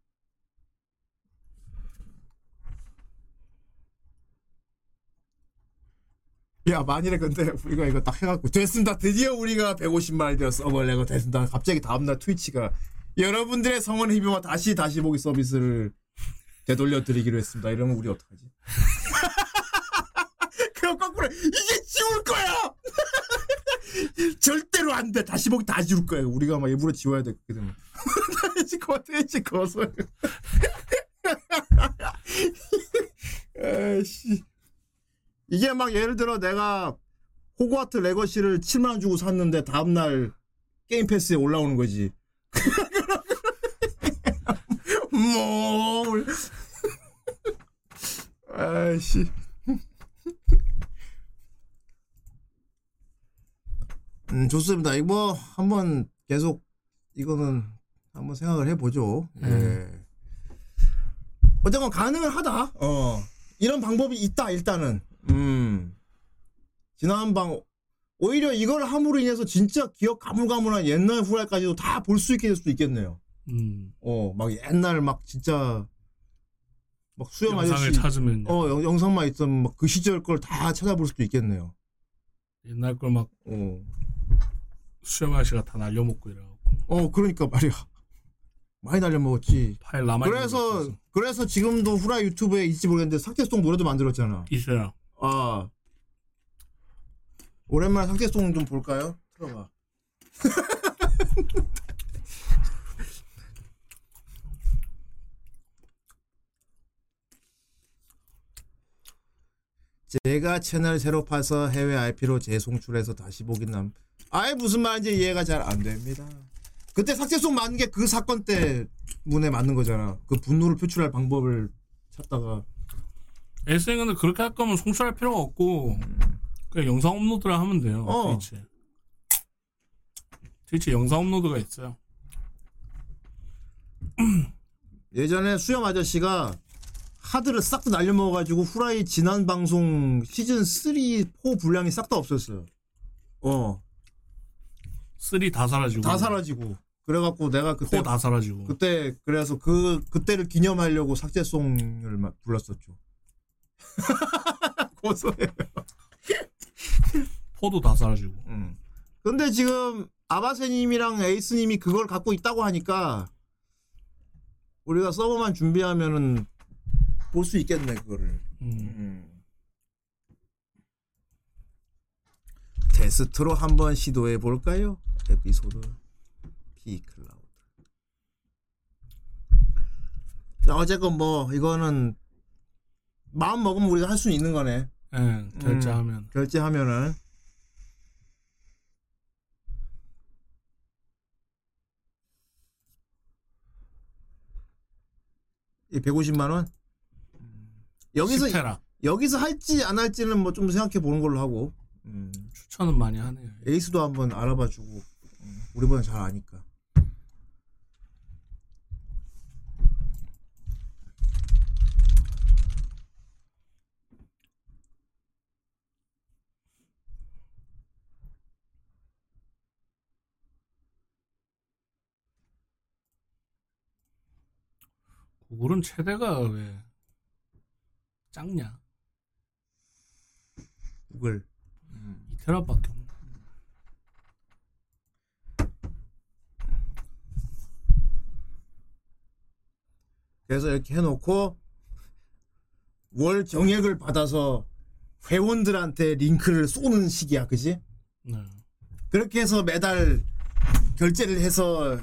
야 만일에 근데 우리가 이거 딱 해갖고 됐습니다. 드디어 우리가 150만이 되어. 서버를 내고 됐습니다. 갑자기 다음날 트위치가 여러분들의 성원 희비와 다시 다시 보기 서비스를 되돌려 드리기로 했습니다. 이러면 우리 어떡하지? 그럼 거꾸로 이게 지울 거야! 절대로 안 돼. 다시 보기 다 지울 거야. 우리가 막 일부러 지워야 돼 그렇게 되면 다시 거 트위치 거서 아이씨 이게 막 예를 들어 내가 호그와트 레거시를 7만 원 주고 샀는데 다음 날 게임 패스에 올라오는 거지. 뭘? 아이씨. 음 좋습니다. 이거 한번 계속 이거는 한번 생각을 해보죠. 예. 음. 어쨌건 가능은 하다. 어 이런 방법이 있다 일단은. 음. 지난 방 오히려 이걸 함으로 인해서 진짜 기억 가물가물한 옛날 후라이까지도 다 볼 수 있게 될 수도 있겠네요. 음, 어, 막 옛날 막 진짜 막 수영 영상을 아저씨 찾으면 어 영, 영상만 있던 막 그 시절 걸 다 찾아볼 수도 있겠네요. 옛날 걸 막 어, 수영 아저씨가 다 날려먹고 이래갖고 어 그러니까 말이야 많이 날려 먹었지. 파일 남아 그래서. 그래서 지금도 후라이 유튜브에 있지 모르겠는데 삭제송 노래도 만들었잖아. 있어요. 아 오랜만에 삭제송 좀 볼까요? 틀어봐. 제가 채널 새로 파서 해외 IP로 재송출해서 다시 보긴 남. 아예 무슨 말인지 이해가 잘 안 됩니다. 그때 삭제송 맞는 게 그 사건 때문에 맞는 거잖아. 그 분노를 표출할 방법을 찾다가 SN은 그렇게 할 거면 송출할 필요가 없고 그냥 영상 업로드를 하면 돼요. 어. 트위치. 트위치 영상 업로드가 있어요. 예전에 수염 아저씨가 하드를 싹 다 날려먹어가지고 후라이 지난 방송 시즌 3, 4 분량이 싹 다 없었어요. 어, 3 다 사라지고 다 사라지고. 그래갖고 내가 그때 4다 사라지고 그때 그래서 그 그때를 기념하려고 삭제송을 막 불렀었죠. 고소해. 4도 다 사라지고 음. 근데 지금 아바세님이랑 에이스님이 그걸 갖고 있다고 하니까 우리가 서버만 준비하면은 볼 수 있겠네 그거를. 음. 테스트로 한번 시도해 볼까요? 에피소드 P 클라우드. 자 어쨌건 뭐 이거는 마음 먹으면 우리가 할 수 있는 거네. 예, 결제하면. 결제하면은. 이 150만 원? 여기서 10테라. 여기서 할지 안 할지는 뭐 좀 생각해 보는 걸로 하고. 음, 추천은 많이 하네요. 에이스도 한번 알아봐 주고. 음, 우리보다 잘 아니까 구글은 최대가 왜 작냐? 구글 2테라밖에 없네. 그래서 이렇게 해놓고 월 정액을 받아서 회원들한테 링크를 쏘는 식이야, 그지? 네. 그렇게 해서 매달 결제를 해서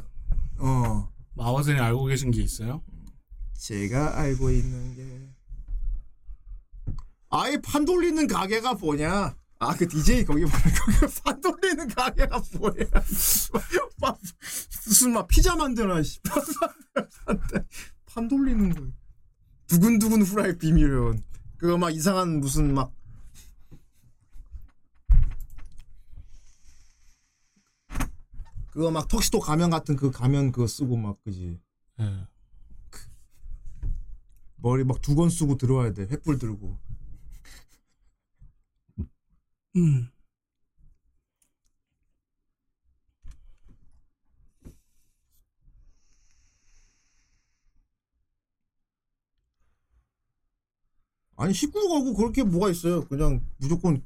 어 마와sen이 알고 계신 게 있어요? 제가 알고 있는 게 아예 판 돌리는 가게가 뭐냐? 아 그 DJ 거기 판 돌리는 가게가? 막 무슨 막 피자 만드나 씨. 판 돌리는 거. 두근두근 후라이 비밀은 그거 막 이상한 무슨 막 그거 막 턱시도 가면 같은 그 가면 그거 쓰고 막 그지 네. 머리 막 두 건 쓰고 들어와야 돼. 횃불 들고. 음. 아니 19 걸고 그렇게 뭐가 있어요? 그냥 무조건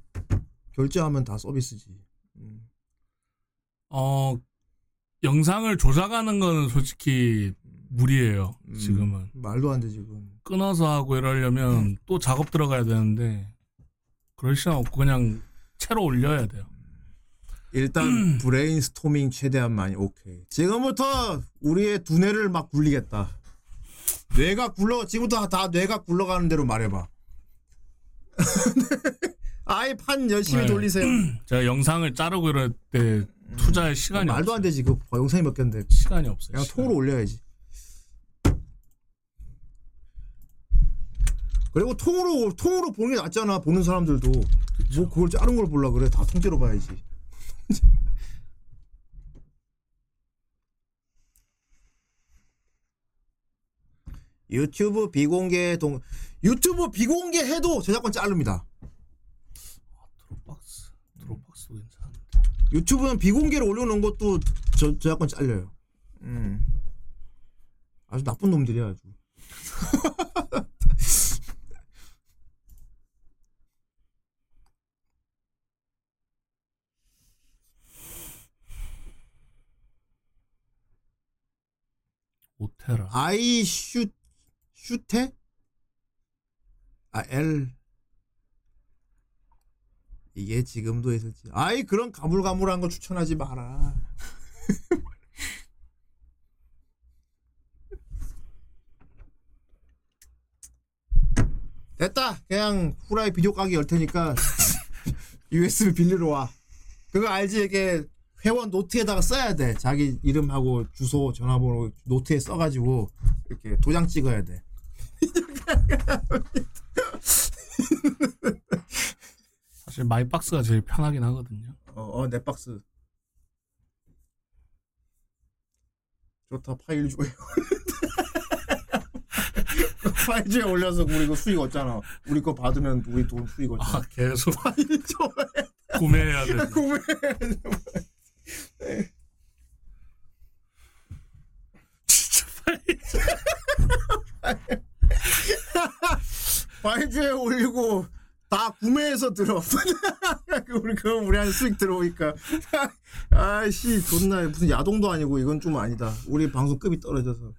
결제하면 다 서비스지. 음. 어 영상을 조작하는 거는 솔직히 무리예요. 음, 지금은 말도 안 돼 지금 끊어서 하고 이러려면 또 작업 들어가야 되는데 그럴 시간 없고 그냥 채로 올려야 돼요. 일단 브레인스토밍 최대한 많이 오케이 지금부터 우리의 두뇌를 막 굴리겠다 뇌가 굴러 지금부터 다 뇌가 굴러가는 대로 말해봐 아예 판 열심히 네. 돌리세요 제가 영상을 자르고 이럴 때 투자할 시간이 말도 안 없어요. 되지 그 영상이 몇 개인데 시간이 없어요. 그냥 시간이. 통으로 올려야지. 그리고 통으로 통으로 보는 게 낫잖아. 보는 사람들도 뭐 그걸 자른 걸 보려 그래. 다 통째로 봐야지. 유튜브 비공개 동 유튜브 비공개 해도 저작권 자릅니다. 드롭박스 드롭박스도 괜찮은데. 유튜브는 비공개로 올려놓은 것도 저, 저작권 잘려요. 음. 아주 나쁜 놈들이야 아주. 아이 슈 슈테 아 L 이게 지금도 있었지. 아이 그런 가물가물한 거 추천하지 마라. 됐다. 그냥 후라이 비디오 가게 열 테니까 USB 빌리러 와. 그거 알지? 이게 회원 노트에다가 써야 돼. 자기 이름하고 주소, 전화번호 노트에 써가지고 이렇게 도장 찍어야 돼. 사실 마이박스가 제일 편하긴 하거든요. 어, 어, 넷박스. 좋다, 파일조에. 파일조에 올려서 우리 거 수익 얻잖아. 우리 거 받으면 우리 돈 수익 아 얻잖아. 계속 파일 줘야 구매해야 돼. 구매. 진짜 빨리. 파일 주에 올리고 다 구매해서 들어. 우리 그거 우리한테 수익 들어오니까. 아씨 존나 무슨 야동도 아니고 이건 좀 아니다. 우리 방송급이 떨어져서.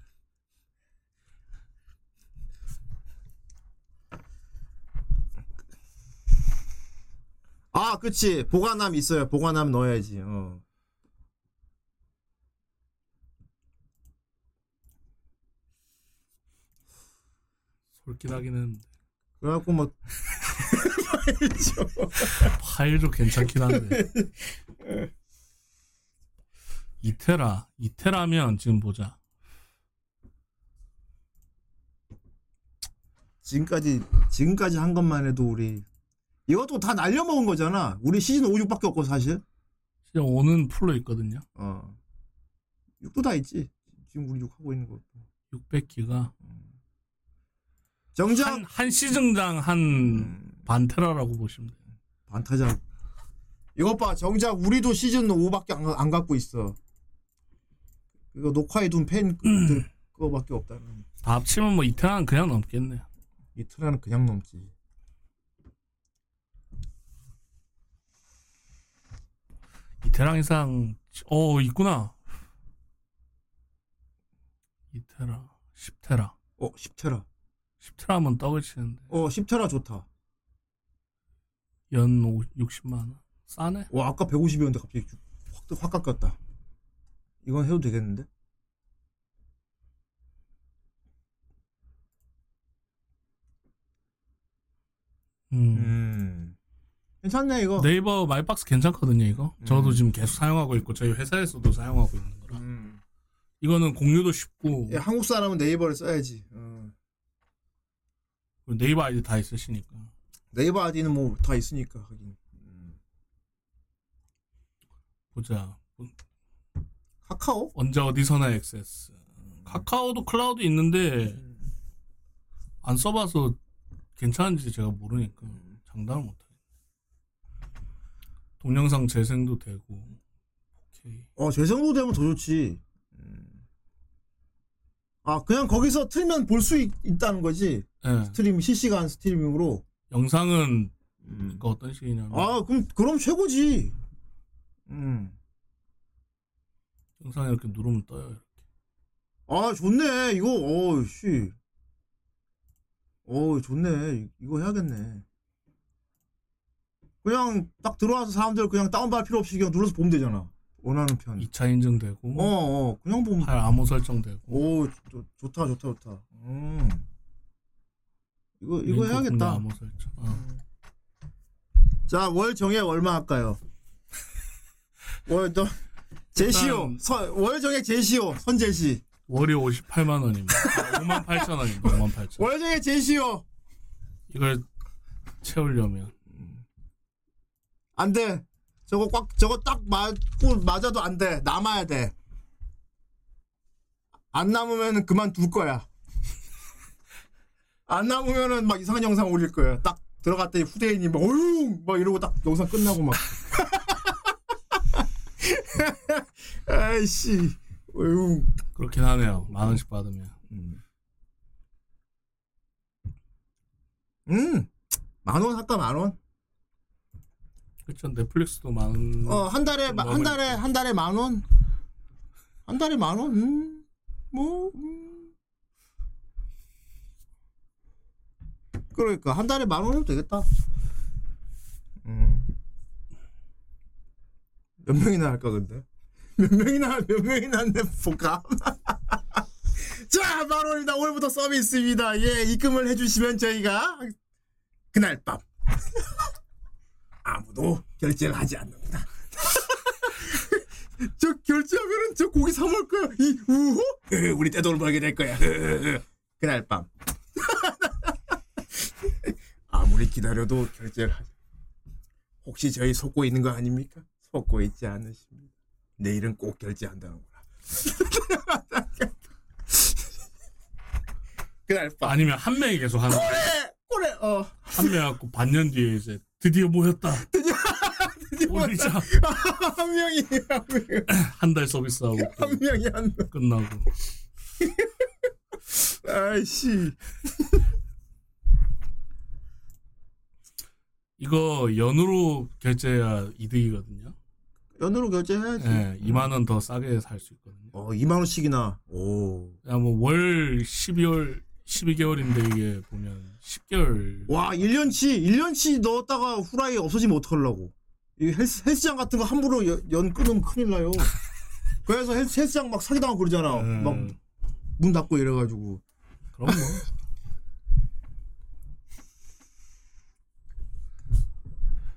아, 그치. 보관함 있어요. 보관함 넣어야지. 어. 솔깃 하긴 했는데. 그래갖고 뭐 파일도 괜찮긴 한데. 이테라. 이테라면 지금 보자. 지금까지 지금까지 한 것만 해도 우리 이것도 다 날려먹은 거잖아. 우리 시즌 5, 6밖에 없고 사실. 진짜 오는 풀로 있거든요. 어. 6도 다 있지. 지금 우리 6 하고 있는 거. 600기가. 정작 한, 한 시즌당 한 음, 반테라라고 보시면 돼요. 반타작. 이것 봐. 정작 우리도 시즌 5밖에 안, 안 갖고 있어. 이거 녹화해둔 팬 그- 그거밖에 없다는. 다 합치면 뭐 이테라는 그냥 넘겠네요. 이틀에는 그냥 넘지. 이테라 이상 어 있구나. 이테라, 10테라. 어 10테라. 10트라면 떡을 치는데 어 10테라 좋다. 연 60만 원. 싸네. 와 아까 150이었는데 갑자기 확, 확 깎였다. 이건 해도 되겠는데? 음. 음. 괜찮네 이거. 네이버 마이박스 괜찮거든요, 이거. 저도 음. 지금 계속 사용하고 있고 저희 회사에서도 사용하고 있는 거라. 음. 이거는 공유도 쉽고 예, 한국 사람은 네이버를 써야지. 어. 네이버 아이디 다 있으시니까. 네이버 아이디는 뭐 다 있으니까 하긴. 음. 보자. 카카오? 언제 어디서나 액세스. 카카오도 클라우드 있는데 안 써봐서 괜찮은지 제가 모르니까 장담을 못해. 동영상 재생도 되고. 오케이. 어 재생도 되면 더 좋지. 음. 아 그냥 거기서 틀면 볼 수 있다는 거지. 예. stream 실시간 스트리밍으로. 영상은 음. 그 어떤 식이냐면 아 그럼 그럼 최고지. 음. 영상 이렇게 누르면 떠요. 아 좋네 이거 어 씨. 어 좋네 이거 해야겠네. 그냥 딱 들어와서 사람들 그냥 다운받을 필요 없이 그냥 눌러서 보면 되잖아. 원하는 편. 2차 인증되고 어, 어, 그냥 보면. 파일 암호 설정되고 오, 좋, 좋다, 좋다, 좋다. 음. 이거, 이거 해야겠다. 암호 설정. 어. 자, 월 정액 얼마 할까요? 월, 너, 제시오. 선, 월 정액 제시오. 선 제시. 월이 58만 원입니다. 아, 5만 8천 원입니다. 5만 8천. 월 정액 제시오. 이걸 채우려면 안 돼. 저거 꽉, 저거 딱 맞고, 맞아도 안 돼. 남아야 돼. 안 남으면 그만둘 거야. 안 남으면은 막 이상한 영상 올릴 거야. 딱 들어갔더니 후대인이 막, 어휴! 막 이러고 딱 영상 끝나고 막. 아이씨. 어휴. 그렇긴 하네요. 만 원씩 받으면. 음. 만원 할까, 만 원? 그렇죠. 넷플릭스도 만 원. 어, 한 달에, 마- 한 달에, 한 달에 만 원? 한 달에 만 원? 음, 뭐, 음. 그러니까, 한 달에 만 원이면 되겠다. 음. 몇 명이나 할까, 근데? 몇 명이나, 몇 명이나 한데, 볼까? 자, 만 원입니다. 오늘부터 서비스입니다. 예, 입금을 해주시면 저희가, 그날 밤. 아무도 결제를 하지 않는다. 저 결제하면은 저 고기 사 먹을 거야. 이 우호? 으, 우리 떼돈을 벌게 될 거야. 으, 으, 으. 그날 밤. 아무리 기다려도 결제를 하지. 혹시 저희 속고 있는 거 아닙니까? 속고 있지 않으십니다. 내일은 꼭 결제한다는구나. 그날 밤. 아니면 한 명이 계속 하는 거야. 그래, 그래, 어. 한명 갖고 반년 뒤에 이제 드디어 모였다. 드디어 올리자. 한 명이 한 명. 한 달 서비스하고 또한 명이 한 명. 끝나고. 아이씨. 이거 연으로 결제해야 이득이거든요. 연으로 결제해야지. 예, 2만 원 더 싸게 살 수 있거든요. 어, 2만 원씩이나. 오. 야, 뭐 월 12월 12개월인데 이게 보면 10개월 와, 1년치, 1년치 넣었다가 후라이 없어지면 어떡하려고. 이 헬스, 헬스장 같은 거 함부로 연, 연 끊으면 큰일 나요. 그래서 헬스, 헬스장 막 사기당하고 그러잖아. 음. 막문 닫고 이래가지고. 그럼 뭐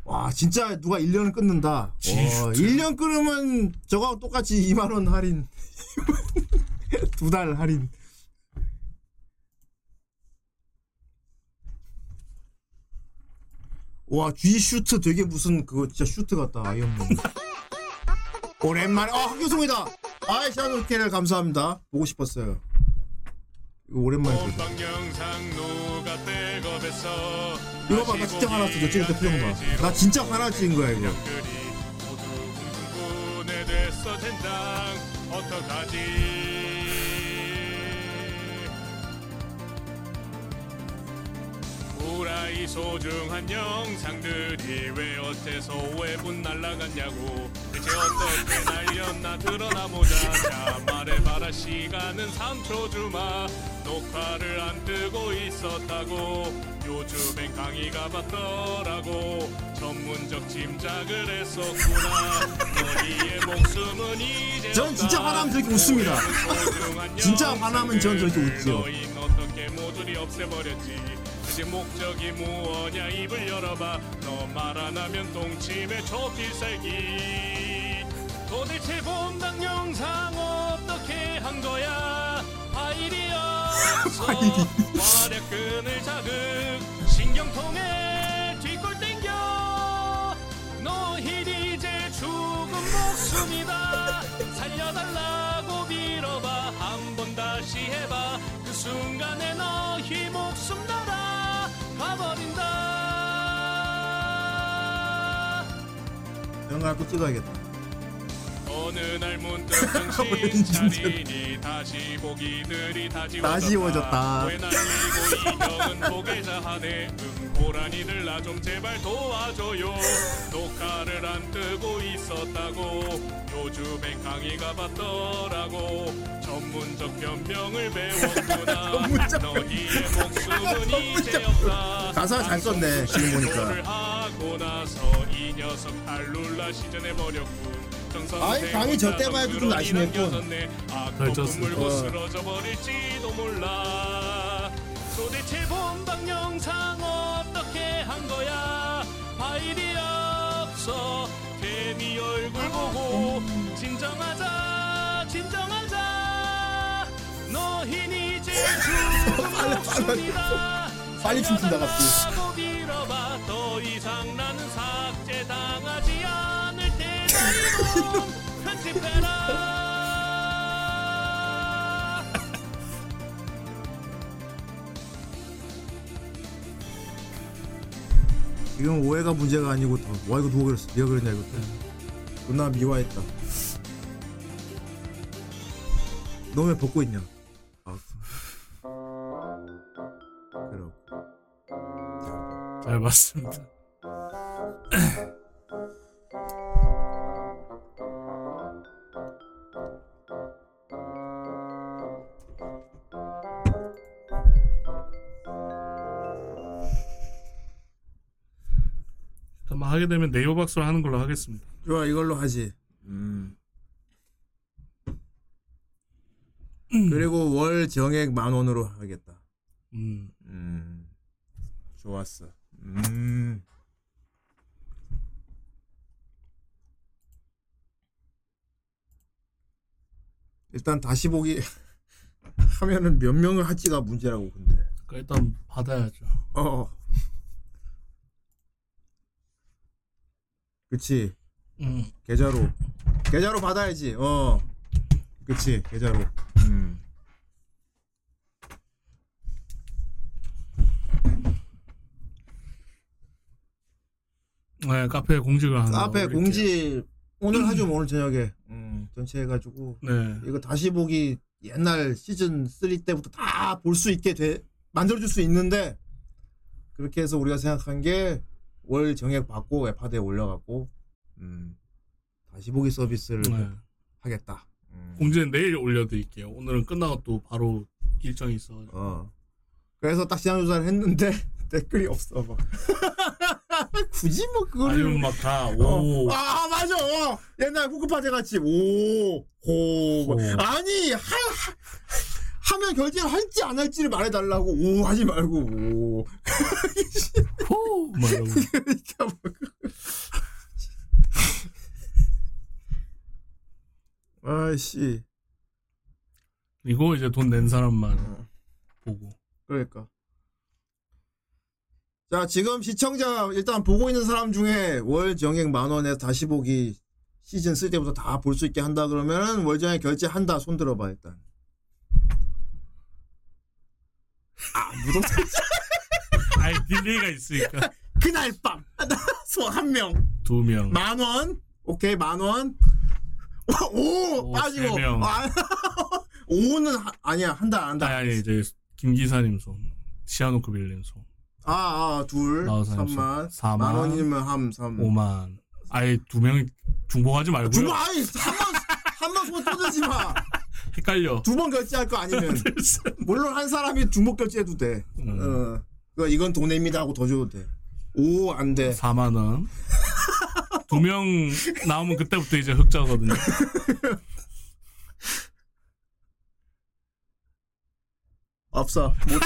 와, 진짜 누가 1년을 끊는다. 와, 진짜. 1년 끊으면 저거하고 똑같이 2만원 할인. 두 달 할인. 와, G 슈트 되게 무슨 그거 진짜 슈트 같다. 아이언맨. 오랜만에, 아, 학교송이다! 아이, 샤노케를 감사합니다. 보고 싶었어요. 이거 오랜만에 보죠. 이거 봐, 나 진짜 화났어. 저 찍을 때 표정 봐. 나 진짜 화나 찍은 거야, 이거. 후라이 소중한 영상들이 왜 어째서 왜분 날라갔냐고. 대체 어떻게 날렸나 드러나 보자. 자 말해봐라. 시간은 3초 주마. 녹화를 안 뜨고 있었다고. 요즘엔 강의가 받더라고. 전문적 짐작을 했었구나. 너희의 목숨은 이제 전 진짜. 화나면 저렇게 웃습니다. 진짜 화나면 전 저렇게 웃죠. 너희는 어떻게 모조리 없애버렸지 대체 목적이 무엇냐? 입을 열어봐. 너 말 안 하면 동침에 초필살기 도대체 본당 영상 어떻게 한 거야? 파일이 없어 화력근을 자극. 신경통에 뒷골 땡겨. 너흰 이제 죽은 목숨이다. 살려달라고 빌어봐. 한번 다시 해봐. 그 순간에 너희 목숨 날아 영화 또 찍어야겠다. 어느 날 문득 정신 차리니 다시 보기들이 다 지워졌다. 다 지워졌다. 왜 날리고 이 형은 보게자 하네. 음 고라니들 나 좀 제발 도와줘요. 녹화를 안 뜨고 있었다고. 요즘엔 강의가 받더라고 전문적 변명을 배웠구나 너희의 목숨은 이제 없다 가사 잘 썼네, 지금 보니까. 하고 나서 이 녀석 달룰라 시전해 버렸군. 아이, 강의 저 때만 해도 좀 날씬했군. 아또 졌어. 물고 어. 쓰러져 버릴지도 몰라. 도대체 본방 영상 어떻게 한 거야? 파일이 없어. 괜히 얼굴 보고 진정하자, 빨리 춤춘다, 편집해라 지금 오해가 문제가 아니고 더. 와 이거 누가 그랬어? 네가 그랬냐 이거. 누나 미화했다. 너 왜 벗고 있냐? 잘 봤습니다 아마 하게 되면 네이버 박스로 하는 걸로 하겠습니다 좋아 이걸로 하지. 음. 그리고 월 정액 만 원으로 하겠다. 음. 음. 좋았어. 음. 일단 다시 보기 하면은 몇 명을 할지가 문제라고 근데. 그러니까 일단 받아야죠 어. 그치. 음. 계좌로. 계좌로 받아야지. 어. 그치. 계좌로. 음. 네 카페에 공지를 하나 카페 올릴게요. 공지 오늘 하죠 뭐 오늘 저녁에. 음, 전체 해가지고 네 이거 다시 보기 옛날 시즌 3 때부터 다 볼 수 있게 돼 만들어줄 수 있는데 그렇게 해서 우리가 생각한 게 월 정액 받고 웹하드에 올려갖고 음, 다시 보기 서비스를 네. 하겠다. 음. 공지는 내일 올려드릴게요 오늘은 끝나고 또 바로 일정이 있어 어. 그래서 딱 시장 조사를 했는데 댓글이 없어. 막. 굳이 뭐 그거를. 아니면 막다오 어. 아 맞아. 어. 옛날 후크파제 같이 오, 호. 뭐. 호. 아니 하, 하, 하면 결제를 할지 안 할지를 말해달라고 오 하지 말고 오. 호! 막 이러고. 그러니까 뭐. 아씨. 이거 이제 돈 낸 사람만 보고 그러니까. 자, 지금 시청자 일단 보고 있는 사람 중에 월 정액 만 원에 다시 보기 시즌 쓸 때부터 다 볼 수 있게 한다 그러면은 월 정액 결제한다 손 들어봐 일단. 아, 무덤 아니 딜레이가 있으니까 그날 밤. 소한 명. 두 명 만 원. 오케이, 만 원. 오, 오, 빠지고. 세 명. 아, 오는 하- 아니야. 한다, 한다. 아니 아니 이제 김 기사님 손 시아노크 빌린 손 아, 아, 둘. 3만. 4만. 만 원이면 함, 3. 5만. 아예 두명 중복하지 말고요. 중복, 아이, 한 번, 한 번 손 쏟지 마. 헷갈려. 두 번 결제할 거 아니면. 물론 한 사람이 중복 결제해도 돼. 음. 어. 그 이건 돈입니다 하고 더 줘도 돼. 오, 안 돼. 4만 원. 두 명 나오면 그때부터 이제 흑자거든요. 없어. 못,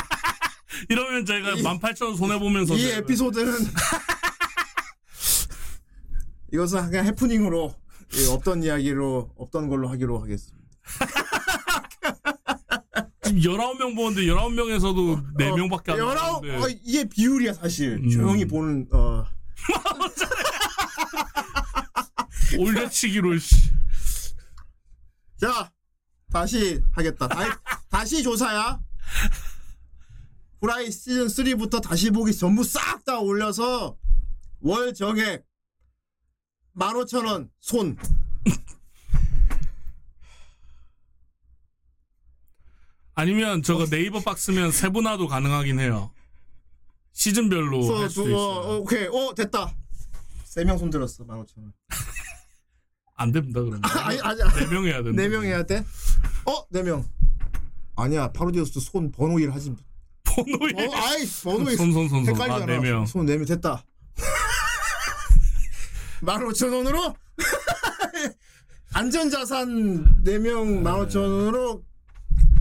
이러면 제가 이- 18,000원 손해보면서. 이 제가 에피소드는 이것은 그냥 해프닝으로 예, 없던 이야기로 없던 걸로 하기로 하겠습니다. 지금 19명 보는데 19명에서도 4명밖에 안 열아홉 나오는데. 어, 이게 비율이야 사실. 음. 조용히 보는 어 올려치기로, 씨. 자, 다시 하겠다. 다시, 다시 조사야. 후라이 시즌 3부터 다시 보기 전부 싹 다 올려서 월 정액 15,000원 손. 아니면 저거 네이버 박스면 세분화도 가능하긴 해요. 시즌별로 소, 할 수도 두, 있어요. 어, 오케이. 어, 됐다. 세 명 손 들었어. 15,000원. 안 됩니다, 그러면. 아니, 아니, 네 명 해야 된다. 네명 해야 돼? 어, 네 명. 아니야, 파로디우스 손 번호 일 하지. 번호 어, 아이, 번호 일. 손, 손, 손, 손. 헷갈리잖아. 아, 네 명. 손 네 명 됐다. 15,000원으로 안전자산 4명 15,000원으로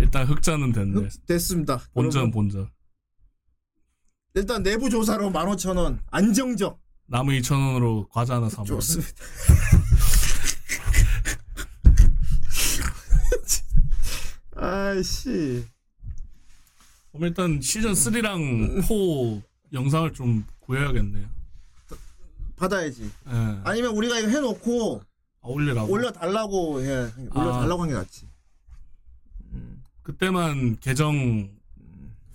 일단 흑자는 됐네. 됐습니다. 본전, 여러분, 본전. 일단 내부 조사로 15,000원 안정적 남은 2,000원으로 과자 하나 사 먹어. 좋습니다. 아이씨. 그럼 일단 시즌 3랑 4 영상을 좀 구해야겠네요. 받아야지. 예. 아, 아니면 우리가 이거 해놓고 올리라고. 올려달라고 해. 올려달라고 한 게 낫지. 그때만 계정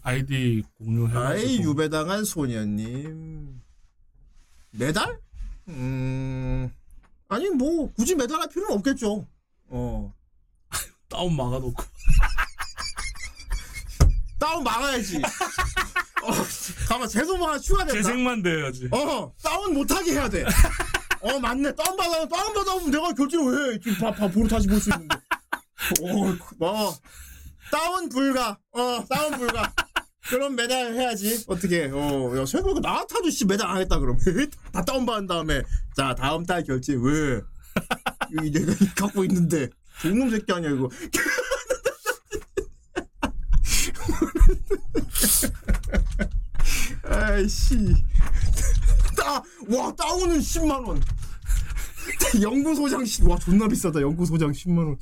아이디 공유해가지고. 아이 유배당한 소녀님 매달? 음 아니 뭐 굳이 매달할 필요는 없겠죠. 어 다운 막아놓고. 다운 막아야지. 어 가만 재소만 하나 추가된다. 재생만 돼야지. 어 다운 못하게 해야 돼. 어 맞네 다운 받아 다운 받아보면 내가 결제를 왜 지금 봐 봐 보러 다시 볼 수 있는데. 어, 어 다운 불가. 어 다운 불가. 그럼 매달 해야지. 어떻게? 어, 야, 생각해보니까 나 같아도 씨 매달 안 했다 그럼. 다 다운받은 다음에 자 다음 달 결제 왜? 내가 갖고 있는데 종놈 새끼 아니야 이거. 아이씨. 따, 와 다운은 10만 원. 연구소장 씨, 와 존나 비싸다. 연구소장 10만 원.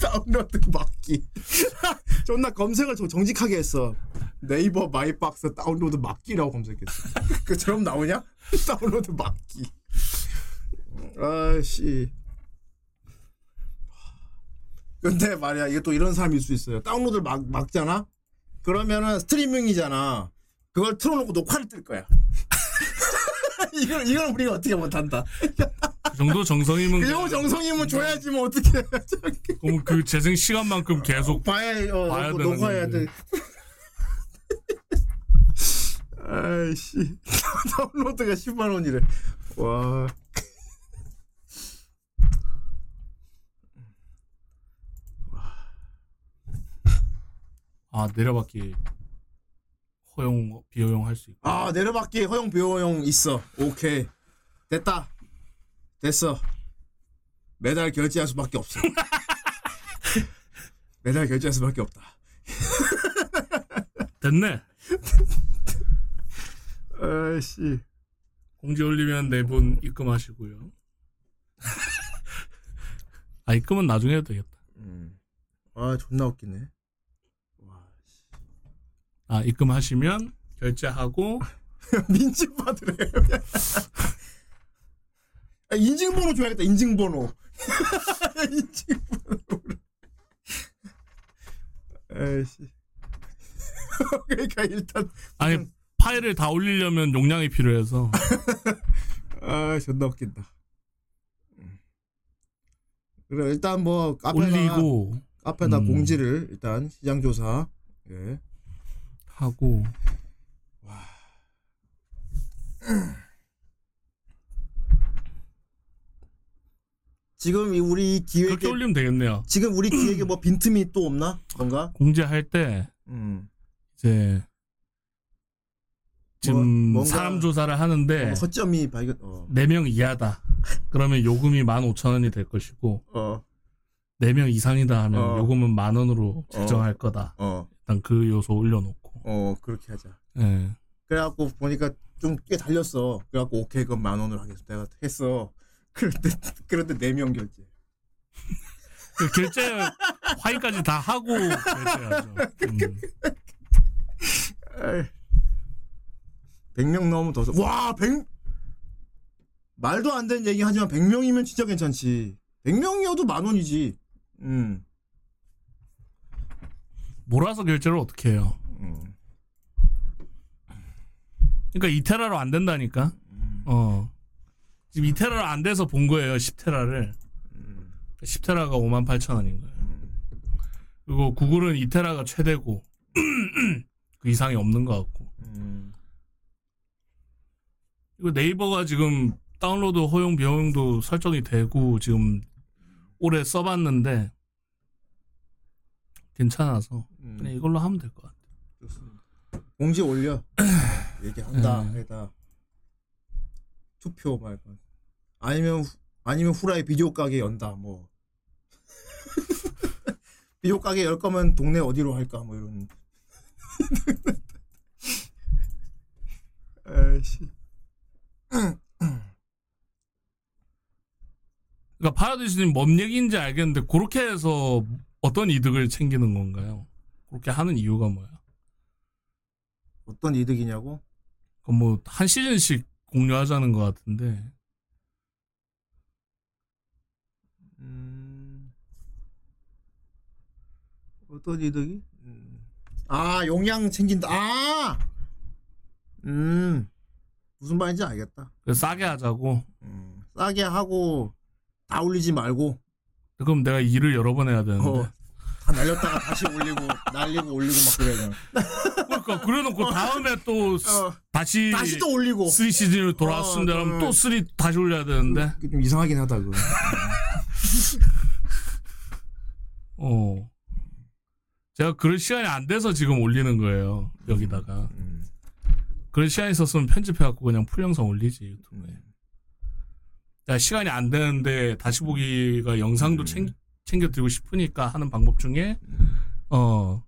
다운로드 막기. 존나 검색을 좀 정직하게 했어. 네이버 마이박스 다운로드 막기라고 검색했어. 그처럼 나오냐? 다운로드 막기. 아씨. 근데 말이야 이게 또 이런 사람일 수 있어요. 다운로드를 막 막잖아. 그러면은 스트리밍이잖아. 그걸 틀어놓고 녹화를 뜰 거야. 이걸 이걸 우리가 어떻게 못한다. 그 정도 정성이면. 그 정도 정성이면 줘야지 뭐 어떻게. 그럼 그 재생 시간만큼 계속 봐야 어 봐야 녹- 되는 녹화해야. 돼. 아이씨 다운로드가 10만 원이래. 와. 아 내려받기 허용 비허용 할 수 있고. 아 내려받기 허용 비허용 있어. 오케이 됐다. 됐어. 매달 결제할 수밖에 없어. 매달 결제할 수밖에 없다. 됐네. 아이씨. 공지 올리면 네분 입금하시고요. 아 입금은 나중에 해도 되겠다. 음. 아 존나 웃기네. 아 입금하시면 결제하고 민증 받으래. 아, 인증번호 줘야겠다. 인증번호. 인증번호. 아이씨. 그러니까 일단 아니 파일을 다 올리려면 용량이 필요해서 아 존나 웃긴다. 그래 일단 뭐 카페나 올리고 카페나 음. 공지를 일단 시장 조사 예. 하고 와 지금 이 우리 그렇게 기획에 올리면 되겠네요. 지금 우리 기획에 뭐 빈틈이 또 없나? 뭔가? 공지할 때 음. 이제 지금 뭐- 사람 조사를 하는데 뭐 허점이 발견. 어. 4명 이하다. 그러면 요금이 15,000원이 될 것이고 어. 4명 이상이다 하면 어. 요금은 만 원으로 책정할 거다. 어. 일단 그 요소 올려놓고. 어. 그렇게 하자. 예. 그래갖고 보니까 좀 꽤 달렸어. 그래갖고 오케이 그럼 만 원으로 하겠어. 내가 했어. 그런데 그런데 네 명 결제. 그 결제 화의까지 다 하고 결제하죠. 음. 100명 넘으면 더. 써. 와, 100 말도 안 되는 얘기 하지만 100명이면 진짜 괜찮지. 100명이어도 만 원이지. 음. 몰아서 결제를 어떻게 해요? 음. 그러니까 2테라로 안 된다니까. 어. 지금 2테라로 안 돼서 본 거예요. 10테라를. 10테라가 5만 8천 원인 거예요. 그리고 구글은 2테라가 최대고 그 이상이 없는 것 같고. 음. 이거 네이버가 지금 다운로드 허용 비용도 설정이 되고 지금 올해 써봤는데 괜찮아서 음. 그냥 이걸로 하면 될 것 같아. 좋습니다. 공지 올려. 얘기한다. 네. 해다. 투표 말고. 아니면 후- 아니면 후라이 비디오 가게 연다. 뭐. 비디오 가게 열 거면 동네 어디로 할까 뭐 이런. 에이씨. 그러니까 파라디스님 뭔 얘기인지 알겠는데 그렇게 해서 어떤 이득을 챙기는 건가요? 그렇게 하는 이유가 뭐야? 어떤 이득이냐고? 그럼 뭐한 시즌씩 공유하자는 것 같은데 음, 어떤 이득이? 음. 아 용량 챙긴다. 아, 음 무슨 말인지 알겠다. 싸게 하자고. 음, 싸게 하고 다 올리지 말고 그럼 내가 일을 여러 번 해야 되는데. 어, 다 날렸다가 다시 올리고 날리고 올리고 막 그래야 되나. 그러니까 그래놓고 다음에 또 스- 어, 다시 다시 또 올리고. 3 시즌으로 돌아왔습니다. 어, 그러면 음. 또3 다시 올려야 되는데. 좀 이상하긴 하다 그거. 어. 제가 그럴 시간이 안 돼서 지금 올리는 거예요. 여기다가. 음, 그럴 시간이 있었으면 편집해갖고 그냥 풀 영상 올리지 유튜브에. 야, 시간이 안 되는데 다시 보기가 영상도 챙, 챙겨드리고 싶으니까 하는 방법 중에 어.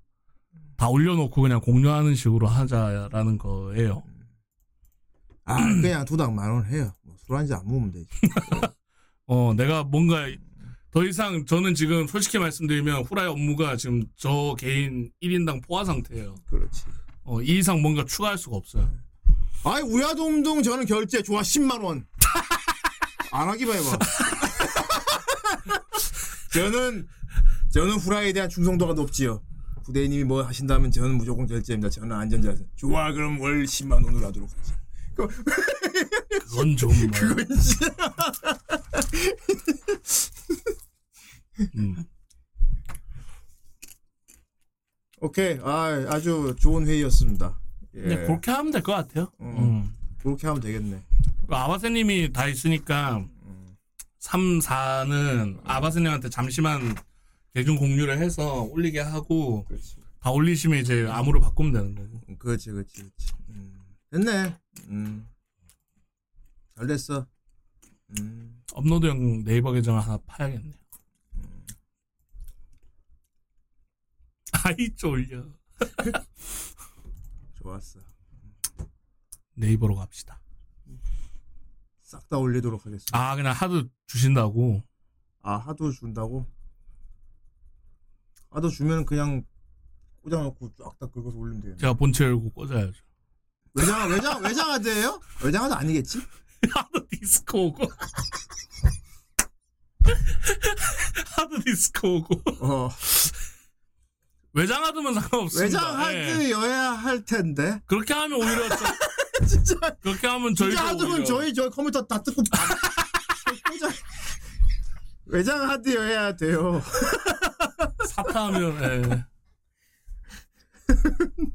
다 올려놓고 그냥 공유하는 식으로 하자라는 거예요. 아 그냥 두당 만원 해요. 뭐술한 잔 안 먹으면 되지. 어, 내가 뭔가 더 이상 저는 지금 솔직히 말씀드리면 후라이 업무가 지금 저 개인 1인당 포화 상태예요. 그렇지. 어, 이 이상 뭔가 추가할 수가 없어요. 아이 우야동동 저는 결제 좋아 10만 원. 안 하기만 해봐. 저는 저는 후라이에 대한 충성도가 높지요. 부대님이 뭐 하신다면 저는 무조건 결제입니다. 저는 안전자세. 좋아 그럼 월 10만 원으로 하도록 하자. 그건 좀 뭐. 그건 진짜 음. 오케이. 아 아주 좋은 회의였습니다. 예. 그냥 그렇게 하면 될 것 같아요. 음. 음. 그렇게 하면 되겠네. 아바세님이 다 있으니까 3, 4는 아바세님한테 잠시만 계정 공유를 해서 올리게 하고 그렇지. 다 올리시면 이제 암호로 바꾸면 되는 거고. 음, 그렇지, 그렇지, 그렇지. 음. 됐네. 음. 잘 됐어. 음. 업로드용 네이버 계정을 하나 파야겠네요. 아이 쫄려. 좋았어. 네이버로 갑시다. 싹 다 올리도록 하겠습니다. 아 그냥 하도 주신다고. 아, 하도 준다고? 하도 주면 그냥 꽂아놓고 쫙다 긁어서 올리면 되겠네. 제가 본체 열고 꽂아야죠. 외장, 외장, 외장하드예요? 외장하드 아니겠지? 하드 디스크 오고. 하드 디스크 오고. 어. 외장 하드면 상관없습니다. 외장하드 예. 여야 할 텐데. 그렇게 하면 오히려 저, 진짜, 그렇게 하면 저희도 진짜 하드면 오히려 저희, 저희 컴퓨터 다 뜯고 다 꽂아. 외장하드 여야 돼요. 사타하면 예.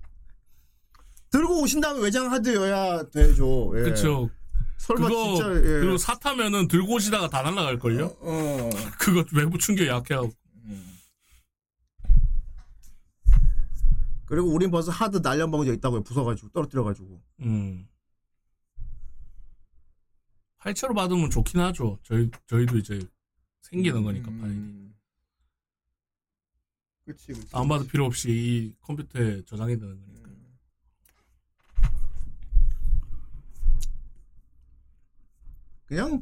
들고 오신다면 외장 하드여야 되죠. 예. 그쵸. 설마 그거 진짜 예. 그리고 사 타면은 들고 오시다가 다 날라갈 걸요. 어. 그거 외부 충격 약해하고. 그리고 우린 벌써 하드 날려먹은 적 있다고요. 부숴가지고 떨어뜨려가지고. 음. 활체로 받으면 좋긴 하죠. 저희 저희도 이제 생기는 거니까 파일이. 음. 그치 그치. 다운받을 필요 없이 이 컴퓨터에 저장이 되는 거니까. 그냥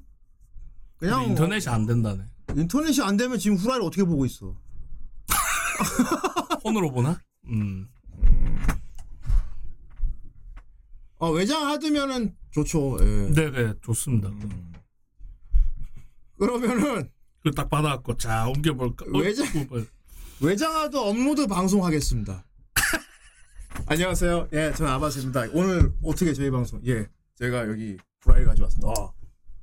근데 그냥 인터넷이 안 된다네. 인터넷이 안 되면 지금 후라이를 어떻게 보고 있어? 폰으로 보나? 음. 어, 외장 하드면은 좋죠. 예. 네네 좋습니다. 음. 그러면은 그 딱 받아갖고 자 옮겨볼까? 어, 외장- 뭐, 외장 하드 업로드 방송하겠습니다. 안녕하세요. 예, 저는 아바스입니다. 오늘 어떻게 저희 방송? 예, 제가 여기 후라이를 가져왔습니다. 어,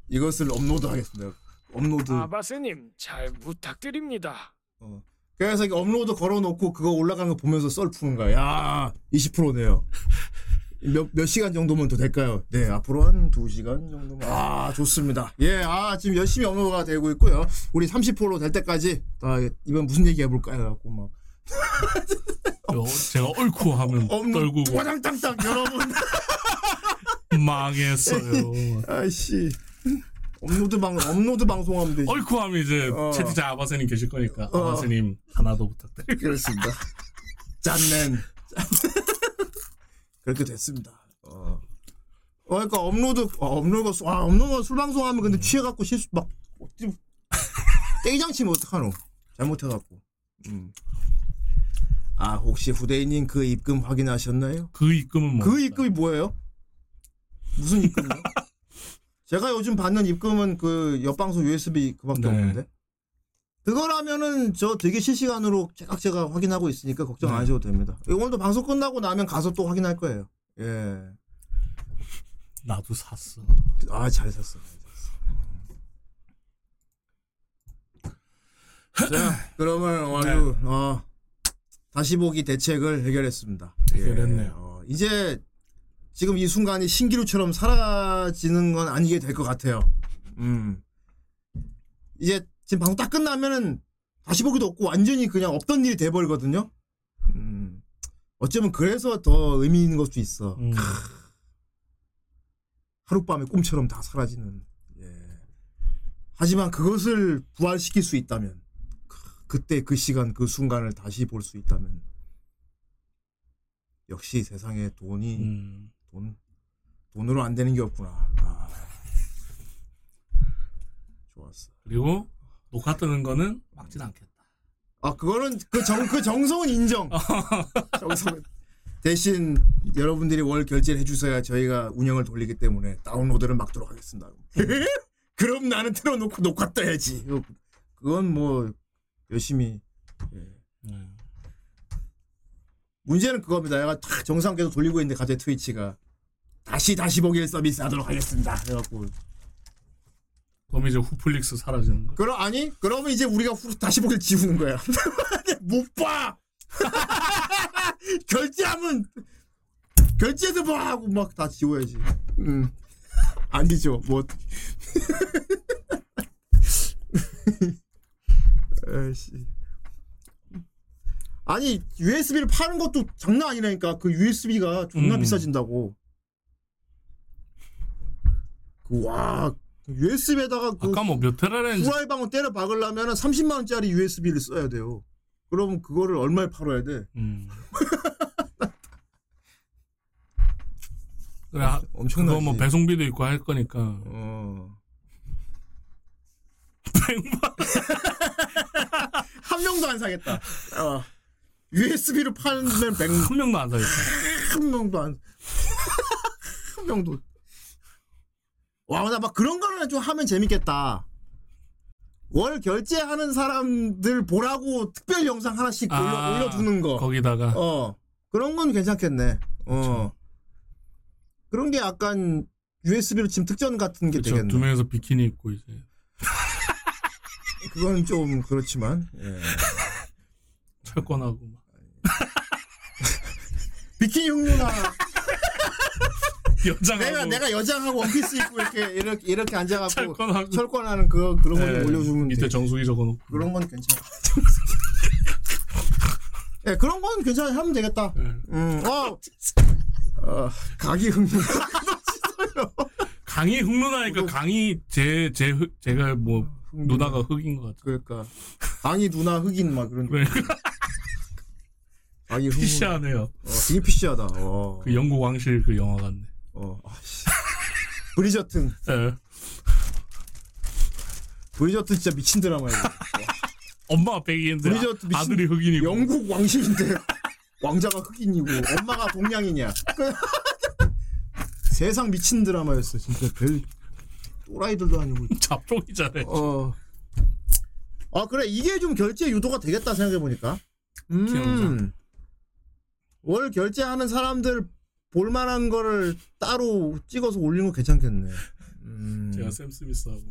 이것을 업로드 하겠습니다. 업로드. 아바스님 잘 부탁드립니다. 어. 그래서 이렇게 업로드 걸어놓고 그거 올라가는 거 보면서 썰 푸는 거야. 야, 20%네요. 몇, 몇 시간 정도면 더 될까요? 네, 앞으로 한 2시간 정도면. 아, 좋습니다. 예, 아, 지금 열심히 업로드가 되고 있고요. 우리 30%될 때까지, 아, 이번 무슨 얘기 해볼까요? 해갖고 막. 어, 제가 옳고 하면 떨구고 와당땅땅, 여러분. 망했어요. 아이씨. 업로드 방, 업로드 방송하면 되지. 옳고 하면 이제 어. 채팅창 아바스님 계실 거니까 어. 아바스님 하나 더 부탁드립니다. 그렇습니다. 짠맨. 그렇게 됐습니다. 어. 어, 그러니까 업로드, 어, 업로드, 와, 업로드 술 방송하면 근데 취해갖고 실수 막 어찌 떼이장치면 어떡하노? 잘못해갖고. 음. 아 혹시 후대인님 그 입금 확인하셨나요? 그 입금은 뭐? 그 입금이 뭐예요? 무슨 입금이요? 제가 요즘 받는 입금은 그 옆방송 USB 그밖에 네. 없는데. 그거라면은 저 되게 실시간으로 제각제각 확인하고 있으니까 걱정 안 네. 하셔도 됩니다. 오늘도 방송 끝나고 나면 가서 또 확인할 거예요. 예. 나도 샀어. 아, 잘 샀어. 잘 샀어. 자, 그러면 아주 어, 다시 보기 대책을 해결했습니다. 예. 해결했네요. 어, 이제 지금 이 순간이 신기루처럼 사라지는 건 아니게 될 것 같아요. 음. 이제 지금 방송 딱 끝나면은 다시 보기도 없고 완전히 그냥 없던 일이 돼버리거든요. 음. 어쩌면 그래서 더 의미 있는 것도 있어. 음. 하룻밤에 꿈처럼 다 사라지는. 예. 하지만 그것을 부활시킬 수 있다면, 크, 그때 그 시간 그 순간을 다시 볼 수 있다면, 역시 세상에 돈이 음. 돈 돈으로 안 되는 게 없구나. 아. 좋았어. 그리고 녹화 뜨는 거는 막진 않겠다. 아 그거는 그 정 그 정성은 인정. 정성은 대신 여러분들이 월 결제를 해주셔야 저희가 운영을 돌리기 때문에 다운로드를 막도록 하겠습니다. 그럼 나는 틀어놓고 녹화 떠야지. 그건 뭐 열심히. 예. 네. 문제는 그겁니다. 내가 탁 정상 계속 돌리고 있는데 갑자기 트위치가 다시 다시 보기를 서비스 하도록 하겠습니다. 그래갖고 그럼 이제 후플릭스 사라지는 거. 그럼 아니 그러면 이제 우리가 후, 다시 보기를 지우는 거야. 못 봐. 결제하면 결제도 봐 하고 막 다 지워야지. 음 아니죠 뭐. 에이씨. 아니 USB를 파는 것도 장난 아니라니까 그 USB가 존나 음. 비싸진다고. 그 와 USB에다가 그 아까 뭐 몇 테라렌지 후라이 방울 때려 박으려면 30만 원짜리 USB를 써야 돼요. 그럼 그거를 얼마에 팔아야 돼? 음. 그래, 아, 엄청나지. 그거 뭐 배송비도 있고 할 거니까 어. 한 명도 안 사겠다. 어. USB로 팔면 100만 한 명도 안 사겠다. 한 명도 안. 한 명도. 와, 나 막 그런 거는 좀 하면 재밌겠다. 월 결제하는 사람들 보라고 특별 영상 하나씩 올려, 아, 올려두는 거. 거기다가 어. 그런 건 괜찮겠네. 어. 그런 게 약간 USB로 지금 특전 같은 게 그쵸, 되겠네. 두 명에서 비키니 입고 이제 그건 좀 그렇지만. 예. 철권하고 막. 비키니 흉누나 여장하고 내가 내가 여장하고 원피스 입고 이렇게 이렇게 이렇게 앉아갖고 철권하고 철권하는 그 그런 거 네, 좀 올려주면 밑에 돼. 정수기 적어놓고 그런 건 괜찮아. 예, 그런 건 괜찮아 하면 되겠다. 네. 음, 어, 어 각이 흥분. 강이 흑누나니까 강이 제, 제, 흑- 제가 뭐, 누나가 흑인 것 같아. 그러니까 강이 누나 흑인 막 그런. 흥분. 피시하네요. 어, 되게 피시하다. 어, 그 영국 왕실 그 영화 같네. 어, 아씨. 브리저튼, 예. 브리저튼 진짜 미친 드라마예요. 엄마가 백인인데 브리저트 미친- 아, 아들이 흑인이고. 영국 왕실인데 왕자가 흑인이고 엄마가 동양이냐. 세상 미친 드라마였어. 진짜 별 또라이들도 아니고. 잡종이잖아요. 어. 아 그래 이게 좀 결제 유도가 되겠다 생각해 보니까. 음. 월 결제하는 사람들 볼만한 거를 따로 찍어서 올리는 거 괜찮겠네. 음. 제가 샘 스미스하고.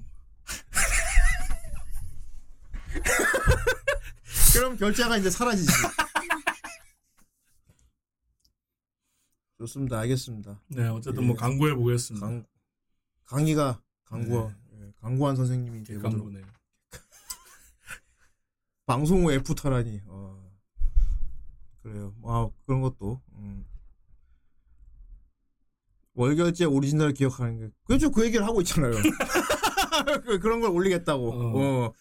그럼 결제가 이제 사라지지. 좋습니다. 알겠습니다. 네, 어쨌든 예. 뭐 강구해 보겠습니다. 강 강의가 강구 예, 강구한 선생님이 이제 오늘 강구네. 방송 후 애프터라니. 어. 그래요. 아 그런 것도. 음. 월결제 오리지널 기억하는 게 그죠 그 얘기를 하고 있잖아요. 그- 그런 걸 올리겠다고. 어. 어.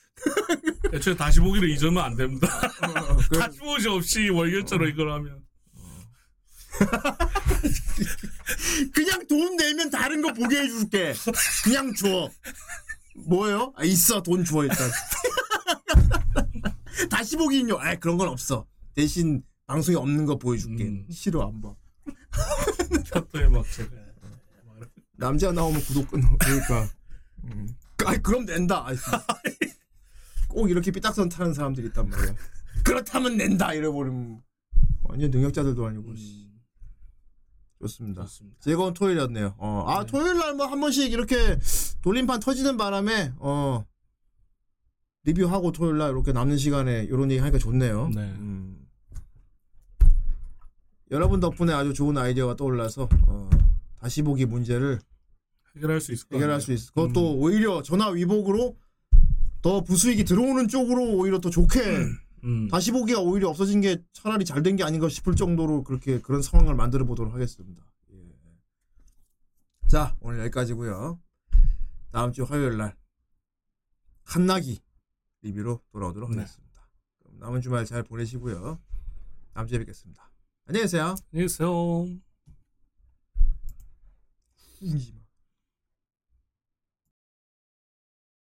애초에 다시 보기를 잊으면 안 됩니다. 어, 그- 다시 보기 없이 월결제로 이걸 하면. 그냥 돈 내면 다른 거 보게 해줄게. 그냥 줘. 뭐예요? 아, 있어 돈줘 일단. 다시 보기는요. 아 그런 건 없어. 대신 방송에 없는 거 보여줄게. 음. 싫어 안 봐. 막 제가. 남자 나오면 구독 끊어. 그러니까. 음. 아 그럼 낸다. 꼭 이렇게 삐딱선 타는 사람들이 있단 말이야. 그렇다면 낸다 이래버리면 완전 능력자들도 아니고. 씨. 음, 좋습니다. 좋습니다. 즐거운 토요일이었네요. 어, 아 네. 토요일 날 뭐 한 번씩 이렇게 돌림판 터지는 바람에 어 리뷰하고 토요일 날 이렇게 남는 시간에 이런 얘기 하니까 좋네요. 네. 음. 여러분 덕분에 아주 좋은 아이디어가 떠올라서 어, 다시 보기 문제를 해결할 수 있을 것 해결할. 수 있어. 그것도 오히려 전화 위복으로 더 부수익이 들어오는 쪽으로 오히려 더 좋게 음. 다시 보기가 오히려 없어진 게 차라리 잘 된 게 아닌가 싶을 정도로 그렇게 그런 상황을 만들어 보도록 하겠습니다. 예. 자 오늘 여기까지고요. 다음 주 화요일 날 한나기 리뷰로 돌아오도록 네. 하겠습니다. 그럼 남은 주말 잘 보내시고요. 다음 주에 뵙겠습니다. 안녕히 계세요. 안녕히 계세요.